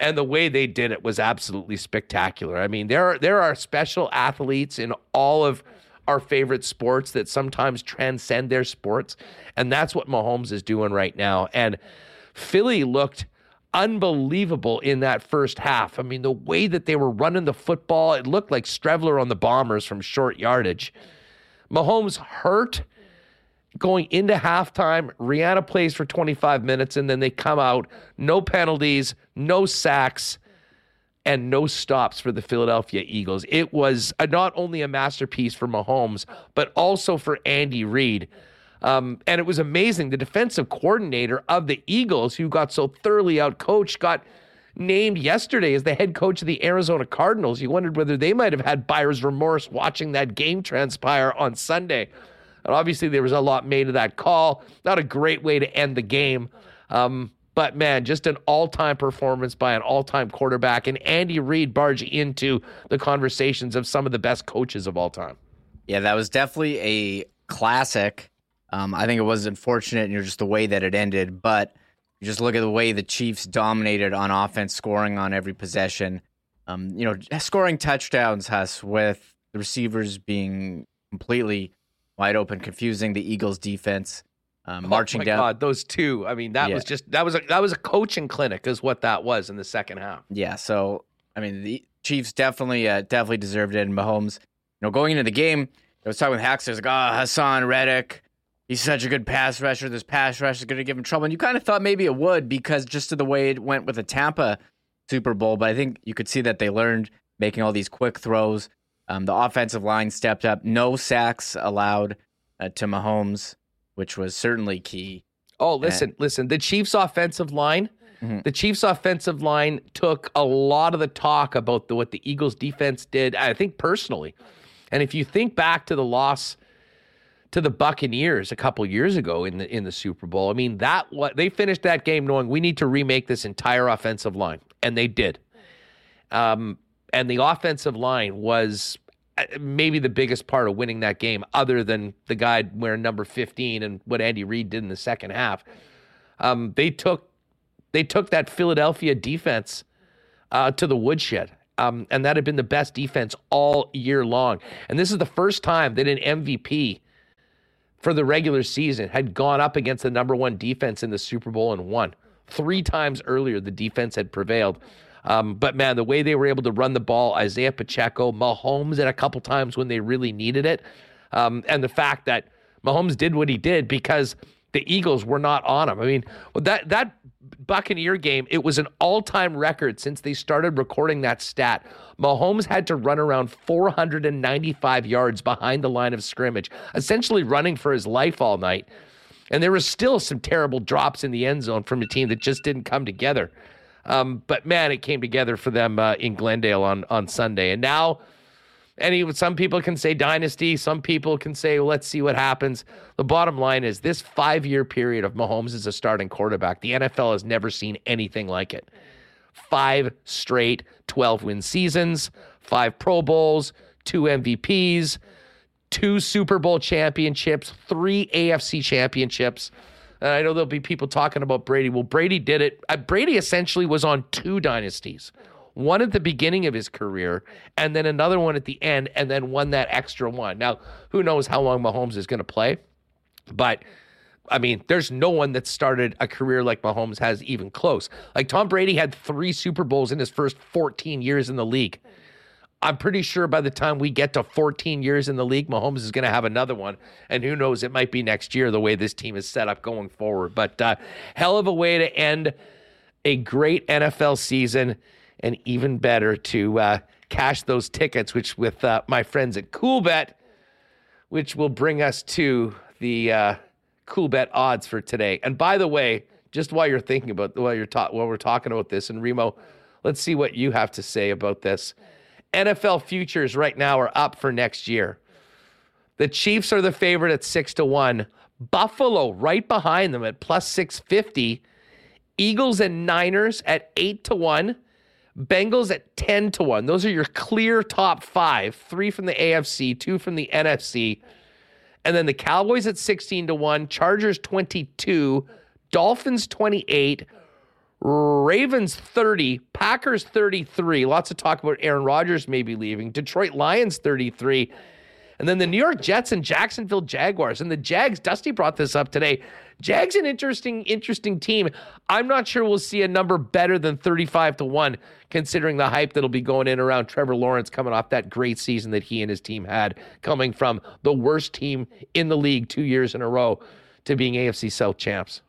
and the way they did it was absolutely spectacular. I mean, there are there are special athletes in all of our favorite sports that sometimes transcend their sports, and that's what Mahomes is doing right now. And Philly looked unbelievable in that first half. I mean, the way that they were running the football, it looked like Streveler on the Bombers from short yardage. Mahomes hurt going into halftime. Rihanna plays for 25 minutes and then they come out. No penalties, no sacks, and no stops for the Philadelphia Eagles. It was a, not only a masterpiece for Mahomes, but also for Andy Reid. Um, and it was amazing. The defensive coordinator of the Eagles, who got so thoroughly outcoached, got named yesterday as the head coach of the Arizona Cardinals. You wondered whether they might have had buyer's remorse watching that game transpire on Sunday. And obviously, there was a lot made of that call. Not a great way to end the game. Um, but man, just an all time performance by an all time quarterback. And Andy Reid barged into the conversations of some of the best coaches of all time. Yeah, that was definitely a classic Um, I think it was unfortunate, know, just the way that it ended. But you just look at the way the Chiefs dominated on offense, scoring on every possession. Um, you know, scoring touchdowns, Huss, with the receivers being completely wide open, confusing the Eagles' defense. Um, marching oh my down. God, those two. I mean, that Yeah. was just that was a that was a coaching clinic, is what that was in the second half. Yeah, so I mean, the Chiefs definitely, uh, definitely deserved it. And Mahomes, you know, going into the game, I was talking with Haxter, like, oh, Haason Reddick, he's such a good pass rusher. This pass rush is going to give him trouble. And you kind of thought maybe it would because just of the way it went with the Tampa Super Bowl. But I think you could see that they learned making all these quick throws. Um, the offensive line stepped up. No sacks allowed uh, to Mahomes, which was certainly key. Oh, listen, listen. The Chiefs' offensive line, Mhm. the Chiefs' offensive line took a lot of the talk about the, what the Eagles' defense did. I think personally, and if you think back to the loss to the Buccaneers a couple years ago in the in the Super Bowl, I mean that what they finished that game knowing we need to remake this entire offensive line, and they did. Um, and the offensive line was uh, maybe the biggest part of winning that game, other than the guy wearing number 15 and what Andy Reid did in the second half. Um, they took they took that Philadelphia defense uh, to the woodshed. Um, and that had been the best defense all year long. And this is the first time that an MVP for the regular season had gone up against the number one defense in the Super Bowl and won. Three times earlier, the defense had prevailed. Um, but man, the way they were able to run the ball, Isaiah Pacheco, Mahomes at a couple times when they really needed it, um, and the fact that Mahomes did what he did because the Eagles were not on him. I mean, that that Buccaneer game, it was an all-time record since they started recording that stat. Mahomes had to run around 495 yards behind the line of scrimmage, essentially running for his life all night. And there was still some terrible drops in the end zone from a team that just didn't come together. Um, but man, it came together for them uh, in Glendale on on Sunday. And now, any some people can say dynasty, some people can say well, let's see what happens. The bottom line is this five year period of Mahomes as a starting quarterback. The NFL has never seen anything like it. Five straight 12 win seasons, five Pro Bowls, two MVPs, two Super Bowl championships, three AFC championships. And I know there'll be people talking about Brady. Well, Brady did it. Uh, Brady essentially was on two dynasties one at the beginning of his career, and then another one at the end, and then won that extra one. Now, who knows how long Mahomes is going to play? But I mean, there's no one that started a career like Mahomes has even close. Like Tom Brady had three Super Bowls in his first 14 years in the league. I'm pretty sure by the time we get to 14 years in the league, Mahomes is going to have another one. And who knows, it might be next year the way this team is set up going forward. But uh, hell of a way to end a great NFL season and even better to uh, cash those tickets, which with uh, my friends at CoolBet, which will bring us to the uh, CoolBet odds for today. And by the way, just while you're thinking about while you're ta- while we're talking about this, and Remo, let's see what you have to say about this. NFL futures right now are up for next year. The Chiefs are the favorite at six to one. Buffalo right behind them at plus six fifty. Eagles and Niners at eight to one. Bengals at 10 to 1. Those are your clear top five three from the AFC, two from the NFC. And then the Cowboys at 16 to 1, Chargers 22, Dolphins 28, Ravens 30, Packers 33. Lots of talk about Aaron Rodgers maybe leaving. Detroit Lions 33. And then the New York Jets and Jacksonville Jaguars. And the Jags, Dusty brought this up today. Jags an interesting, interesting team. I'm not sure we'll see a number better than 35 to 1, considering the hype that'll be going in around Trevor Lawrence coming off that great season that he and his team had, coming from the worst team in the league two years in a row to being AFC South champs.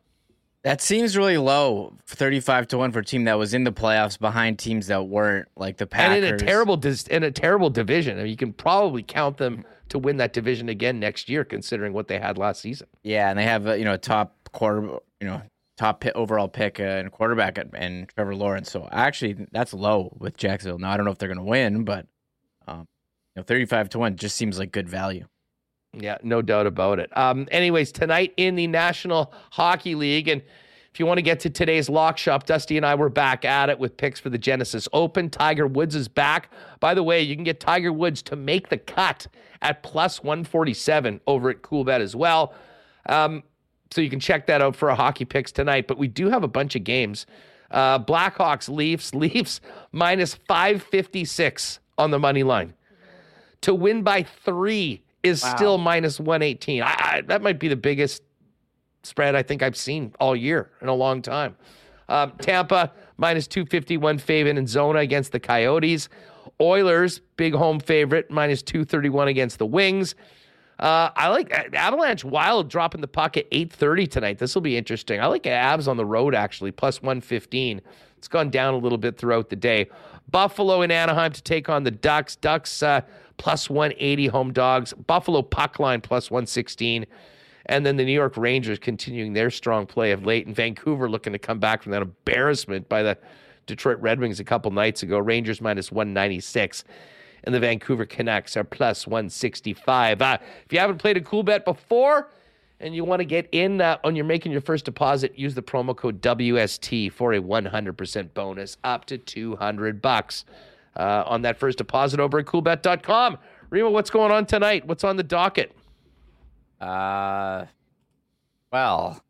That seems really low, thirty-five to one for a team that was in the playoffs behind teams that weren't, like the Packers. And in a terrible dis- in a terrible division. I mean, you can probably count them to win that division again next year, considering what they had last season. Yeah, and they have a, you know a top quarter, you know top pi overall pick uh, and quarterback and, and Trevor Lawrence. So actually, that's low with Jacksonville. Now I don't know if they're going to win, but um, you know, thirty-five to one just seems like good value. Yeah, no doubt about it. Um, anyways, tonight in the National Hockey League, and if you want to get to today's lock shop, Dusty and I were back at it with picks for the Genesis Open. Tiger Woods is back. By the way, you can get Tiger Woods to make the cut at plus 147 over at CoolBet as well. Um, so you can check that out for our hockey picks tonight. But we do have a bunch of games. Uh, Blackhawks, Leafs, Leafs minus 556 on the money line. To win by three is Wow. still minus 118. I, I, that might be the biggest spread I think I've seen all year in a long time. Um, Tampa minus 251 fave in Zona against the Coyotes. Oilers, big home favorite, minus 231 against the Wings. Uh, I like Avalanche Wild dropping the puck at 8:30 tonight. This will be interesting. I like Abs on the road actually, plus 115. It's gone down a little bit throughout the day. Buffalo and Anaheim to take on the Ducks. Ducks uh, plus 180 home dogs. Buffalo puck line plus 116. And then the New York Rangers continuing their strong play of late. And Vancouver looking to come back from that embarrassment by the Detroit Red Wings a couple nights ago. Rangers minus 196 and the Vancouver Canucks are plus 165. Uh, if you haven't played a CoolBet before and you want to get in uh, on you're making your first deposit, use the promo code WST for a 100% bonus up to 200 bucks uh, on that first deposit over at coolbet.com. Remo, what's going on tonight? What's on the docket? Uh, well,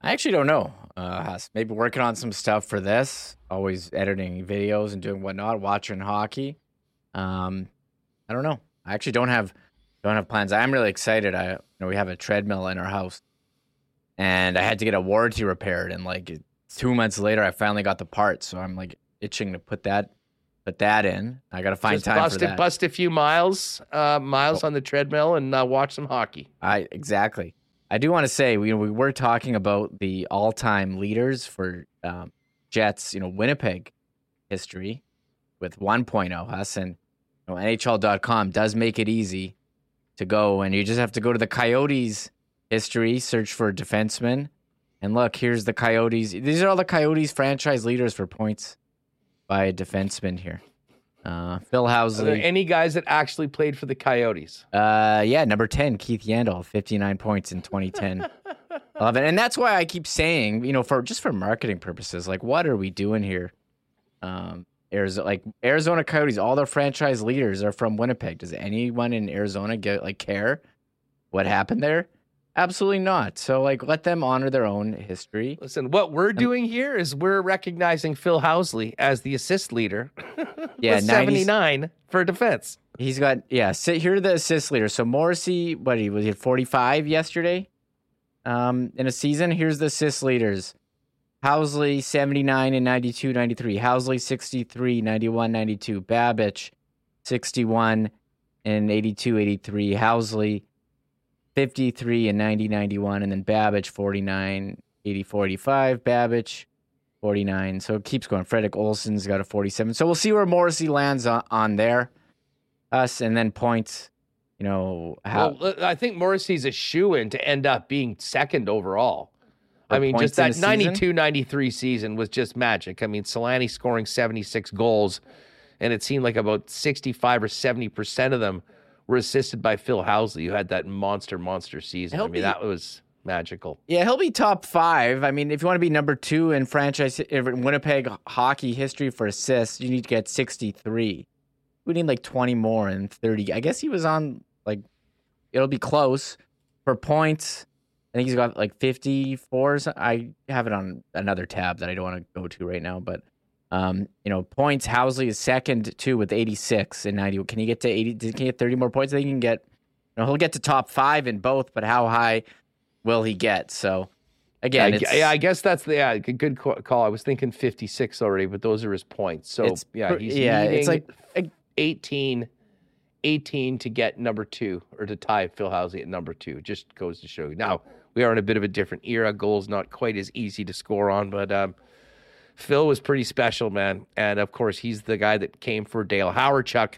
I actually don't know. Uh, maybe working on some stuff for this. Always editing videos and doing whatnot. Watching hockey. Um, I don't know. I actually don't have don't have plans. I'm really excited. I you know we have a treadmill in our house, and I had to get a warranty repaired. And like two months later, I finally got the part. So I'm like itching to put that put that in. I got to find Just time bust for it, that. bust a few miles, uh, miles on the treadmill and uh, watch some hockey. I exactly. I do want to say we we were talking about the all-time leaders for um, Jets, you know, Winnipeg history with 1.0 us and you know, NHL.com does make it easy to go and you just have to go to the Coyotes history, search for defenseman, and look, here's the Coyotes. These are all the Coyotes franchise leaders for points by a defenseman here. Uh, Phil Are there Housley. any guys that actually played for the Coyotes? Uh, yeah, number 10, Keith Yandle, 59 points in 2010. 11. And that's why I keep saying, you know, for just for marketing purposes, like, what are we doing here? Um, Arizona, like Arizona Coyotes, all their franchise leaders are from Winnipeg. Does anyone in Arizona get like care what happened there? Absolutely not. So, like, let them honor their own history. Listen, what we're doing here is we're recognizing Phil Housley as the assist leader. Yeah, 79 for defense. He's got yeah. sit here the assist leader. So Morrissey, what he was he at forty five yesterday, um, in a season. Here's the assist leaders: Housley seventy nine and 92, 93. Housley 63, 91, 92. Babych sixty one and 82, 83. Housley fifty three and 90, 91, and then Babych 49, 84, 85. Babych 49. So it keeps going. Fredrik Olausson's got a 47. So we'll see where Morrissey lands on, on there. Us and then points, you know, how Well, I think Morrissey's a shoe in to end up being second overall. I mean, just that a season? 92 93 season was just magic. I mean, Selanne scoring 76 goals, and it seemed like about 65 or 70% of them were assisted by Phil Housley, who had that monster, monster season. I He'll mean, be- that was magical. Yeah, he'll be top five. I mean, if you want to be number two in franchise in Winnipeg hockey history for assists, you need to get 63. We need like 20 more and 30. I guess he was on like, it'll be close for points. I think he's got like 54. I have it on another tab that I don't want to go to right now, but. Um, you know, points. Housley is second too with 86 and 90. Can he get to 80? Can he get 30 more points? I think he can get. You know, he'll get to top five in both, but how high will he get? So again, I, it's, yeah, I guess that's the yeah, good call. I was thinking 56 already, but those are his points. So It's yeah, he's yeah, it's like- 18, 18 to get number two or to tie Phil Housley at number two. Just goes to show you. Now we are in a bit of a different era. Goals not quite as easy to score on, but um, Phil was pretty special, man. And of course, he's the guy that came for Dale Hawerchuk.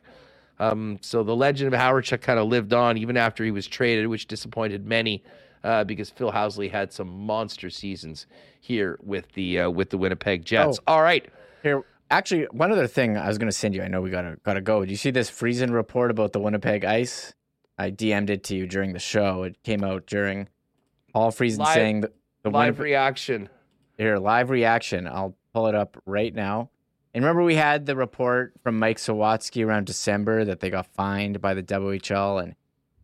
Um, so the legend of Hawerchuk kind of lived on even after he was traded, which disappointed many uh, because Phil Housley had some monster seasons here with the uh, with the Winnipeg Jets. Oh. All right, Here, actually, one other thing I was going to send you. I know we gotta gotta go. Do you see this Friesen report about the Winnipeg Ice? I DM'd it to you during the show. It came out during Paul Friesen Live- saying that the live Winnipeg, reaction. here live reaction. I'll pull it up right now. And remember, we had the report from Mike Sawatzky around December that they got fined by the WHL and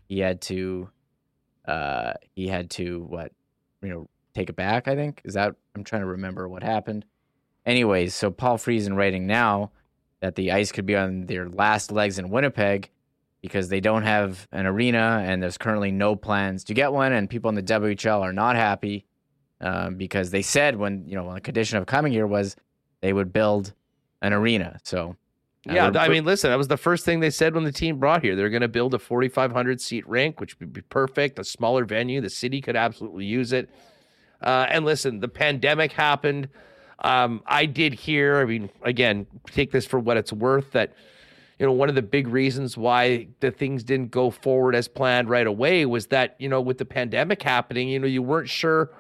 he had to uh, he had to what you know take it back. I think is that I'm trying to remember what happened. Anyways, so Paul Friesen writing now that the ice could be on their last legs in Winnipeg because they don't have an arena and there's currently no plans to get one, and people in the WHL are not happy um, because they said when you know the condition of coming here was they would build an arena. So uh, yeah, I mean, listen, that was the first thing they said when the team brought here. They're going to build a 4,500 seat rink, which would be perfect, a smaller venue. The city could absolutely use it. Uh, and listen, the pandemic happened. Um, I did hear, I mean, again, take this for what it's worth, that, you know, one of the big reasons why the things didn't go forward as planned right away was that, you know, with the pandemic happening, you know, you weren't sure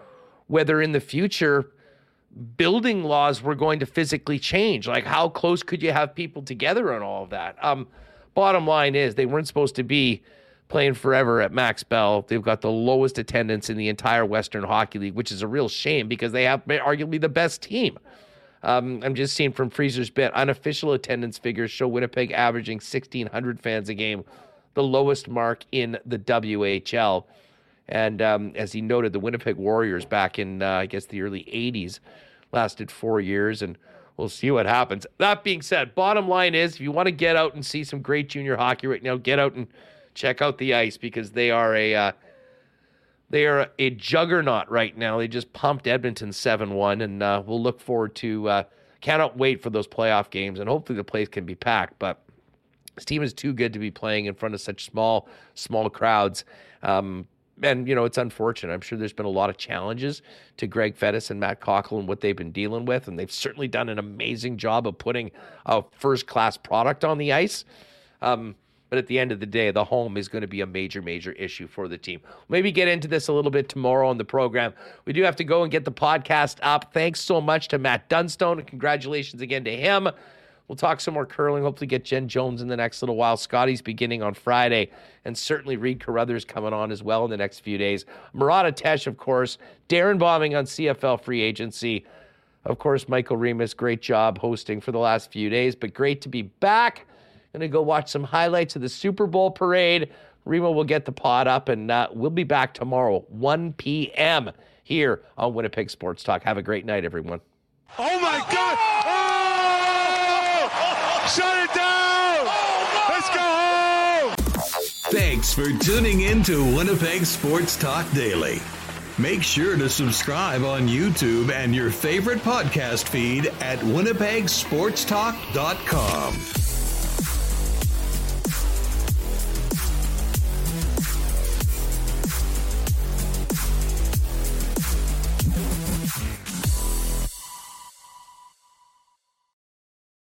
whether in the future building laws were going to physically change. Like, how close could you have people together on all of that? Um, bottom line is, they weren't supposed to be playing forever at Max Bell. They've got the lowest attendance in the entire Western Hockey League, which is a real shame because they have arguably the best team. Um, I'm just seeing from Friesen's bit unofficial attendance figures show Winnipeg averaging 1,600 fans a game, the lowest mark in the WHL. And um, as he noted, the Winnipeg Warriors back in, uh, I guess, the early 80s lasted four years, and we'll see what happens. That being said, bottom line is if you want to get out and see some great junior hockey right now, get out and check out the ice because they are a uh, they are a juggernaut right now. They just pumped Edmonton seven one, and uh, we'll look forward to. Uh, cannot wait for those playoff games, and hopefully the place can be packed. But this team is too good to be playing in front of such small small crowds. Um, and you know it's unfortunate. I'm sure there's been a lot of challenges to Greg Fettes and Matt Cockell and what they've been dealing with, and they've certainly done an amazing job of putting a first class product on the ice. Um, but at the end of the day, the home is going to be a major, major issue for the team. Maybe get into this a little bit tomorrow on the program. We do have to go and get the podcast up. Thanks so much to Matt Dunstone. And congratulations again to him. We'll talk some more curling. Hopefully, get Jen Jones in the next little while. Scotties beginning on Friday, and certainly Reid Carruthers coming on as well in the next few days. Murat Ates, of course. Darrin Bauming on CFL free agency. Of course, Michael Remis, great job hosting for the last few days, but great to be back. Gonna go watch some highlights of the Super Bowl parade. Remo will get the pod up, and uh, we'll be back tomorrow, 1 p.m. here on Winnipeg Sports Talk. Have a great night, everyone. Oh my God! Oh! Shut it down! Oh, Let's go home! Thanks for tuning in to Winnipeg Sports Talk Daily. Make sure to subscribe on YouTube and your favorite podcast feed at winnipegsportstalk.com.